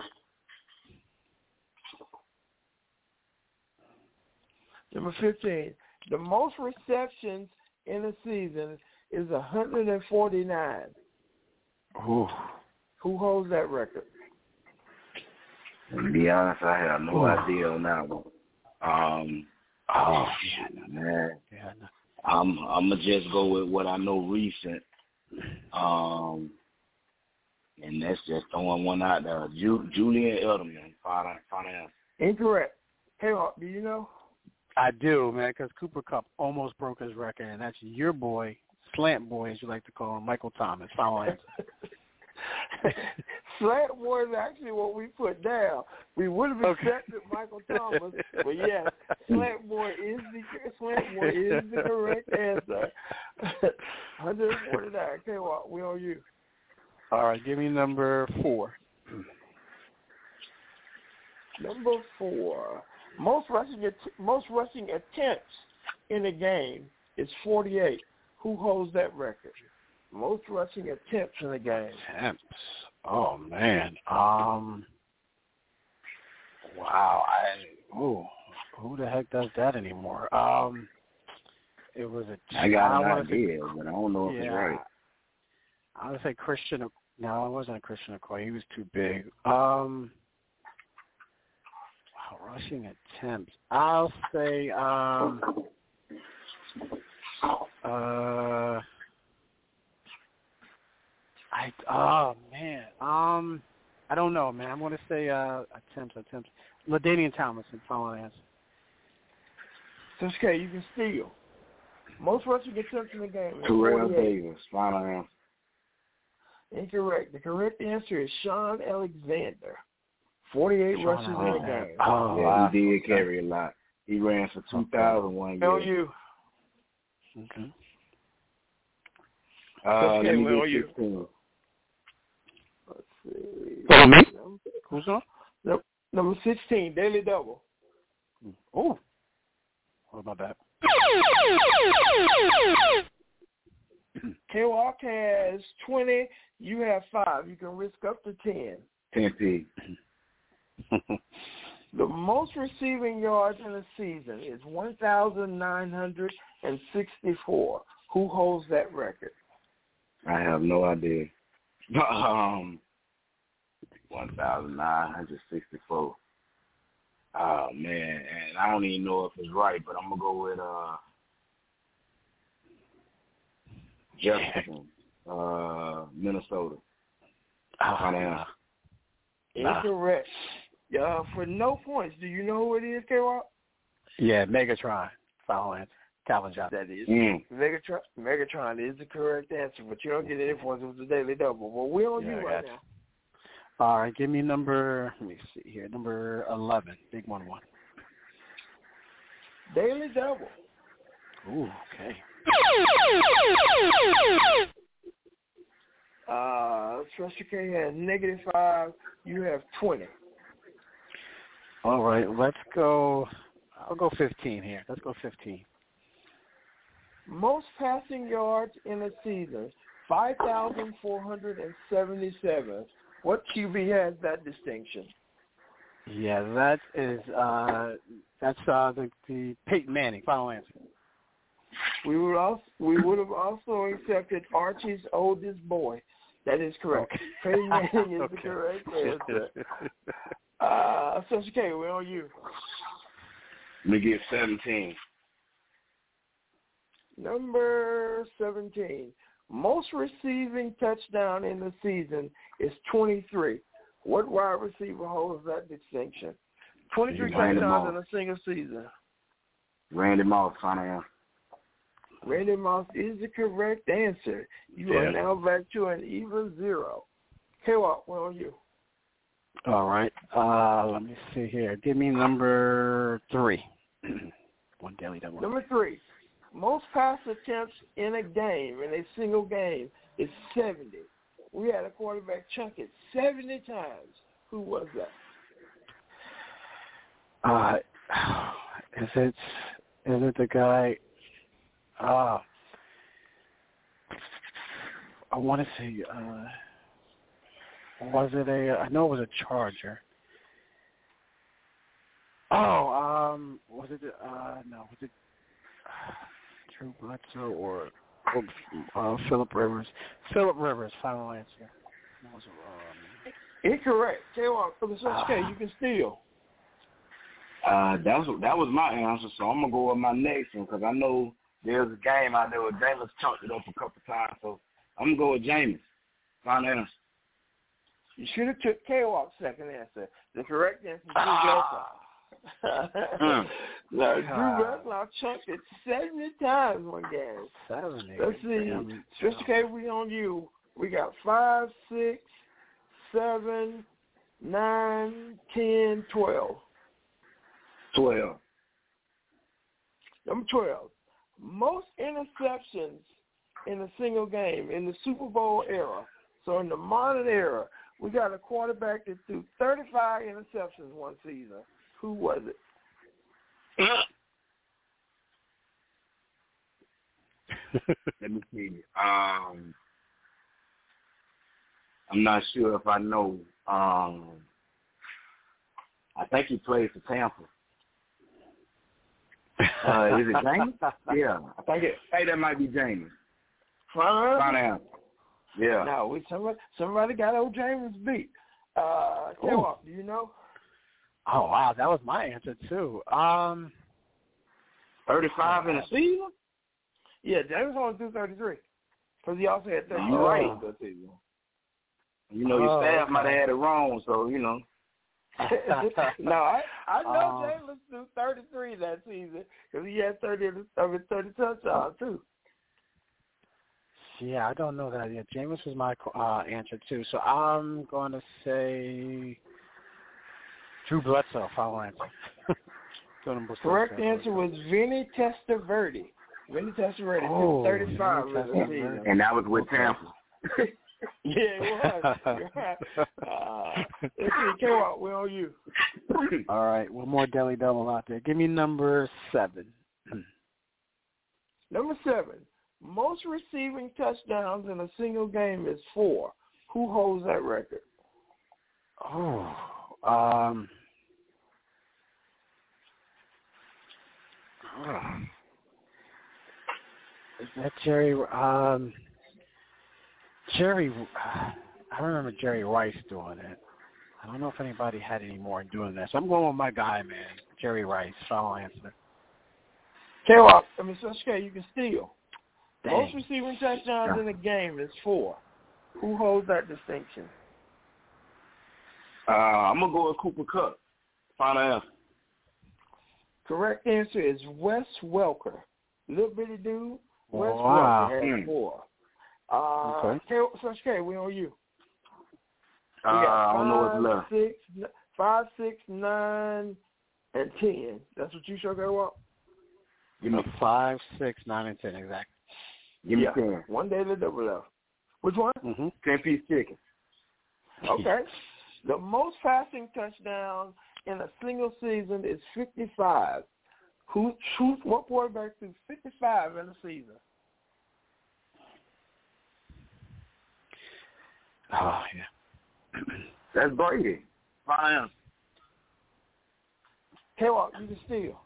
Number 15. The most receptions in a season is 149. Ooh. Who holds that record? To be honest, I have no Ooh. idea on that one. Um Oh, man. Yeah. I'm I'm gonna just go with what I know recent. Um and that's just throwing one out there. Ju- Julian Edelman, final final answer. Incorrect. Hey, Hawk, do you know? I do, man, because Cooper Kupp almost broke his record, and that's your boy, Slant Boy, as you like to call him, Michael Thomas. Final answer. Slant boy is actually what we put down. We would have Okay. accepted Michael Thomas, but yes, slant boy is the slant boy is the correct answer. 149. Okay, well, we on you. All right, give me number four. Number four. Most rushing att- most rushing attempts in a game is 48. Who holds that record? Most rushing attempts in a game. Attempts. Oh man. Um. Wow. I. Ooh. Who the heck does that anymore? Um. It was a. I got an wanna say- idea, but I don't know if yeah, it's right. I would say Christian. No, it wasn't a Christian Okoye. He was too big. Um. Wow, rushing attempts. I'll say. Um. Uh. I. Oh man. Um. I don't know, man. I'm going to say uh attempts. Attempts. Thomas Tomlinson. Final answer. So, okay, you can steal. Most rushing attempts in the game is Terrell Davis, final answer. Incorrect. The correct answer is Shaun Alexander. 48 Shaun rushes in the Alexander. game. Oh, yeah, wow. he did Okay. carry a lot. He ran for two thousand one Tell year. you. Okay. Uh, let me where get are you? Let's see. Oh, me? Who's on? Nope. Number 16, Daily Double. Oh. What about that? K-Walk has 20. You have 5. You can risk up to 10. Ten P. The most receiving yards in a season is 1,964. Who holds that record? I have no idea. um, one thousand nine hundred sixty-four. Oh man, and I don't even know if it's right, but I'm gonna go with uh Jefferson, uh, Minnesota. Nah. Incorrect. Uh, for no points, do you know who it is, K-Walk? Yeah, Megatron. Final answer. Calvin Johnson. That is Mm. Megatron. Megatron is the correct answer, but you don't get any points. It was the Daily Double. Well, we're on Yeah, you I right got now. All right, give me number. Let me see here. Number eleven. Big one one. Daily Double. Ooh, okay. Uh, Trusty K has negative five. You have twenty. All right, let's go. I'll go fifteen here. Let's go fifteen. Most passing yards in a season, five thousand four hundred and seventy-seven. What QB has that distinction? Yeah, that is. uh That's uh the the Peyton Manning. Final answer. We would also we would have also accepted Archie's oldest boy. That is correct. Okay. Peyton Manning is Okay. the correct answer. Uh, so okay, where are you. Let me get seventeen. Number seventeen. Most receiving touchdown in the season is twenty-three. What wide receiver holds that distinction? Twenty-three Randy touchdowns in a single season. Randy Moss, answer. Randy Moss is the correct answer. You are now back to an even zero. K-Walk, where are you? All right. Uh Let me see here. Give me number three. one daily double. Number three, most pass attempts in a game, in a single game, is 70. We had a quarterback chunk it 70 times. Who was that? Uh, is it is it the guy? Uh, I want to say. Uh, was it a? I know it was a Charger. Oh, um, was it? Uh, no, was it uh, Drew Bledsoe or, or uh, Philip Rivers? Philip Rivers. Final answer. That was, um, Incorrect. Tell you what, it's okay. You can steal. Uh, that was that was my answer, so I'm gonna go with my next one because I know there's a game out there where Jameis chunked it up a couple times, so I'm gonna go with Jameis. Final answer. You should have took K-Walk's second answer. The correct answer is Drew Bledsoe. Mm. no, Drew Bledsoe chunked it 70 times one game. Seventy. Let's see. Um, Mr. K, we on you. We got five, six, seven, nine, ten, twelve. Twelve. Number 12. Most interceptions in a single game in the Super Bowl era. So in the modern era, we got a quarterback that threw 35 interceptions one season. Who was it? Let me see. Um, I'm not sure if I know. Um, I think he played for Tampa. Uh, is it Jameis? yeah, I think it. Hey, that might be Jameis. Final Final answer. Yeah. No, we somebody somebody got old Jameis beat. Uh, K-Walk, do you know? oh wow, that was my answer too. Um, Thirty-five in a season. Yeah, Jameis only threw 33. Because he also had 30 You're right. You know, your Oh, staff might have had it wrong, so you know. no, I I know Um, Jameis threw 33 that season because he had 30 of the- of his 30 touchdowns too. Yeah, I don't know that. Yeah, Jameis was my uh, answer too. So I'm going to say Drew Bledsoe. Final answer. Go to Bledsoe. Correct answer was Vinny Testaverde. Vinny Testaverde Oh, 35 Vinny of the Testaverde. season. And that was with Tampa. Yeah, it was. You're right. Uh, let's see, K-Walk, we're you. All right, one more Daily Double out there. Give me number seven. Number seven, most receiving touchdowns in a single game is four. Who holds that record? Oh, um, oh. is that Jerry? Um, Jerry, I remember Jerry Rice doing it. I don't know if anybody had any more doing that. So I'm going with my guy, man, Jerry Rice. Final answer. K-Walk, I mean, Sasuke, you can steal. Dang. Most receiving touchdowns in a game is four. Who holds that distinction? Uh, I'm gonna go with Cooper Kupp. Final answer. Correct answer is Wes Welker. Little bitty dude, Wes Wow. Welker has Mm. four. Uh, Okay. K, we on you. Uh, We got I don't know what's left. Six, n- five, six, nine, and ten. That's what you show, K-Walk? Give me, five, six, nine, and ten exactly. Give me yeah. ten. One day the double left. Which one? Mm-hmm. Ten piece chicken. Okay. the most passing touchdowns in a single season is 55. Who, who what quarterback threw 55 in a season? Oh yeah. That's Brady. Final answer. K-Walk, you can steal.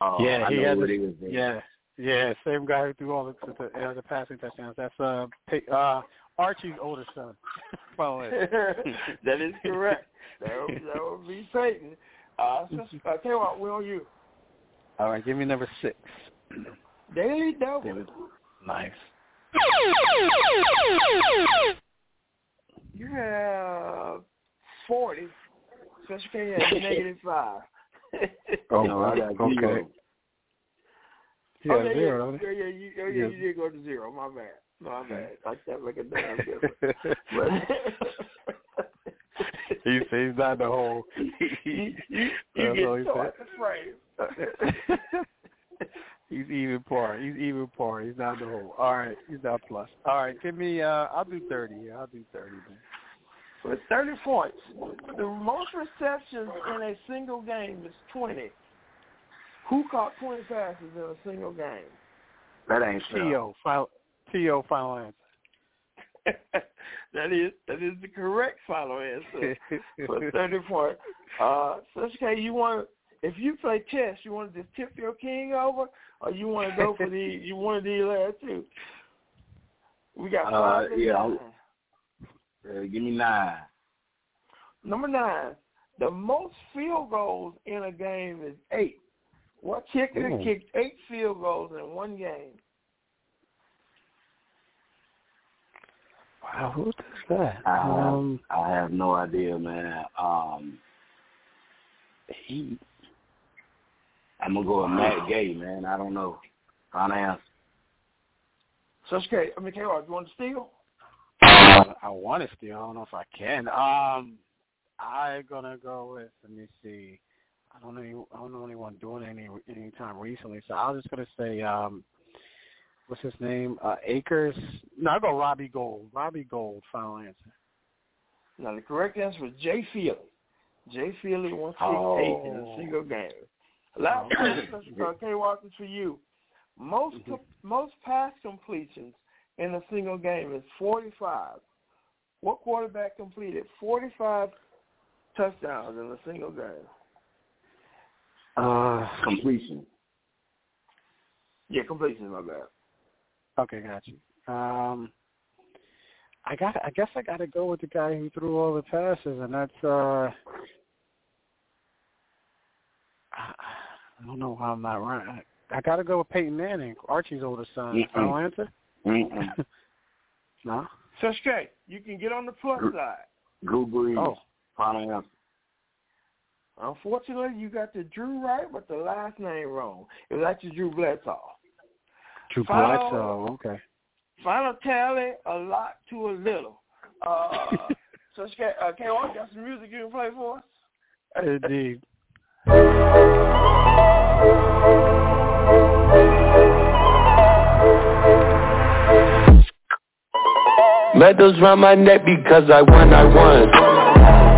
Oh, yeah, I he know has. who a- it is. then. yeah, yeah, same guy who threw all the the, the, the passing touchdowns. That's uh, uh Archie's older son. That is correct. That would, that would be Satan. Uh, so, uh, K-Walk, we're on you. All right, give me number six. Daily double. Nice. You have 40. Special K has negative 5. Oh, No, I got okay. Yeah, oh, yeah, zero. yeah, yeah, you, oh, yeah, Yeah. you did go to zero. My bad. My bad. I can't make a damn difference. But he he's not the whole. you, you, you That's all he get taught the frame. even par. He's even par. He's not the whole. All right, he's not plus. All right, give me. uh I'll do thirty. Yeah, I'll do thirty. Man. With 30 points. The most receptions in a single game is 20. Who caught 20 passes in a single game? That ain't T.O. Final, T.O. final answer. that is that is the correct final answer for 30 points. Uh, so, okay, you want if you play chess, you want to just tip your king over, or you want to go for the you want to do last two? We got Uh, five. yeah. I'll- Uh, give me nine. Number nine, the most field goals in a game is eight. What kicker Ooh. kicked eight field goals in one game? Wow, who does that? I have, Um, I have no idea, man. Um, he. I'm gonna go with Matt Gay, man. I don't know. Final answer. So okay, I mean, K. R. You want to steal? Uh, I want to steal. I don't know if I can. Um, I'm gonna go with. Let me see. I don't know. any- I don't know anyone doing any any time recently, so I was just gonna say. Um, what's his name? Uh, Akers. No, I go Robbie Gould. Robbie Gould. Final answer. Now the correct answer was Jay Feely. Jay Feely won six eight in a Oh. single game. Last question, uh, K. Watkins for you. Most Mm-hmm. co- most pass completions in a single game is 45. What quarterback completed 45 touchdowns in a single game? Uh, Completion. Yeah, completion. is My bad. Okay, got you. Um, I got. I guess I got to go with the guy who threw all the passes, and that's. uh I I don't know how I'm not right. I, I got to go with Peyton Manning, Archie's older son. Mm-mm. Final answer? Mm-mm. no. So straight, you can get on the plus side. Drew Brees. Oh. Final answer. Unfortunately, you got the Drew right, but the last name wrong. It was actually Drew Bledsoe. Drew Final- Bledsoe. Okay. Final tally, a lot to a little. Uh, so, K. Uh, K. R. got some music you can play for us? Indeed. Medals round my neck because I won, I won.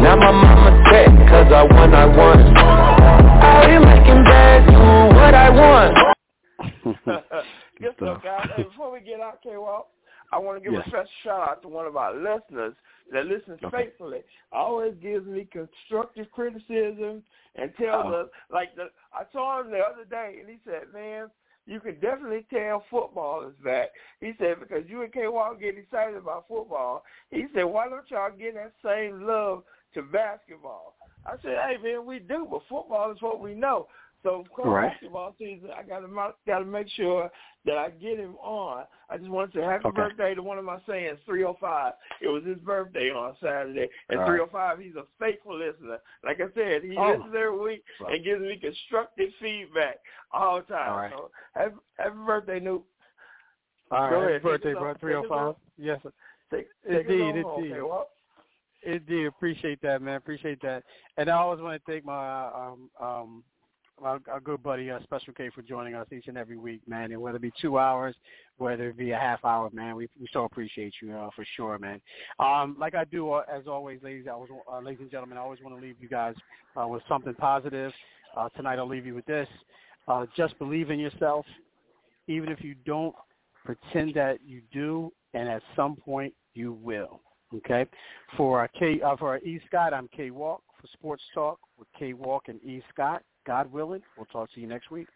Now my mama set cause I won, I won. Out here making bags, do what I want. Good stuff, guys. Hey, before we get out, K. Walk, I want to give Yes. a special shout out to one of our listeners that listens Okay. faithfully. Always gives me constructive criticism and tells Uh-oh. us, like, the, I saw him the other day, and he said, man, you can definitely tell football is back. He said, because you and K. Walk get excited about football. He said, why don't y'all get that same love to basketball? I said, hey, man, we do, but football is what we know. So come Right. basketball season, I gotta gotta make sure that I get him on. I just want to say happy Okay. birthday to one of my sayings, 305. It was his birthday on Saturday, and All right. 305, he's a faithful listener. Like I said, he Oh. listens every week and gives me constructive feedback all the time. All right. So happy, happy birthday, Newt. All Go right. ahead. Happy birthday, bro. on- Three oh take oh us five. on- Yes. sir. Take, take Indeed, us on home, indeed. Indeed, appreciate that, man. Appreciate that. And I always want to thank my um um my our good buddy uh, Special K for joining us each and every week, man. And whether it be two hours, whether it be a half hour, man, we we so appreciate you uh, for sure, man. Um, like I do uh, as always, ladies, I was uh, ladies and gentlemen, I always want to leave you guys uh, with something positive. Uh, tonight, I'll leave you with this: uh, just believe in yourself, even if you don't pretend that you do, and at some point you will. Okay. For our K uh, for our E Scott, I'm K Walk for Sports Talk with K Walk and E Scott. God willing, we'll talk to you next week.